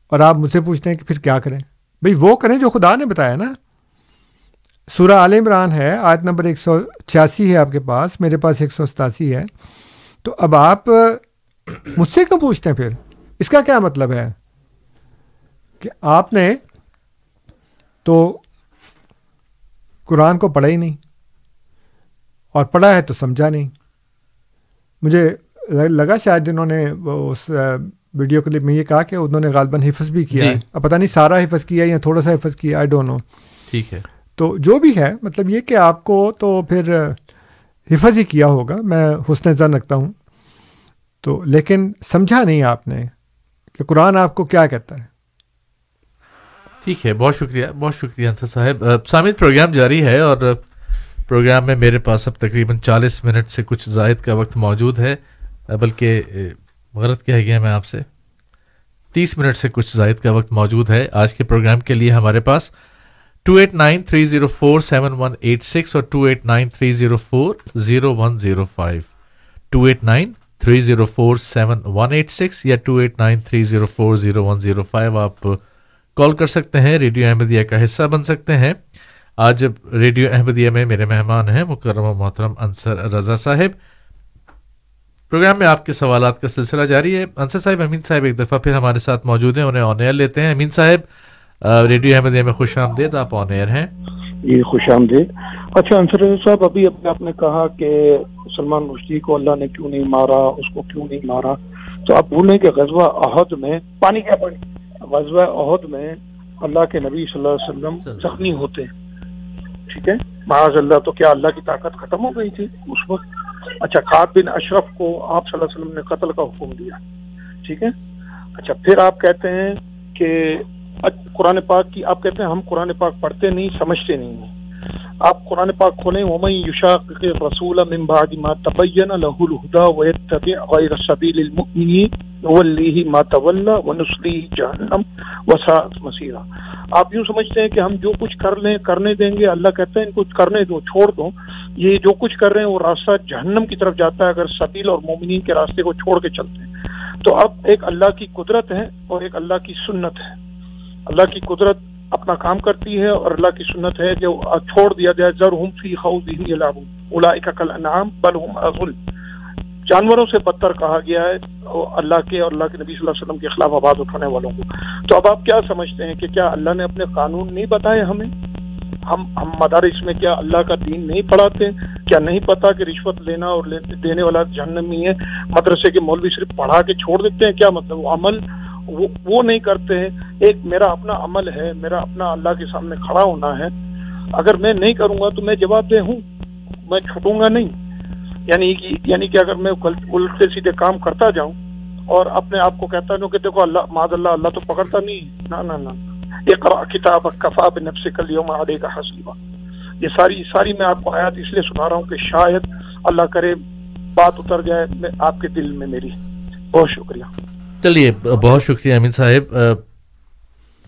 اور آپ مجھ سے پوچھتے ہیں کہ پھر کیا کریں؟ بھئی وہ کریں جو خدا نے بتایا نا۔ سورہ عال عمران ہے، آیت نمبر ایک سو چھیاسی ہے آپ کے پاس، میرے پاس ایک سو ستاسی ہے۔ تو اب آپ مجھ سے کیوں پوچھتے ہیں پھر؟ اس کا کیا مطلب ہے؟ کہ آپ نے تو قرآن کو پڑھا ہی نہیں، اور پڑھا ہے تو سمجھا نہیں۔ مجھے لگا شاید انہوں نے اس ویڈیو کلپ میں یہ کہا کہ انہوں نے غالباً حفظ بھی کیا جی. ہے۔ اب پتہ نہیں سارا حفظ کیا یا تھوڑا سا حفظ کیا آئی ڈونٹ نو ٹھیک ہے۔ تو جو بھی ہے مطلب یہ کہ آپ کو تو پھر حفظ ہی کیا ہوگا میں حسن زن رکھتا ہوں۔ تو لیکن سمجھا نہیں آپ نے کہ قرآن آپ کو کیا کہتا ہے۔ ٹھیک ہے بہت شکریہ بہت شکریہ انصر صاحب۔ سامد پروگرام جاری ہے اور پروگرام میں میرے پاس اب تقریباً چالیس منٹ سے کچھ زائد کا وقت موجود ہے۔ بلکہ غلط کیا گیا میں آپ سے؟ تیس منٹ سے کچھ زائد کا وقت موجود ہے آج کے پروگرام کے لیے ہمارے پاس two eight nine three zero four seven one eight six اور two eight nine three zero four zero one zero five two eight nine three zero four seven one eight six یا two eight nine three zero four zero one zero five آپ call کر سکتے ہیں، radio Ahmadiyya کا حصہ بن سکتے ہیں۔ آج ریڈیو احمدیہ میں میرے مہمان ہیں، مکرم و محترم انصر رضا صاحب۔ پروگرام میں آپ کے سوالات کا سلسلہ جاری ہے۔ انصر صاحب امین صاحب ایک دفعہ پھر ہمارے ساتھ موجود ہیں انہیں آن ایئر لیتے ہیں۔ امین صاحب ریڈیو احمدیہ میں خوش آمدید آپ آن ایئر ہیں۔ جی خوش آمدید۔ اچھا انصر صاحب ابھی ابھی آپ نے کہا کہ سلمان رشدی کو اللہ نے کیوں نہیں مارا اس کو کیوں نہیں مارا؟ تو آپ بھولیں کہ غزوہ عہد میں پانی کیا پانی غزوہ عہد میں اللہ کے نبی صلی اللہ علیہ وسلم زخمی ہوتے ٹھیک ہے؟ معاذ اللہ تو کیا اللہ کی طاقت ختم ہو گئی تھی اس وقت؟ اچھا خاد بن اشرف کو آپ صلی اللہ علیہ وسلم نے قتل کا حکم دیا، ٹھیک ہے؟ اچھا پھر آپ کہتے ہیں کہ اچھا، قرآن پاک کی، آپ کہتے ہیں ہم قرآن پاک پڑھتے نہیں، سمجھتے نہیں ہیں۔ آپ قرآن پاک کھولیں، ومن یشاقق الرسول من بعد ما تبین له الهدى ويتبع غير سبيل المؤمنين نوليه ما تولى ونصليه جهنم وساءت مصيرا۔ آپ یوں سمجھتے ہیں کہ ہم جو کچھ کر لیں، کرنے دیں گے، اللہ کہتے ہیں ان کو کرنے دو، چھوڑ دو یہ جو کچھ کر رہے ہیں وہ راستہ جہنم کی طرف جاتا ہے اگر سبیل اور مومنین کے راستے کو چھوڑ کے چلتے ہیں۔ تو اب ایک اللہ کی قدرت ہے اور ایک اللہ کی سنت ہے۔ اللہ کی قدرت اپنا کام کرتی ہے اور اللہ کی سنت ہے جو چھوڑ دیا جائے۔ ذر ہم فی اولا کل انعام بل ہم اغل جانوروں سے بدتر کہا گیا ہے اللہ کے اور اللہ کے نبی صلی اللہ علیہ وسلم کے خلاف آواز اٹھانے والوں کو۔ تو اب آپ کیا سمجھتے ہیں کہ کیا اللہ نے اپنے قانون نہیں بتائے ہمیں؟ ہم ہم مدارس میں کیا اللہ کا دین نہیں پڑھاتے؟ کیا نہیں پتا کہ رشوت لینا اور دینے والا جہنمی ہے؟ مدرسے کے مولوی صرف پڑھا کے چھوڑ دیتے ہیں؟ کیا مطلب وہ عمل وہ نہیں کرتے ہیں؟ ایک میرا اپنا عمل ہے، میرا اپنا اللہ کے سامنے کھڑا ہونا ہے۔ اگر میں نہیں کروں گا تو میں جواب دہ ہوں۔ میں چھوٹوں گا نہیں۔ یعنی کہ یعنی کہ اگر میں الٹے سیدھے کام کرتا جاؤں اور اپنے آپ کو کہتا ہوں کہ دیکھو اللہ ماد اللہ اللہ تو پکڑتا نہیں نہ نہ نہ۔ اقرا کتاب کفا بنفس کل یوم علیہ کا حسیبہ یہ ساری ساری میں آپ کو آیات اس لیے سنا رہا ہوں کہ شاید اللہ کرے بات اتر جائے آپ کے دل میں میری. بہت شکریہ۔ چلیے بہت شکریہ امین صاحب۔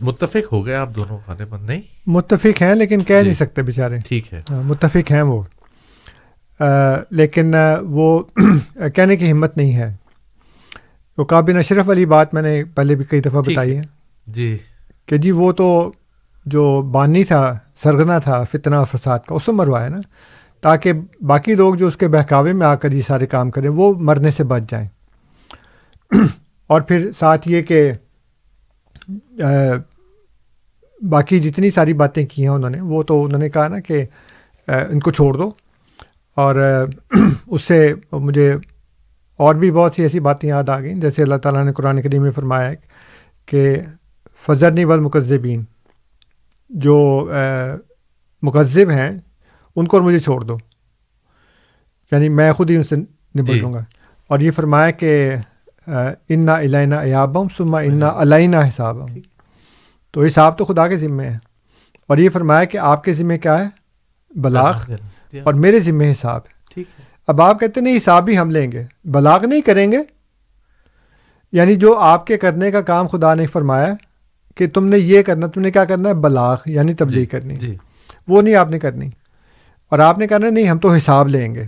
متفق ہو گئے آپ دونوں خانے بند نہیں؟ متفق ہیں لیکن کہہ جی۔ نہیں سکتے بیچارے۔ ٹھیک ہے۔ ہاں، متفق ہیں وہ۔ لیکن وہ کہنے کی ہمت نہیں ہے۔ وہ کابن اشرف والی بات میں نے پہلے بھی کئی دفعہ بتائی۔ ہے۔ جی۔ کہ جی وہ تو جو بانی تھا، سرگنا تھا، فتنہ فساد کا، اس کو مروایا نا۔ تاکہ باقی لوگ جو اس کے بہکاوے میں آ کر یہ سارے کام کریں، وہ مرنے سے بچ جائیں۔ اور پھر ساتھ یہ کہ باقی جتنی ساری باتیں کی ہیں انہوں نے، وہ تو انہوں نے کہا نا کہ ان کو چھوڑ دو۔ اور اس سے مجھے اور بھی بہت سی ایسی باتیں یاد آ گئیں۔ جیسے اللہ تعالیٰ نے قرآن کریم میں فرمایا ہے کہ فضر نول مکذبین جو مکذب ہیں ان کو اور مجھے چھوڑ دو۔ یعنی میں خود ہی ان سے نبٹ جی۔ لوں گا۔ اور یہ فرمایا کہ انا علینہ ایابم سما انا علینہ حساب تو حساب تو خدا کے ذمے ہے۔ اور یہ فرمایا کہ آپ کے ذمے کیا ہے؟ بلاغ۔ اور میرے ذمے حساب ہے۔ اب آپ کہتے ہیں نہیں حساب بھی ہم لیں گے۔ بلاغ نہیں کریں گے؟ یعنی جو آپ کے کرنے کا کام خدا نے فرمایا کہ تم نے یہ کرنا تم نے کیا کرنا ہے؟ بلاغ یعنی تبلیغ کرنی۔ جی۔ وہ نہیں آپ نے کرنی۔ اور آپ نے کہنا نہیں ہم تو حساب لیں گے۔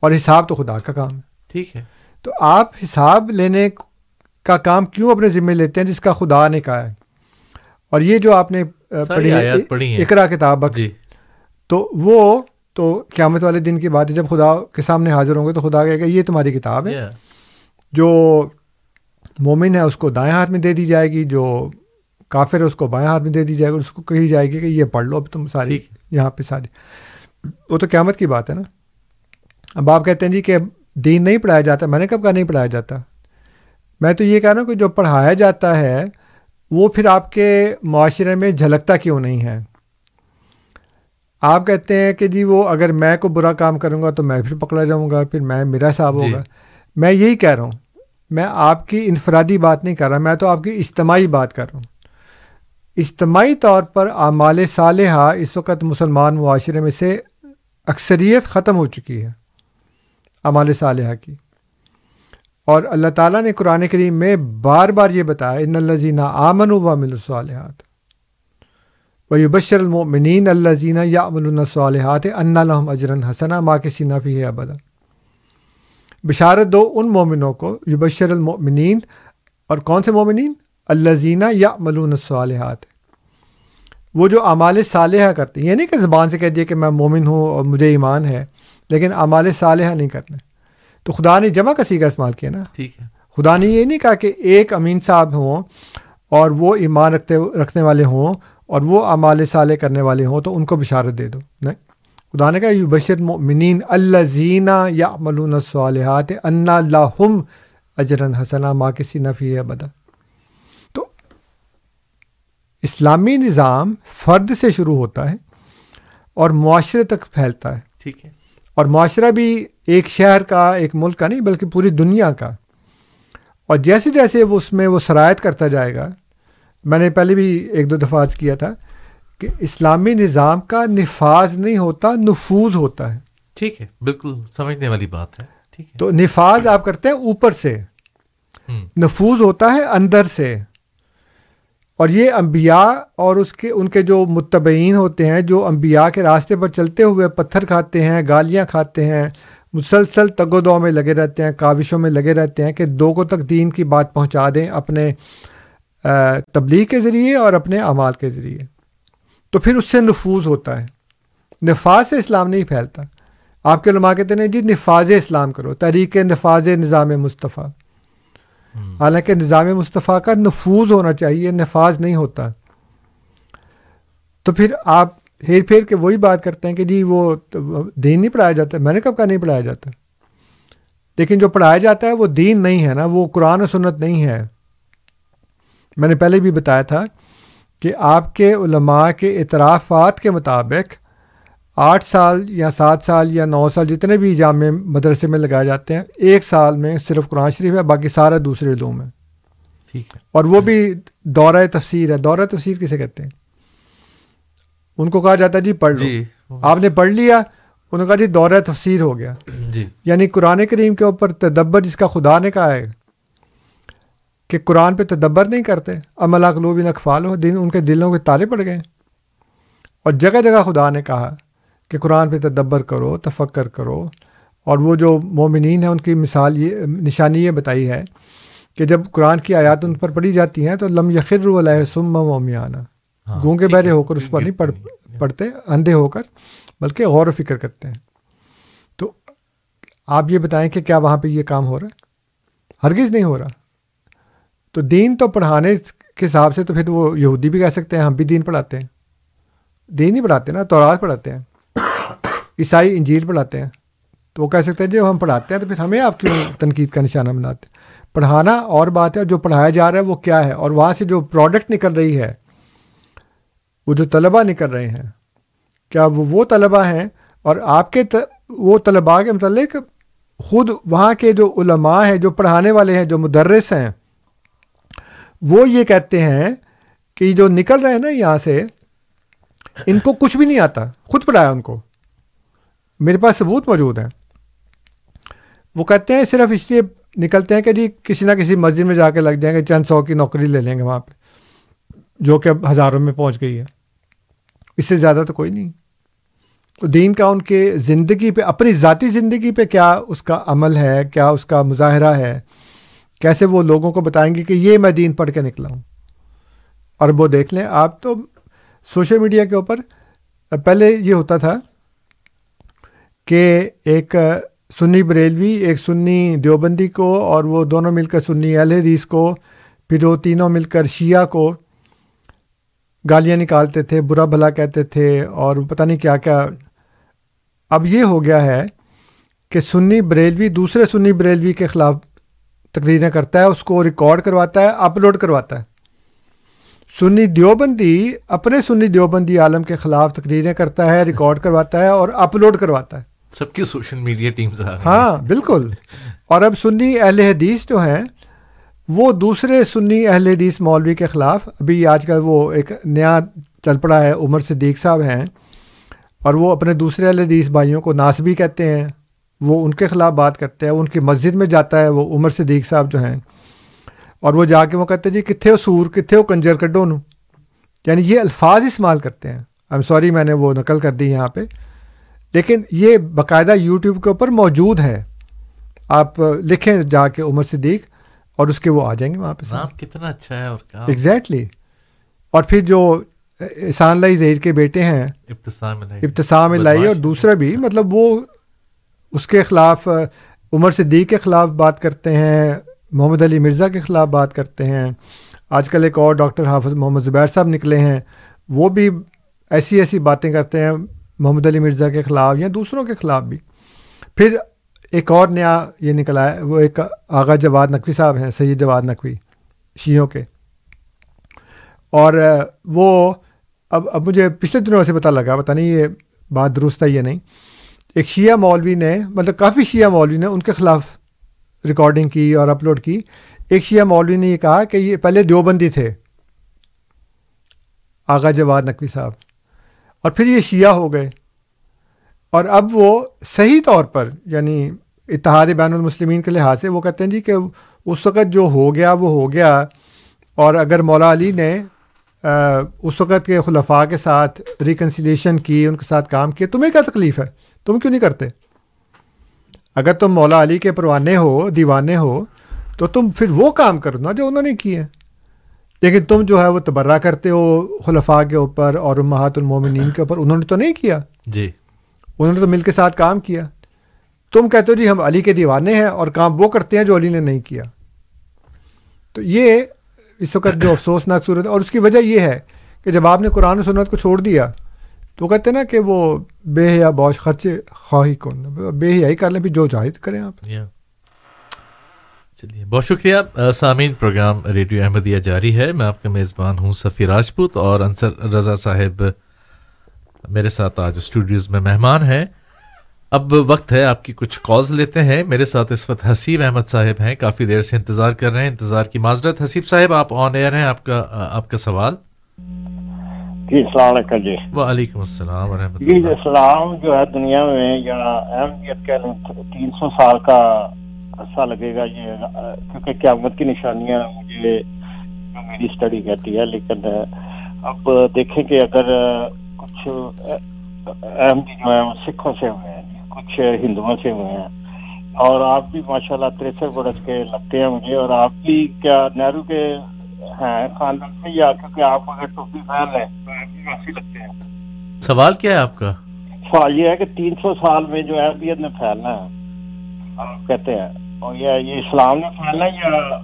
اور حساب تو خدا کا کام ہے۔ ٹھیک ہے۔ تو آپ حساب لینے کا کام کیوں اپنے ذمے لیتے ہیں جس کا خدا نے کہا ہے؟ اور یہ جو آپ نے پڑھی ہیں۔ اقرا کتاب جی۔ تو وہ تو قیامت والے دن کی بات ہے جب خدا کے سامنے حاضر ہوں گے تو خدا کہے گا یہ تمہاری کتاب ہے۔ Yeah. جو مومن ہے اس کو دائیں ہاتھ میں دے دی جائے گی جو کافر اس کو بائیں ہاتھ میں دے دی جائے گی اس کو کہی جائے گی کہ یہ پڑھ لو اب تم ساری یہاں پہ ساری۔ وہ تو قیامت کی بات ہے نا۔ اب آپ کہتے ہیں جی کہ دین نہیں پڑھایا جاتا میں نے کب کہا نہیں پڑھایا جاتا؟ میں تو یہ کہہ رہا ہوں کہ جو پڑھایا جاتا ہے وہ پھر آپ کے معاشرے میں جھلکتا کیوں نہیں ہے؟ آپ کہتے ہیں کہ جی وہ اگر میں کو برا کام کروں گا تو میں پھر پکڑا جاؤں گا پھر میں میرا حساب جی۔ ہوگا۔ میں یہی کہہ رہا ہوں۔ میں آپ کی انفرادی بات نہیں کر رہا میں تو آپ کی اجتماعی بات کر رہا ہوں۔ اجتماعی طور پر اعمال صالحہ اس وقت مسلمان معاشرے میں سے اکثریت ختم ہو چکی ہے، اعمال صالحہ کی۔ اور اللہ تعالیٰ نے قرآن کریم میں بار بار یہ بتایا، ان الزینہ آمن و امن الصالحات وہی بشر المنین اللہ زینہ یا امن الصالحات ان الحم اجرن حسنا ماں کے سینا فی ہے ابدا بشارت دو ان مومنوں کو جو بشر المؤمنین اور کون سے مومنین؟ اللہ زینہ یا ملون الصالحات۔ وہ جو اعمال صالحہ کرتے ہیں یہ نہیں کہ زبان سے کہہ دیا کہ میں مومن ہوں اور مجھے ایمان ہے لیکن اعمال صالحہ نہیں کرنے۔ تو خدا نے جمع کسی کا استعمال کیا نا؟ ٹھیک ہے۔ خدا نے یہ نہیں کہا کہ ایک امین صاحب ہوں اور وہ ایمان رکھتے رکھنے والے ہوں اور وہ اعمال صالح کرنے والے ہوں تو ان کو بشارت دے دو۔ نہیں۔ خدا نے کہا یو بشر مؤمنین اللہ زینہ یا ملون صالحات ان لہم اجرن حسنا ماں کسی نفی ہے تو اسلامی نظام فرد سے شروع ہوتا ہے اور معاشرے تک پھیلتا ہے۔ ٹھیک ہے۔ اور معاشرہ بھی ایک شہر کا ایک ملک کا نہیں بلکہ پوری دنیا کا۔ اور جیسے جیسے وہ اس میں وہ سرایت کرتا جائے گا میں نے پہلے بھی ایک دو دفعہ کیا تھا کہ اسلامی نظام کا نفاذ نہیں ہوتا نفوذ ہوتا ہے۔ ٹھیک ہے بالکل سمجھنے والی بات ہے۔ ٹھیک ہے۔ تو نفاذ آپ کرتے ہیں اوپر سے۔ نفوذ ہوتا ہے اندر سے۔ اور یہ انبیاء اور اس کے ان کے جو متبعین ہوتے ہیں، جو انبیاء کے راستے پر چلتے ہوئے پتھر کھاتے ہیں، گالیاں کھاتے ہیں، مسلسل تگ و دو میں لگے رہتے ہیں، کاوشوں میں لگے رہتے ہیں کہ لوگوں تک دین کی بات پہنچا دیں اپنے تبلیغ کے ذریعے اور اپنے اعمال کے ذریعے۔ تو پھر اس سے نفوذ ہوتا ہے۔ نفاذ سے اسلام نہیں پھیلتا۔ آپ کے علماء کہتے ہیں جی نفاذ اسلام کرو، تحریک نفاذ نظام مصطفیٰ۔ حالانکہ نظام مصطفیٰ کا نفوذ ہونا چاہیے، نفاذ نہیں ہوتا۔ تو پھر آپ ہیر پھیر کے وہی بات کرتے ہیں کہ جی وہ دین نہیں پڑھایا جاتا، میں نے کب کہا نہیں پڑھایا جاتا؟ لیکن جو پڑھایا جاتا ہے وہ دین نہیں ہے نا، وہ قرآن و سنت نہیں ہے۔ میں نے پہلے بھی بتایا تھا کہ آپ کے علماء کے اعترافات کے مطابق آٹھ سال یا سات سال یا نو سال جتنے بھی جامع مدرسے میں لگائے جاتے ہیں ایک سال میں صرف قرآن شریف ہے باقی سارا دوسرے علوم ہے ٹھیک ہے۔ اور وہ بھی دورہ تفسیر ہے۔ دورہ تفسیر کسے کہتے ہیں؟ ان کو کہا جاتا ہے جی پڑھ لو۔ جی۔ آپ نے پڑھ لیا انہوں نے کہا جی دورہ تفسیر ہو گیا۔ جی۔ یعنی قرآن کریم کے اوپر تدبر جس کا خدا نے کہا ہے کہ قرآن پہ تدبر نہیں کرتے عملہ قلوب اقفال ہو دن ان کے دلوں کے تالے پڑ گئے۔ اور جگہ جگہ خدا نے کہا کہ قرآن پہ تدبر کرو تفکر کرو۔ اور وہ جو مومنین ہیں ان کی مثال یہ نشانی یہ بتائی ہے کہ جب قرآن کی آیات ان پر پڑھی جاتی ہیں تو لم یخر علیہ سم مومیانہ ہاں، گونگے بہرے ہو کر اس پر نہیں پڑھ پڑھتے اندھے ہو کر بلکہ غور و فکر کرتے ہیں۔ تو آپ یہ بتائیں کہ کیا وہاں پہ یہ کام ہو رہا ہے؟ ہرگز نہیں ہو رہا۔ تو دین تو پڑھانے کے حساب سے تو پھر وہ یہودی بھی کہہ سکتے ہیں ہم بھی دین پڑھاتے ہیں۔ دین ہی پڑھاتے ہیں نا تورات پڑھاتے ہیں۔ عیسائی انجیل پڑھاتے ہیں۔ تو وہ کہہ سکتے ہیں جب ہم پڑھاتے ہیں تو پھر ہمیں آپ کیوں تنقید کا نشانہ بناتے ہیں؟ پڑھانا اور بات ہے اور جو پڑھایا جا رہا ہے وہ کیا ہے؟ اور وہاں سے جو پروڈکٹ نکل رہی ہے، وہ جو طلبہ نکل رہے ہیں، کیا وہ وہ طلبہ ہیں؟ اور آپ کے ت... وہ طلباء کے متعلق خود وہاں کے جو علماء ہیں، جو پڑھانے والے ہیں، جو مدرس ہیں، وہ یہ کہتے ہیں کہ جو نکل رہے ہیں نا یہاں سے، ان کو کچھ بھی نہیں آتا۔ خود پڑھایا ان کو۔ میرے پاس ثبوت موجود ہیں۔ وہ کہتے ہیں صرف اس لیے نکلتے ہیں کہ جی کسی نہ کسی مسجد میں جا کے لگ جائیں گے، چند سو کی نوکری لے لیں گے وہاں پہ، جو کہ اب ہزاروں میں پہنچ گئی ہے۔ اس سے زیادہ تو کوئی نہیں۔ تو دین کا ان کے زندگی پہ، اپنی ذاتی زندگی پہ کیا اس کا عمل ہے، کیا اس کا مظاہرہ ہے؟ کیسے وہ لوگوں کو بتائیں گے کہ یہ میں دین پڑھ کے نکلا ہوں؟ اور وہ دیکھ لیں، آپ تو سوشل میڈیا کے اوپر، پہلے یہ ہوتا تھا کہ ایک سنی بریلوی، ایک سنی دیوبندی کو اور وہ دونوں مل کر سنی اہل حدیث کو، پھر وہ تینوں مل کر شیعہ کو گالیاں نکالتے تھے، برا بھلا کہتے تھے اور پتہ نہیں کیا کیا۔ اب یہ ہو گیا ہے کہ سنی بریلوی دوسرے سنی بریلوی کے خلاف تقریریں کرتا ہے، اس کو ریکارڈ کرواتا ہے، اپلوڈ کرواتا ہے۔ سنی دیوبندی اپنے سنی دیوبندی عالم کے خلاف تقریریں کرتا ہے، ریکارڈ کرواتا ہے اور اپلوڈ کرواتا ہے۔ سب کی سوشل میڈیا ٹیمز ہاں بالکل۔ اور اب سنی اہل حدیث جو ہیں، وہ دوسرے سنی اہل حدیث مولوی کے خلاف، ابھی آج کل وہ ایک نیا چل پڑا ہے، عمر صدیق صاحب ہیں، اور وہ اپنے دوسرے اہل حدیث بھائیوں کو ناسبی کہتے ہیں۔ وہ ان کے خلاف بات کرتے ہیں، ان کی مسجد میں جاتا ہے وہ عمر صدیق صاحب جو ہیں۔ اور وہ جا کے وہ کہتے ہیں جی کتنے ہو سور کتنے ہو کنجر، کڈو نو یعنی یہ الفاظ استعمال کرتے ہیں۔ آئی ایم سوری میں نے وہ نقل کر دی یہاں پہ۔ لیکن یہ باقاعدہ یوٹیوب کے اوپر موجود ہے۔ آپ لکھیں جا کے عمر صدیق اور اس کے وہ آ جائیں گے وہاں پہ کتنا اچھا ہے اور ایگزیکٹلی اور پھر جو احسان لائی زہیر کے بیٹے ہیں ابتسام ابتسام لائی اور دوسرا بھی مطلب وہ اس کے خلاف عمر صدیق کے خلاف بات کرتے ہیں محمد علی مرزا کے خلاف بات کرتے ہیں۔ آج کل ایک اور ڈاکٹر حافظ محمد زبیر صاحب نکلے ہیں۔ وہ بھی ایسی ایسی باتیں کرتے ہیں۔ محمد علی مرزا کے خلاف یا دوسروں کے خلاف بھی۔ پھر ایک اور نیا یہ نکلا ہے، وہ ایک آغا جواد نقوی صاحب ہیں، سید جواد نقوی، شیعوں کے۔ اور وہ اب اب مجھے پچھلے دنوں سے پتہ لگا، پتہ نہیں یہ بات درست ہے یا نہیں۔ ایک شیعہ مولوی نے مطلب کافی شیعہ مولوی نے ان کے خلاف ریکارڈنگ کی اور اپلوڈ کی۔ ایک شیعہ مولوی نے یہ کہا کہ یہ پہلے دیوبندی تھے، آغا جواد نقوی صاحب۔ اور پھر یہ شیعہ ہو گئے۔ اور اب وہ صحیح طور پر یعنی اتحاد بین المسلمین کے لحاظ سے، وہ کہتے ہیں جی کہ اس وقت جو ہو گیا، وہ ہو گیا۔ اور اگر مولا علی نے اس وقت کے خلفاء کے ساتھ ریکنسیلیشن کی، ان کے ساتھ کام کیا، تمہیں کیا تکلیف ہے؟ تم کیوں نہیں کرتے؟ اگر تم مولا علی کے پروانے ہو، دیوانے ہو، تو تم پھر وہ کام کرو نا جو انہوں نے کیے۔ لیکن تم جو ہے وہ تبرہ کرتے ہو خلفاء کے اوپر اور امہات المومنین کے اوپر انہوں نے تو نہیں کیا؟ جی۔ انہوں نے تو مل کے ساتھ کام کیا۔ تم کہتے ہو جی ہم علی کے دیوانے ہیں اور کام وہ کرتے ہیں جو علی نے نہیں کیا۔ تو یہ اس وقت جو افسوسناک صورت اور اس کی وجہ یہ ہے کہ جب آپ نے قرآن و سنت کو چھوڑ دیا تو کہتے ہیں نا کہ وہ بے حیا بوش خرچے خواہی کون بے حیائی کر لیں بھی جو چاہے کریں آپ۔ چلیے بہت شکریہ۔ سامعین پروگرام ریڈیو احمدیہ جاری ہے۔ میں آپ کا میزبان ہوں سفیر راجپوت اور انصر رضا صاحب میرے ساتھ آج اسٹوڈیوز میں مہمان ہیں۔ اب وقت ہے آپ کی کچھ کالز لیتے ہیں۔ میرے ساتھ اس وقت حسیب احمد صاحب ہیں۔ کافی دیر سے انتظار کر رہے ہیں۔ انتظار کی معذرت۔ حسیب صاحب آپ آن ایئر ہیں۔ آپ کا آپ کا سوال؟ جی السلام علیکم جی۔ وعلیکم السلام ورحمۃ جی اسلام جو ہے دنیا میں یا اہمیت کہہ لیں تین سو سال کا عرصہ لگے گا یہ کیونکہ قیامت کی نشانیاں مجھے جو میری اسٹڈی کہتی ہے لیکن اب دیکھیں کہ اگر کچھ احمدی جو ہیں وہ سکھوں سے ہوئے ہیں کچھ ہندوؤں سے ہوئے ہیں اور آپ بھی ماشاء اللہ تریسٹھ برس کے لگتے ہیں مجھے اور آپ بھی کیا نہرو کے ہیں خاندان سے یا کیونکہ آپ اگر ٹوپی پہن لیں تو آپ بھی ویسے لگتے ہیں۔ سوال کیا ہے آپ کا؟ سوال یہ ہے کہ تین سو سال میں جو اہمیت نے پھیلنا ہے آپ کہتے ہیں۔ اور یہ اسلام نے پھیلنا ہے یا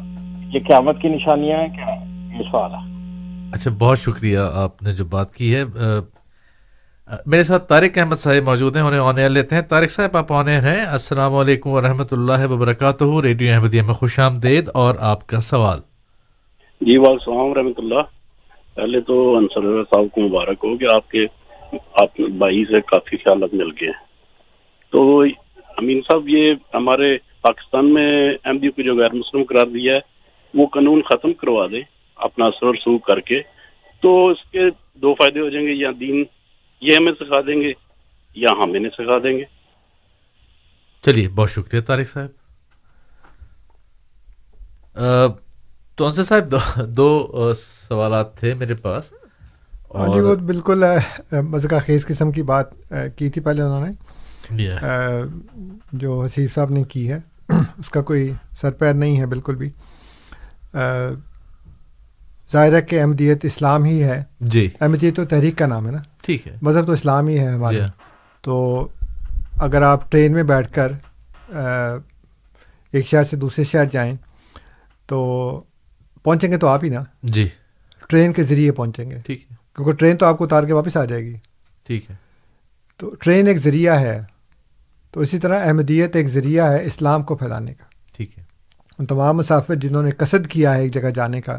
یہ قیامت کی نشانیاں ہیں کیا؟ یہ سوال ہے۔ اچھا بہت شکریہ آپ نے جو بات کی ہے۔ میرے ساتھ طارق احمد صاحب موجود ہیں انہیں آن ایئر لیتے ہیں۔ طارق صاحب آپ آن ایئر ہیں۔ السلام علیکم ورحمۃ اللہ وبرکاتہ۔ ریڈیو احمدیہ میں خوش آمدید۔ اور آپ کا سوال۔ جی وعلیکم رحمۃ اللہ۔ پہلے تو انصر صاحب کو مبارک ہو کہ آپ کے آپ بھائی سے کافی خیالات مل گئے ہیں۔ تو امین صاحب یہ ہمارے پاکستان میں ایم ڈی کو جو غیر مسلم قرار دیا ہے وہ قانون ختم کروا دے اپنا اثر و رسوخ کر کے۔ تو اس کے دو فائدے ہو جائیں گے یا دین یہ ہمیں سکھا دیں گے یا ہم انہیں سکھا دیں گے۔ چلیے بہت شکریہ طارق صاحب۔ تو انصر صاحب دو, دو سوالات تھے میرے پاس۔ ہاں جی وہ بالکل مذکا خیز قسم کی بات کی تھی پہلے انہوں نے۔ جو حسیب صاحب نے کی ہے اس کا کوئی سر پیر نہیں ہے بالکل بھی۔ ظاہر ہے کہ احمدیت اسلام ہی ہے۔ جی۔ احمدیت تو تحریک کا نام ہے نا؟ ٹھیک ہے۔ مذہب تو اسلام ہی ہے ہمارا جی۔ تو اگر آپ ٹرین میں بیٹھ کر ایک شہر سے دوسرے شہر جائیں تو پہنچیں گے تو آپ ہی نا؟ جی۔ ٹرین کے ذریعے پہنچیں گے۔ ٹھیک ہے۔ کیونکہ ٹرین تو آپ کو اتار کے واپس آ جائے گی۔ ٹھیک ہے۔ تو ٹرین ایک ذریعہ ہے۔ تو اسی طرح احمدیت ایک ذریعہ ہے اسلام کو پھیلانے کا۔ ٹھیک ہے۔ ان تمام مسافر جنہوں نے قصد کیا ہے ایک جگہ جانے کا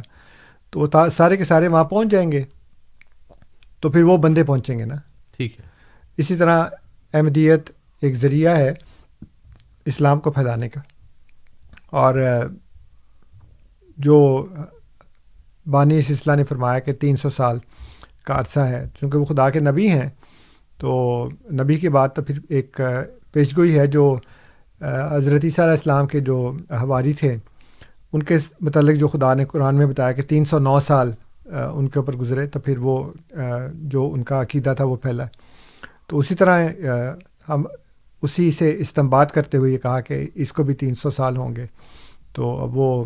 تو وہ سارے کے سارے وہاں پہنچ جائیں گے تو پھر وہ بندے پہنچیں گے نا۔ ٹھیک ہے۔ اسی طرح احمدیت ایک ذریعہ ہے اسلام کو پھیلانے کا۔ اور جو بانی سلسلہ نے فرمایا کہ تین سو سال کا عرصہ ہے چونکہ وہ خدا کے نبی ہیں تو نبی کے بعد تو پھر ایک پیشگوئی ہے جو حضرت عیسیٰ علیہ السلام کے جو ہواری تھے ان کے متعلق جو خدا نے قرآن میں بتایا کہ تین سو نو سال ان کے اوپر گزرے تو پھر وہ جو ان کا عقیدہ تھا وہ پھیلا۔ تو اسی طرح ہم اسی سے استمباد کرتے ہوئے یہ کہا کہ اس کو بھی تین سو سال ہوں گے۔ تو اب وہ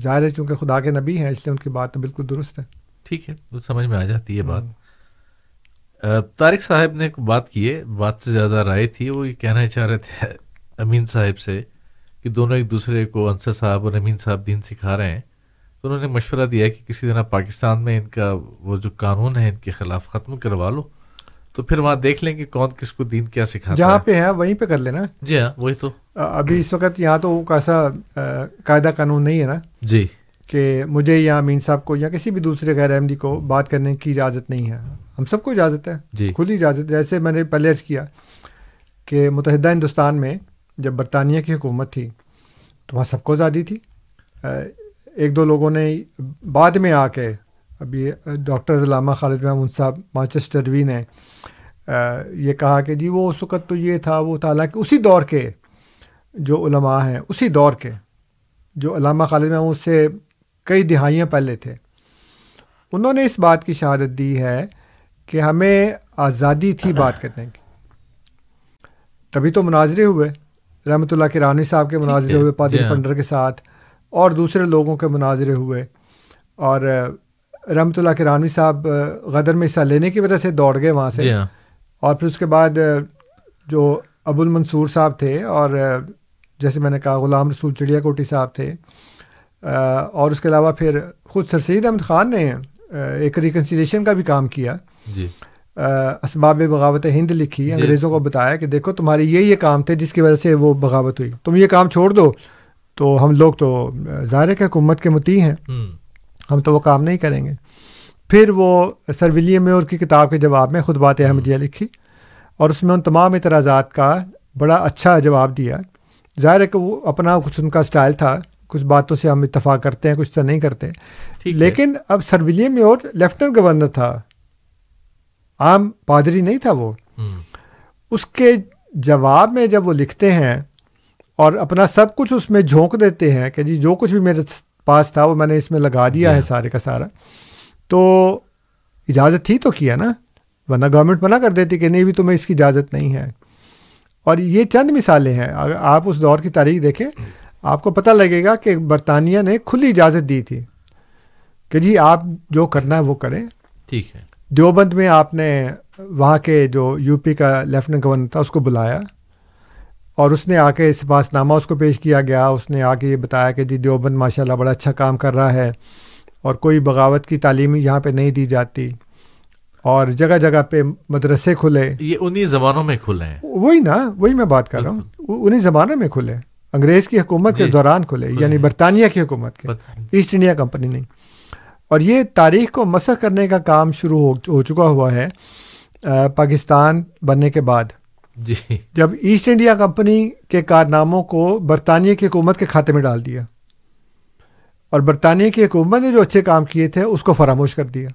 ظاہر ہے چونکہ خدا کے نبی ہیں اس لیے ان کی بات تو بالکل درست ہے۔ ٹھیک ہے وہ سمجھ میں آ جاتی ہے بات۔ طارق صاحب نے ایک بات کی ہے بات سے زیادہ رائے تھی وہ یہ کہنا چاہ رہے تھے امین صاحب سے کہ دونوں ایک دوسرے کو انصر صاحب اور امین صاحب دین سکھا رہے ہیں۔ تو انہوں نے مشورہ دیا کہ کسی طرح پاکستان میں ان کا وہ جو قانون ہے ان کے خلاف ختم کروا لو۔ تو پھر وہاں دیکھ لیں کہ کون کس کو دین کیا سکھا جہاں پہ ہے وہیں پہ کر لینا۔ جی ہاں وہی تو۔ ابھی اس وقت یہاں تو وہ کیسا قاعدہ قانون نہیں ہے نا۔ جی۔ کہ مجھے یا امین صاحب کو یا کسی بھی دوسرے غیر احمدی کو بات کرنے کی اجازت نہیں ہے۔ ہم سب کو اجازت ہے جی۔ ہی اجازت جیسے میں نے پہلے عرض کیا کہ متحدہ ہندوستان میں جب برطانیہ کی حکومت تھی تو وہاں سب کو آزادی تھی۔ ایک دو لوگوں نے بعد میں آ کے ابھی ڈاکٹر علامہ خالد محمود صاحب مانچسٹروی نے یہ کہا کہ جی وہ اس وقت تو یہ تھا وہ تھا حالانکہ اسی دور کے جو علماء ہیں اسی دور کے جو علامہ خالد محمود سے کئی دہائیاں پہلے تھے۔ انہوں نے اس بات کی شہادت دی ہے کہ ہمیں آزادی تھی بات کرنے کی۔ تبھی تو مناظرے ہوئے رحمۃ اللہ کے رانی صاحب کے مناظرے ہوئے پادری جی ہاں۔ پنڈر کے ساتھ اور دوسرے لوگوں کے مناظرے ہوئے۔ اور رحمۃ اللہ کے رانوی صاحب غدر میں حصہ لینے کی وجہ سے دوڑ گئے وہاں سے۔ جی ہاں۔ اور پھر اس کے بعد جو ابو المنصور صاحب تھے اور جیسے میں نے کہا غلام رسول چڑیا کوٹی صاحب تھے۔ اور اس کے علاوہ پھر خود سر سید احمد خان نے ایک ریکنسیلیشن کا بھی کام کیا۔ جی۔ اسباب بغاوت ہند لکھی جی۔ انگریزوں کو بتایا کہ دیکھو تمہاری یہ یہ کام تھے جس کی وجہ سے وہ بغاوت ہوئی۔ تم یہ کام چھوڑ دو تو ہم لوگ تو ظاہر کے حکومت کے متی ہیں۔ ہم تو وہ کام نہیں کریں گے۔ پھر وہ سر ولیم میور کی کتاب کے جواب میں خود بات احمدیہ لکھی اور اس میں ان تمام اعتراضات کا بڑا اچھا جواب دیا۔ ظاہر ہے کہ وہ اپنا کچھ ان کا اسٹائل تھا کچھ باتوں سے ہم اتفاق کرتے ہیں کچھ سے نہیں کرتے۔ لیکن اب sir William Muir lieutenant governor تھا عام پادری نہیں تھا وہ۔ اس کے جواب میں جب وہ لکھتے ہیں اور اپنا سب کچھ اس میں جھونک دیتے ہیں کہ جی جو کچھ بھی میرے پاس تھا وہ میں نے اس میں لگا دیا جی ہے ہاں۔ سارے کا سارا تو اجازت تھی تو کیا نا؟ ورنہ گورنمنٹ منع کر دیتی کہ نہیں بھی تمہیں اس کی اجازت نہیں ہے۔ اور یہ چند مثالیں ہیں۔ اگر آپ اس دور کی تاریخ دیکھیں آپ کو پتہ لگے گا کہ برطانیہ نے کھلی اجازت دی تھی کہ جی آپ جو کرنا ہے وہ کریں۔ ٹھیک ہے۔ دیوبند میں آپ نے وہاں کے جو یو پی کا لیفٹنٹ گورنر تھا اس کو بلایا اور اس نے آ کے سپاس نامہ اس کو پیش کیا گیا۔ اس نے آ کے یہ بتایا کہ جی دیوبند ماشاء اللہ بڑا اچھا کام کر رہا ہے اور کوئی بغاوت کی تعلیم یہاں پہ نہیں دی جاتی اور جگہ جگہ پہ مدرسے کھلے۔ یہ انہی زمانوں میں کھلے ہیں۔ وہی نا وہی میں بات کر رہا ہوں۔ انہیں زمانوں میں کھلے۔ انگریز کی حکومت کے جی۔ دوران کھلے یعنی۔ برطانیہ کی حکومت کے۔ ایسٹ انڈیا کمپنی نہیں۔ اور یہ تاریخ کو مسخ کرنے کا کام شروع ہو چکا ہوا ہے پاکستان بننے کے بعد۔ جی۔ جب ایسٹ انڈیا کمپنی کے کارناموں کو برطانیہ کی حکومت کے کھاتے میں ڈال دیا اور برطانیہ کی حکومت نے جو اچھے کام کیے تھے اس کو فراموش کر دیا۔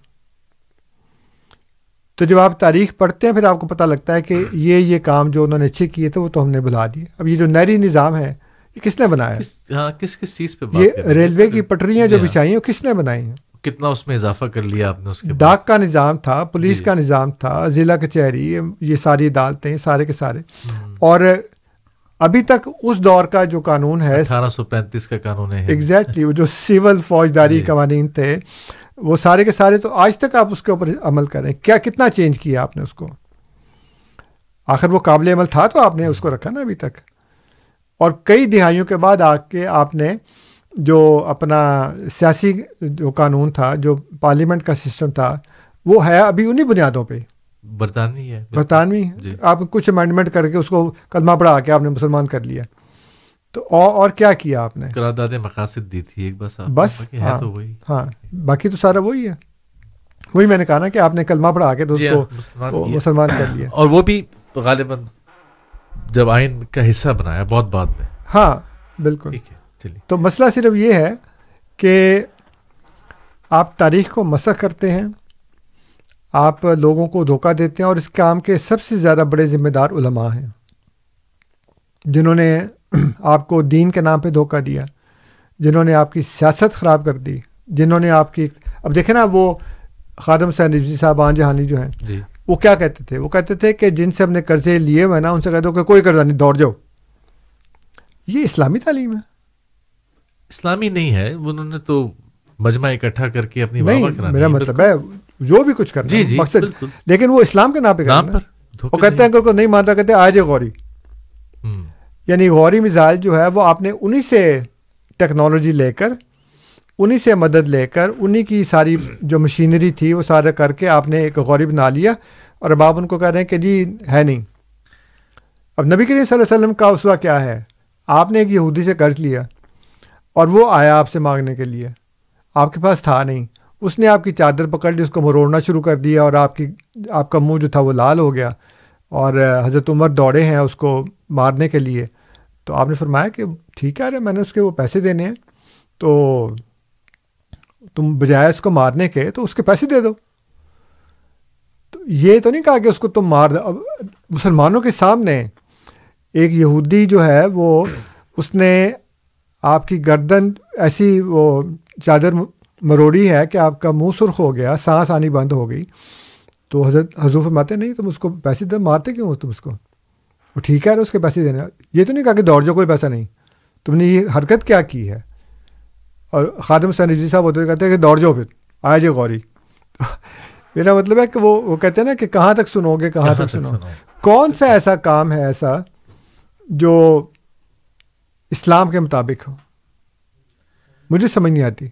تو جب آپ تاریخ پڑھتے ہیں پھر آپ کو پتہ لگتا ہے کہ یہ یہ کام جو انہوں نے اچھے کیے تھے وہ تو ہم نے بھلا دیے اب یہ جو نہری نظام ہے یہ کس نے بنایا؟ کس ہاں کس کس چیز پہ یہ؟ ریلوے کی پٹریاں جو جی ہاں۔ بچھائی ہیں وہ کس نے بنائی ہیں؟ کتنا اس میں اضافہ کر لیا آپ نے اس کے ڈاک کا نظام تھا پولیس جی۔ کا نظام تھا ضلع کچہری یہ ساری عدالتیں سارے کے سارے۔ اور ابھی تک اس دور کا جو قانون ہے اٹھارہ سو پینتیس کا قانون ہے۔ ایگزیکٹلی وہ جو سول فوجداری جی۔ قوانین تھے وہ سارے کے سارے۔ تو آج تک آپ اس کے اوپر عمل کریں کیا کتنا چینج کیا آپ نے اس کو؟ آخر وہ قابل عمل تھا تو آپ نے اس کو رکھا نا ابھی تک۔ اور کئی دہائیوں کے بعد آ کے آپ نے جو اپنا سیاسی جو قانون تھا جو پارلیمنٹ کا سسٹم تھا وہ ہے ابھی انہی بنیادوں پہ۔ برطانوی ہے برطانوی؟ جی۔ آپ کچھ امینڈمنٹ کر کے اس کو کلمہ پڑھا کے آپ نے مسلمان کر لیا۔ تو اور اور کیا کیا آپ نے؟ قرارداد مقاصد دی تھی ایک بس بس؟ ہاں۔ تو وہی۔ ہاں۔ باقی تو سارا وہی ہے۔ وہی میں نے کہا نا کہ آپ نے کلمہ پڑھا کے تو اس جی کو ہاں، مسلمان۔ مسلمان کر لیا۔ اور وہ بھی غالباً جب آئین کا حصہ بنایا بہت بعد میں۔ ہاں بالکل۔ ٹھیک ہے۔ چلیے تو مسئلہ صرف یہ ہے کہ آپ تاریخ کو مسخ کرتے ہیں آپ لوگوں کو دھوکہ دیتے ہیں اور اس کام کے سب سے زیادہ بڑے ذمہ دار علماء ہیں جنہوں نے آپ کو دین کے نام پہ دھوکہ دیا جنہوں نے آپ کی سیاست خراب کر دی جنہوں نے آپ کی اب دیکھیں نا وہ خادم حسین رضوی صاحب آن جہانی جو ہیں جی۔ وہ کیا کہتے تھے؟ وہ کہتے تھے کہ جن سے ہم نے قرضے لیے ہوئے نا ان سے کہتے ہو کہ کوئی قرضہ نہیں دوڑ جاؤ۔ یہ اسلامی تعلیم ہے۔ اسلامی نہیں ہے انہوں نے تو مجمع اکٹھا کر کے اپنی میرا مطلب ہے جو بھی کچھ کرنا جی، جی، مقصد۔ لیکن وہ اسلام کے نام پہ کرنا وہ کہتے ہیں کہ نہیں مانتا کہتے آج غوری۔ یعنی غوری مزاج جو ہے وہ آپ نے انہی سے ٹیکنالوجی لے کر انہی سے مدد لے کر انہی کی ساری جو مشینری تھی وہ سارا کر کے آپ نے ایک غوری بنا لیا۔ اور اب آپ ان کو کہہ رہے ہیں کہ جی ہے نہیں۔ اب نبی کریم صلی اللہ علیہ وسلم کا اسوا کیا ہے؟ آپ نے ایک یہودی سے قرض لیا۔ اور وہ آیا آپ سے مانگنے کے لیے۔ آپ کے پاس تھا نہیں۔ اس نے آپ کی چادر پکڑ لی، اس کو مروڑنا شروع کر دیا اور آپ کی، آپ کا منہ جو تھا وہ لال ہو گیا۔ اور حضرت عمر دوڑے ہیں اس کو مارنے کے لیے۔ تو آپ نے فرمایا کہ ٹھیک ہے، ارے میں نے اس کے وہ پیسے دینے ہیں۔ تو تم بجائے اس کو مارنے کے تو اس کے پیسے دے دو۔ تو یہ تو نہیں کہا کہ اس کو تم مار دو۔ مسلمانوں کے سامنے ایک یہودی جو ہے وہ، اس نے آپ کی گردن ایسی وہ چادر مروڑی ہے کہ آپ کا منہ سرخ ہو گیا سانس آنی بند ہو گئی۔ تو حضرت حضور فرماتے نہیں تم اس کو پیسے دے مارتے کیوں ہو تم اس کو؟ وہ ٹھیک ہے اس کے پیسے دینے۔ یہ تو نہیں کہا کہ دوڑ جو کوئی پیسہ نہیں۔ تم نے یہ حرکت کیا کی ہے؟ اور خادم حسین رضوی صاحب ہوتے کہتے ہیں کہ دوڑ جاؤ پھر آئے جے غوری۔ میرا مطلب ہے کہ وہ وہ کہتے ہیں نا کہ کہاں تک سنو گے کہاں تک سنو۔ کون سا ایسا کام ہے ایسا جو اسلام کے مطابق ہو۔ مجھے سمجھ نہیں آتی۔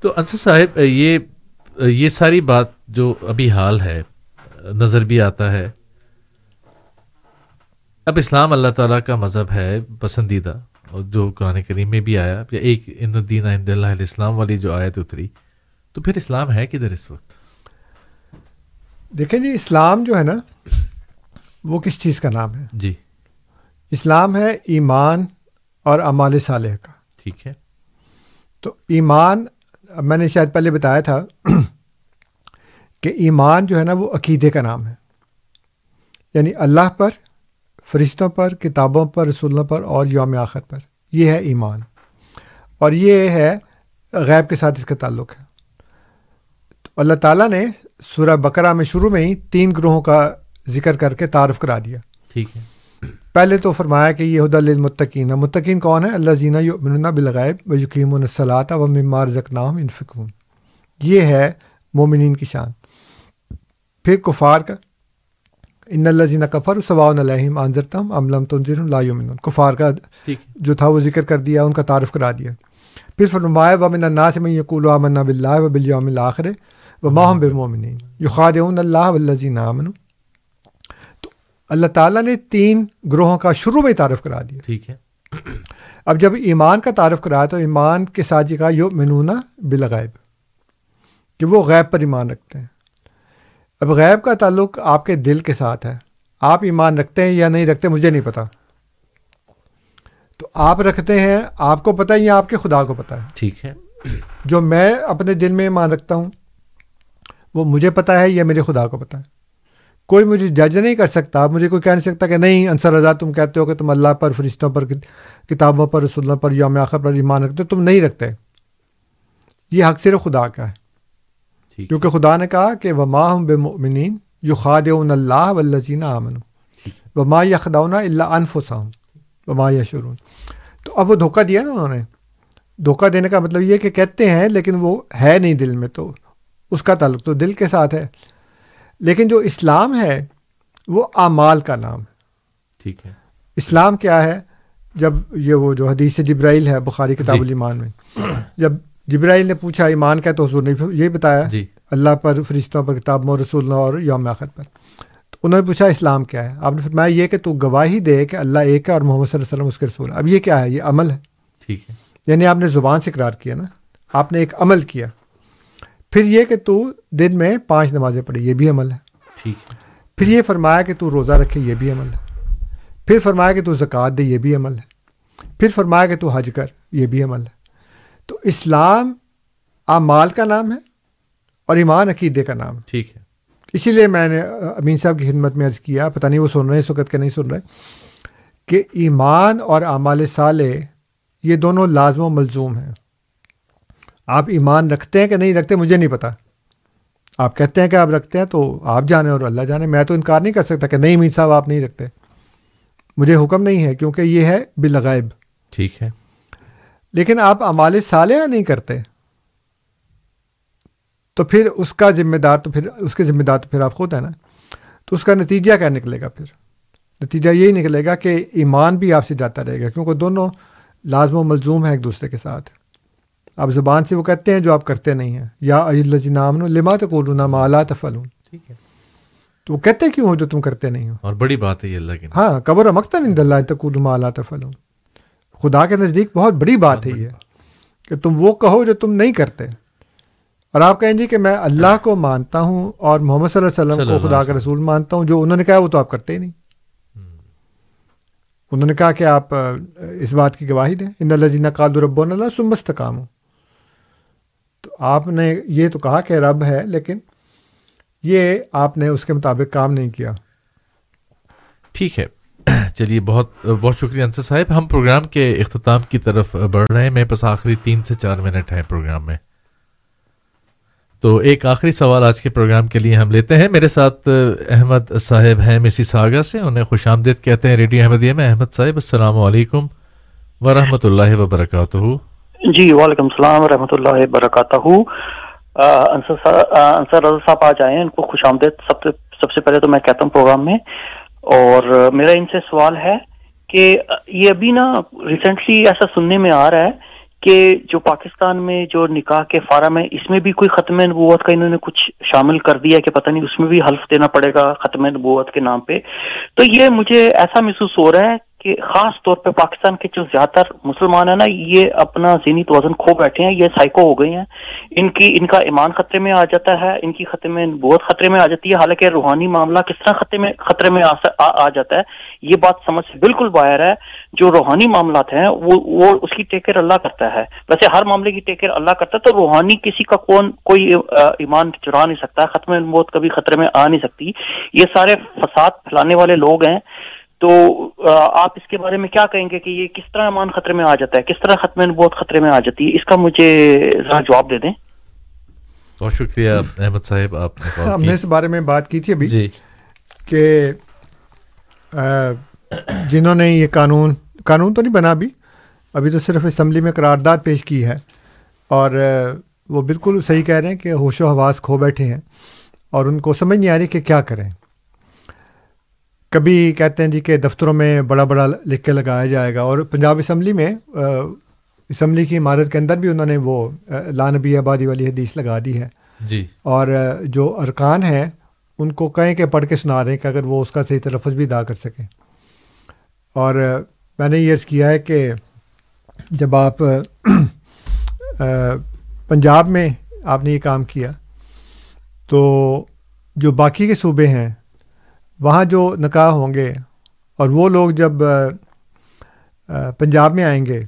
تو انصر صاحب یہ یہ ساری بات جو ابھی حال ہے نظر بھی آتا ہے۔ اب اسلام اللہ تعالیٰ کا مذہب ہے پسندیدہ اور جو قرآن کریم میں بھی آیا یا ایک ان الدین عند اللہ الاسلام والی جو آیت اتری تو پھر اسلام ہے کدھر اس وقت؟ دیکھیں جی اسلام جو ہے نا وہ کس چیز کا نام ہے؟ جی۔ اسلام ہے ایمان اور اعمال صالح کا۔ ٹھیک ہے۔ تو ایمان میں نے شاید پہلے بتایا تھا کہ ایمان جو ہے نا وہ عقیدے کا نام ہے۔ یعنی اللہ پر فرشتوں پر کتابوں پر رسولوں پر اور یوم آخر پر۔ یہ ہے ایمان۔ اور یہ ہے غیب کے ساتھ اس کا تعلق ہے۔ تو اللہ تعالیٰ نے سورہ بقرہ میں شروع میں ہی تین گروہوں کا ذکر کر کے تعارف کرا دیا۔ ٹھیک ہے۔ پہلے تو فرمایا کہ یہ حد المطقین متقین کون ہے اللہ زینہ یؤمنون بالغیب و یقیم الصلاۃ و ممار زکنام انفقون یہ ہے مومنین کی شان۔ پھر کفار کا ان اللہ زینہ کفر ثواء علیہم آنظرتم املم تنظر لا یؤمنون۔ کفار کا جو تھا وہ ذکر کر دیا ان کا تعارف کرا دیا۔ پھر فرمایا و من الناس من یقول آمنا باللہ و بالیوم الاخر و ما هم بالمؤمنین یخادعون اللہ والذین آمنوا۔ تو اللہ تعالیٰ نے تین گروہوں کا شروع میں تعارف کرا دیا۔ ٹھیک ہے۔ اب جب ایمان کا تعارف کرایا تو ایمان کے ساتھ یہ کہا یو منونا بالغیب کہ وہ غیب پر ایمان رکھتے ہیں۔ اب غیب کا تعلق آپ کے دل کے ساتھ ہے۔ آپ ایمان رکھتے ہیں یا نہیں رکھتے مجھے نہیں پتا۔ تو آپ رکھتے ہیں آپ کو پتہ ہے یا آپ کے خدا کو پتہ ہے۔ ٹھیک ہے۔ جو میں اپنے دل میں ایمان رکھتا ہوں وہ مجھے پتہ ہے یا میرے خدا کو پتہ ہے۔ کوئی مجھے جج نہیں کر سکتا مجھے کوئی کہہ نہیں سکتا کہ نہیں انصر رضا تم کہتے ہو کہ تم اللہ پر فرشتوں پر کتابوں پر رسولوں پر یوم آخر پر ایمان رکھتے ہو تم نہیں رکھتے۔ یہ حق صرف خدا کا ہے۔ کیونکہ خدا نے کہا کہ وما ہم بے مؤمنین یو خاد اللہ والذین آمن وما یخداؤنا اللہ انفسہم۔ وما یشرون تو اب وہ دھوکہ دیا نا انہوں نے۔ دھوکہ دینے کا مطلب یہ کہ کہتے ہیں لیکن وہ ہے نہیں دل میں تو اس کا تعلق تو دل کے ساتھ ہے۔ لیکن جو اسلام ہے وہ اعمال کا نام ہے۔ ٹھیک ہے۔ اسلام کیا ہے؟ جب یہ وہ جو حدیث جبرائیل ہے بخاری کتاب جی۔ الایمان میں۔ جب جبرائیل نے پوچھا ایمان کا تو حضور نے یہ بتایا جی۔ اللہ پر فرشتوں پر کتاب و رسول اور یوم آخر پر۔ تو انہوں نے پوچھا اسلام کیا ہے؟ آپ نے فرمایا یہ کہ تو گواہی دے کہ اللہ ایک ہے اور محمد صلی اللہ علیہ وسلم اس کے رسول اب یہ کیا ہے؟ یہ عمل ہے۔ ٹھیک ہے۔ یعنی آپ نے زبان سے اقرار کیا نا؟ آپ نے ایک عمل کیا۔ پھر یہ کہ تو دن میں پانچ نمازیں پڑھی یہ بھی عمل ہے۔ ٹھیک ہے۔ پھر یہ فرمایا کہ تو روزہ رکھے یہ بھی عمل ہے۔ پھر فرمایا کہ تو زکوٰۃ دے یہ بھی عمل ہے۔ پھر فرمایا کہ تو حج کر یہ بھی عمل ہے۔ تو اسلام اعمال کا نام ہے اور ایمان عقیدے کا نام ٹھیک ہے۔ اسی لیے میں نے امین صاحب کی خدمت میں عرض کیا پتہ نہیں وہ سن رہے ہیں اس وقت کہ نہیں سن رہے کہ ایمان اور اعمال صالح یہ دونوں لازم و ملزوم ہیں۔ آپ ایمان رکھتے ہیں کہ نہیں رکھتے مجھے نہیں پتہ آپ کہتے ہیں کہ آپ رکھتے ہیں تو آپ جانیں اور اللہ جانے میں تو انکار نہیں کر سکتا کہ نہیں امین صاحب آپ نہیں رکھتے۔ مجھے حکم نہیں ہے کیونکہ یہ ہے بالغیب۔ ٹھیک ہے۔ لیکن آپ اعمال صالحہ نہیں کرتے تو پھر اس کا ذمہ دار تو پھر اس کے ذمہ دار تو پھر آپ خود ہیں نا۔ تو اس کا نتیجہ کیا نکلے گا پھر؟ نتیجہ یہی نکلے گا کہ ایمان بھی آپ سے جاتا رہے گا کیونکہ دونوں لازم و ملزوم ہیں ایک دوسرے کے ساتھ۔ آپ زبان سے وہ کہتے ہیں جو آپ کرتے نہیں ہیں۔ یا اللہ نام لما تو کولونا مالا تفلون ٹھیک ہے۔ تو وہ کہتے کیوں ہو جو تم کرتے نہیں ہو؟ اور بڑی بات ہے یہ اللہ کی۔ ہاں قبر مکتا نہیں اللہ تقول مالا تفلون خدا کے نزدیک بہت بڑی بات ہے یہ کہ تم وہ کہو جو تم نہیں کرتے۔ اور آپ کہیں جی کہ میں اللہ کو مانتا ہوں اور محمد صلی اللہ علیہ وسلم اللہ کو خدا کا رسول مانتا ہوں جو انہوں نے کہا وہ تو آپ کرتے ہی نہیں۔ انہوں نے کہا کہ آپ اس بات کی گواہی دیں۔ ان الزینہ کال رب اللہ سمست کام ہوں آپ نے یہ تو کہا کہ رب ہے، لیکن یہ آپ نے اس کے مطابق کام نہیں کیا۔ ٹھیک ہے۔ چلیے، بہت بہت شکریہ انصر صاحب۔ ہم پروگرام کے اختتام کی طرف بڑھ رہے ہیں۔ میرے پاس آخری تین سے چار منٹ ہیں پروگرام میں۔ تو ایک آخری سوال آج کے پروگرام کے لیے ہم لیتے ہیں۔ میرے ساتھ احمد صاحب ہیں، مسی ساگا سے۔ انہیں خوش آمدید کہتے ہیں، ریڈیو احمدیہ میں۔ احمد صاحب، السلام علیکم ورحمۃ اللہ وبرکاتہ۔ جی وعلیکم السلام ورحمۃ اللہ وبرکاتہ انصر صاحب- رضا صاحب آ جائیں ان کو خوش آمدید۔ سب سے سب سے پہلے تو میں کہتا ہوں پروگرام میں، اور میرا ان سے سوال ہے کہ یہ ابھی نا ریسنٹلی ایسا سننے میں آ رہا ہے کہ جو پاکستان میں جو نکاح کے فارم ہے اس میں بھی کوئی ختم نبوت کا انہوں نے کچھ شامل کر دیا کہ پتہ نہیں، اس میں بھی حلف دینا پڑے گا ختم نبوت کے نام پہ۔ تو یہ مجھے ایسا محسوس ہو رہا ہے کہ خاص طور پہ پاکستان کے جو زیادہ تر مسلمان ہیں نا، یہ اپنا ذہنی توازن کھو بیٹھے ہیں، یہ سائیکو ہو گئے ہیں۔ ان کی، ان کا ایمان خطرے میں آ جاتا ہے، ان کی ختم نبوت خطرے میں آ جاتی ہے۔ حالانکہ روحانی معاملہ کس طرح خطرے میں خطرے میں آ جاتا ہے، یہ بات سمجھ سے بالکل باہر ہے۔ جو روحانی معاملات ہیں، وہ وہ اس کی ٹیک کیئر اللہ کرتا ہے۔ ویسے ہر معاملے کی ٹیک کیئر اللہ کرتا ہے، تو روحانی کسی کا کون، کوئی ایمان چرا نہیں سکتا، ختم نبوت کبھی خطرے میں آ نہیں سکتی۔ یہ سارے فساد پھیلانے والے لوگ ہیں۔ تو آپ اس کے بارے میں کیا کہیں گے کہ یہ کس طرح امان خطرے میں آ جاتا ہے؟ کس طرح ختم بہت خطرے میں آ جاتی ہے اس کا مجھے ذرا جواب دے دیں۔ بہت شکریہ احمد صاحب آپ ہم نے اس بارے میں بات کی تھی ابھی جی۔ کہ جنہوں نے یہ قانون قانون تو نہیں بنا ابھی۔ ابھی تو صرف اسمبلی میں قرارداد پیش کی ہے اور وہ بالکل صحیح کہہ رہے ہیں کہ ہوش و حواس کھو بیٹھے ہیں اور ان کو سمجھ نہیں آ رہی کہ کیا کریں۔ کبھی کہتے ہیں جی کہ دفتروں میں بڑا بڑا لکھ کے لگایا جائے گا اور پنجاب اسمبلی میں اسمبلی کی عمارت کے اندر بھی انہوں نے وہ لانبی آبادی والی حدیث لگا دی ہے۔ جی۔ اور جو ارکان ہیں ان کو کہیں کہ پڑھ کے سنا ہیں کہ اگر وہ اس کا صحیح تلفظ بھی ادا کر سکیں۔ اور میں نے یہ عرض کیا ہے کہ جب آپ پنجاب میں آپ نے یہ کام کیا تو جو باقی کے صوبے ہیں وہاں جو نکاح ہوں گے اور وہ لوگ جب پنجاب میں آئیں گے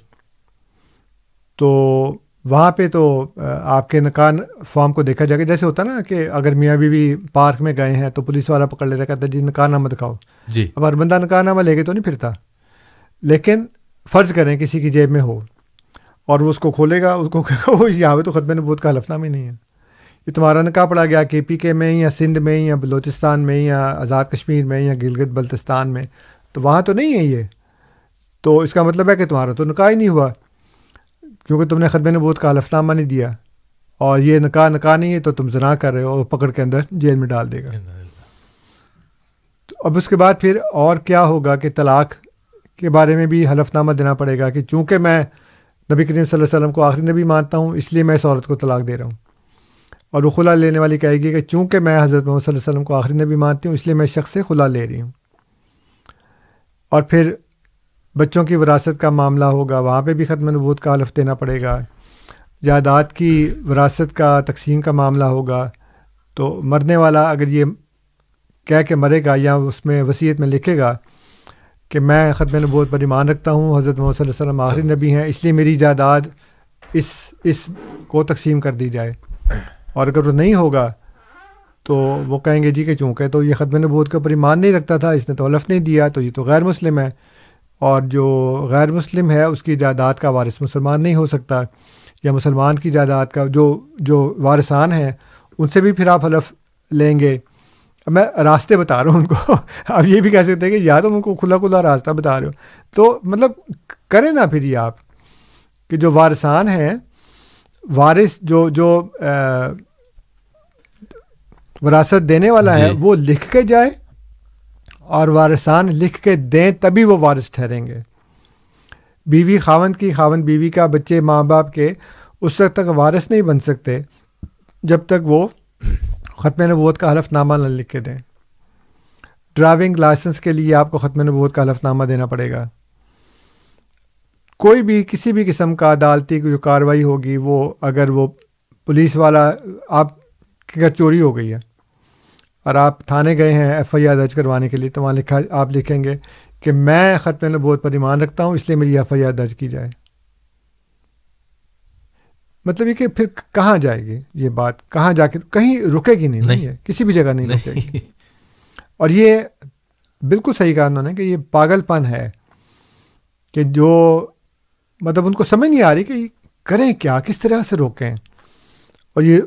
تو وہاں پہ تو آپ کے نکاح فارم کو دیکھا جائے گا۔ جیسے ہوتا نا کہ اگر میاں بیوی پارک میں گئے ہیں تو پولیس والا پکڑ لیتا کہتا جی نکاح نامہ دکھاؤ۔ جی۔ اب ہر بندہ نکاح نامہ لے کے تو نہیں پھرتا۔ لیکن فرض کریں کسی کی جیب میں ہو اور وہ اس کو کھولے گا اس کو یہاں پہ تو ختم نبوت کا حلف نامہ نہیں ہے۔ یہ تمہارا نکاح پڑا گیا کے پی کے میں یا سندھ میں یا بلوچستان میں یا آزاد کشمیر میں یا گلگت بلتستان میں، تو وہاں تو نہیں ہے یہ۔ تو اس کا مطلب ہے کہ تمہارا تو نکاح ہی نہیں ہوا، کیونکہ تم نے ختم نبوت کا حلف نامہ نہیں دیا۔ اور یہ نکاح نکاح نہیں ہے تو تم زنا کر رہے ہو اور پکڑ کے اندر جیل میں ڈال دے گا۔ تو اب اس کے بعد پھر اور کیا ہوگا کہ طلاق کے بارے میں بھی حلف نامہ دینا پڑے گا کہ چونکہ میں نبی کریم صلی اللہ علیہ وسلم کو آخری نبی مانتا ہوں، اس لیے میں اس عورت کو طلاق دے رہا ہوں۔ اور وہ خلا لینے والی کہے گی کہ چونکہ میں حضرت محمد صلی اللہ علیہ وسلم کو آخری نبی مانتی ہوں، اس لیے میں شخص سے خلا لے رہی ہوں۔ اور پھر بچوں کی وراثت کا معاملہ ہوگا، وہاں پہ بھی ختم نبوت کا حلف دینا پڑے گا۔ جائیداد کی وراثت کا تقسیم کا معاملہ ہوگا۔ تو مرنے والا اگر یہ کہہ کے مرے گا یا اس میں وصیت میں لکھے گا کہ میں ختم نبوت پر ایمان رکھتا ہوں، حضرت محمد صلی اللہ علیہ وسلم آخری نبی ہیں، اس لیے میری جائیداد اس اس کو تقسیم کر دی جائے۔ اور اگر وہ نہیں ہوگا تو وہ کہیں گے جی کہ چونکہ تو یہ ختم نبوت کے اوپر ایمان نہیں رکھتا تھا، اس نے تو علف نہیں دیا، تو یہ تو غیر مسلم ہے۔ اور جو غیر مسلم ہے، اس کی جائیداد کا وارث مسلمان نہیں ہو سکتا یا مسلمان کی جائیداد کا جو جو وارثان ہیں، ان سے بھی پھر آپ حلف لیں گے۔ اب میں راستے بتا رہا ہوں ان کو۔ آپ یہ بھی کہہ سکتے ہیں کہ یا تو ان کو کھلا کھلا راستہ بتا رہے ہو۔ تو مطلب کریں نا پھر یہ آپ کہ جو وارثان ہیں وارث جو جو وراثت دینے والا ہے جی۔ وہ لکھ کے جائے اور وارثان لکھ کے دیں تبھی وہ وارث ٹھہریں گے۔ بیوی خاون کی خاون بیوی کا بچے ماں باپ کے اس وقت تک وارث نہیں بن سکتے جب تک وہ ختم نبوت کا حلف نامہ نہ لکھ کے دیں۔ ڈرائیونگ لائسنس کے لیے آپ کو ختم نبوت کا حلف نامہ دینا پڑے گا۔ کوئی بھی کسی بھی قسم کا عدالتی جو کارروائی ہوگی وہ اگر وہ پولیس والا آپ کی گھر چوری ہو گئی ہے اور آپ تھانے گئے ہیں ایف آئی آر درج کروانے کے لیے تو وہاں لکھا آپ لکھیں گے کہ میں ختم نبوت پر ایمان رکھتا ہوں اس لیے میری ایف آئی آر درج کی جائے۔ مطلب یہ کہ پھر کہاں جائے گی یہ بات؟ کہاں جا کے کہیں رکے گی نہیں, نہیں ہے کسی بھی جگہ نہیں رکے گی۔ اور یہ بالکل صحیح کہا انہوں نے کہ یہ پاگل پن ہے کہ جو مطلب ان کو سمجھ نہیں آ رہی کہ کریں کیا کس طرح سے روکیں؟ اور یہ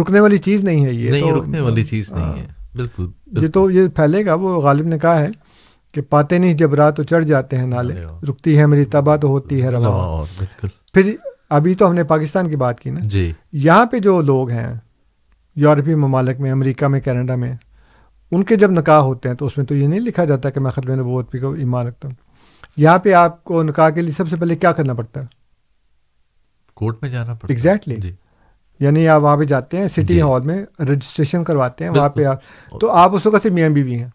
رکنے والی چیز نہیں ہے یہ نہیں رکنے والی چیز نہیں ہے۔ بالکل یہ تو یہ پھیلے گا وہ غالب نے کہا ہے کہ پاتے نہیں جب رات تو چڑھ جاتے ہیں نالے رکتی ہے میری تباہ تو ہوتی ہے روا پھر ابھی تو ہم نے پاکستان کی بات کی نا۔ جی۔ یہاں پہ جو لوگ ہیں یورپی ممالک میں امریکہ میں کینیڈا میں ان کے جب نکاح ہوتے ہیں تو اس میں تو یہ نہیں لکھا جاتا کہ میں ختم نبوت پہ کو ایمان رکھتا ہوں۔ یہاں پہ آپ کو نکاح کے لیے سب سے پہلے کیا کرنا پڑتا ہے؟ کورٹ میں جانا پڑتا ایگزیکٹلی جی۔ یعنی آپ وہاں پہ جاتے ہیں سٹی جی۔ ہال میں رجسٹریشن کرواتے ہیں وہاں پہ آپ تو آپ اس وقت سے میاں بیوی ہیں۔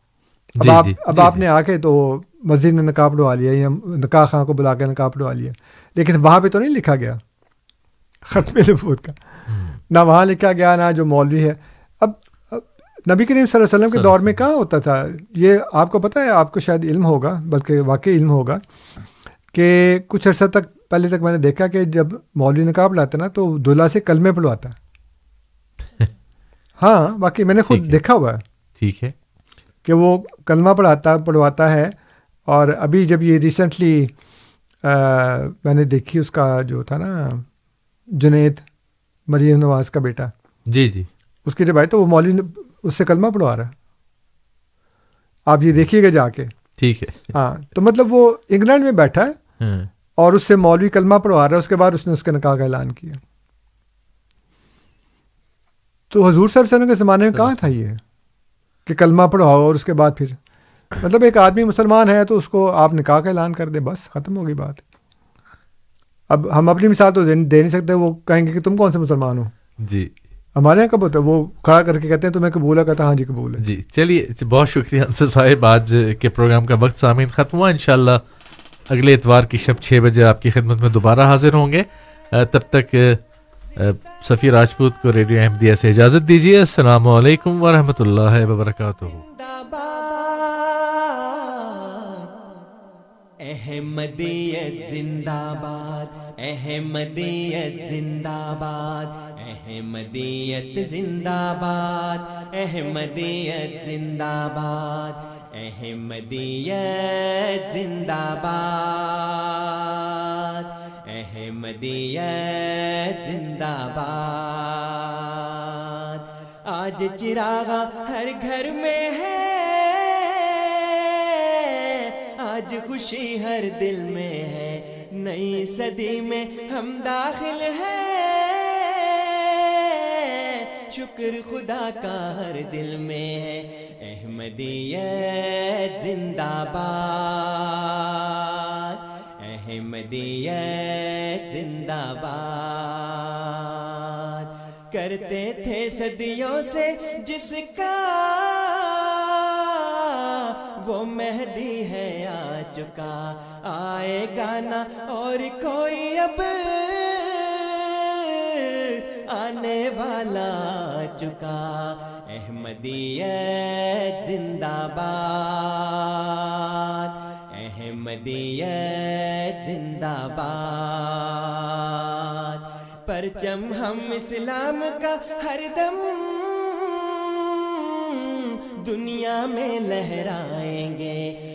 اب جی، آپ اب آپ نے آ کے تو مسجد میں نکاح پڑوا لیا یا نکاح خاں کو بلا کے نکاح پڑوا لیا۔ لیکن وہاں پہ تو نہیں لکھا گیا ختم نبوت کا۔ نہ وہاں لکھا گیا نہ جو مولوی ہے۔ نبی کریم صلی اللہ علیہ وسلم کے دور میں کہاں ہوتا تھا؟ یہ آپ کو پتہ ہے آپ کو شاید علم ہوگا بلکہ واقعی علم ہوگا کہ کچھ عرصہ تک پہلے تک میں نے دیکھا کہ جب مولوی نکاح پڑھاتا نا تو دلہا سے کلمے پڑھواتا ہاں باقی میں نے خود دیکھا ہوا ہے۔ ٹھیک ہے۔ کہ وہ کلمہ پڑھاتا پڑھواتا ہے اور ابھی جب یہ ریسنٹلی میں نے دیکھی اس کا جو تھا نا جنید مریم نواز کا بیٹا۔ جی جی۔ اس کی جب آئی تو وہ مولوی اس سے کلمہ پڑھوا رہا آپ یہ دیکھیے گا جا کے۔ ٹھیک ہے۔ ہاں تو مطلب وہ انگلینڈ میں بیٹھا ہے ہاں، اور اس سے مولوی کلمہ پڑھوا رہا ہے اس کے بعد اس نے اس کے نکاح کا اعلان کیا۔ تو حضور صلی اللہ علیہ وسلم کے زمانے میں کہاں تھا یہ؟ کہ کلمہ پڑھاؤ اور اس کے بعد پھر۔ مطلب ایک آدمی مسلمان ہے تو اس کو آپ نکاح کا اعلان کر دیں بس ختم ہوگی بات۔ اب ہم اپنی مثال تو دے نہیں سکتے وہ کہیں گے کہ تم کون سے مسلمان ہو؟ جی۔ ہمارے یہاں کب ہوتا ہے؟ وہ کھڑا کر کے کہتے ہیں تمہیں قبول ہے؟ کہتا ہاں جی قبول ہے۔ جی چلیے بہت شکریہ انصر صاحب آج کے پروگرام کا وقت سامعین ختم ہوا۔ انشاءاللہ اگلے اتوار کی شب چھ بجے آپ کی خدمت میں دوبارہ حاضر ہوں گے۔ تب تک سفیر راجپوت کو ریڈیو احمدیہ سے اجازت دیجیے۔ السلام علیکم ورحمۃ اللہ وبرکاتہ۔ احمدیت زندہ باد۔ احمدیت زندہ باد احمدیت زندہ باد احمدیت زندہ باد احمدیت زندہ باد احمدیت زندہ باد آج چراغا ہر گھر میں ہے، آج خوشی ہر دل میں ہے۔ نئی صدی میں ہم داخل ہیں۔ شکر خدا کا ہر دل میں ہے۔ احمدیت زندہ باد۔ احمدیت زندہ باد۔ کرتے تھے صدیوں سے جس کا وہ مہدی ہے آ چکا آئے گانا اور کوئی اب آنے والا چکا۔ احمدیت زندہ باد۔ احمدیت زندہ باد۔ پرچم ہم اسلام کا ہر دم دنیا میں لہرائیں گے۔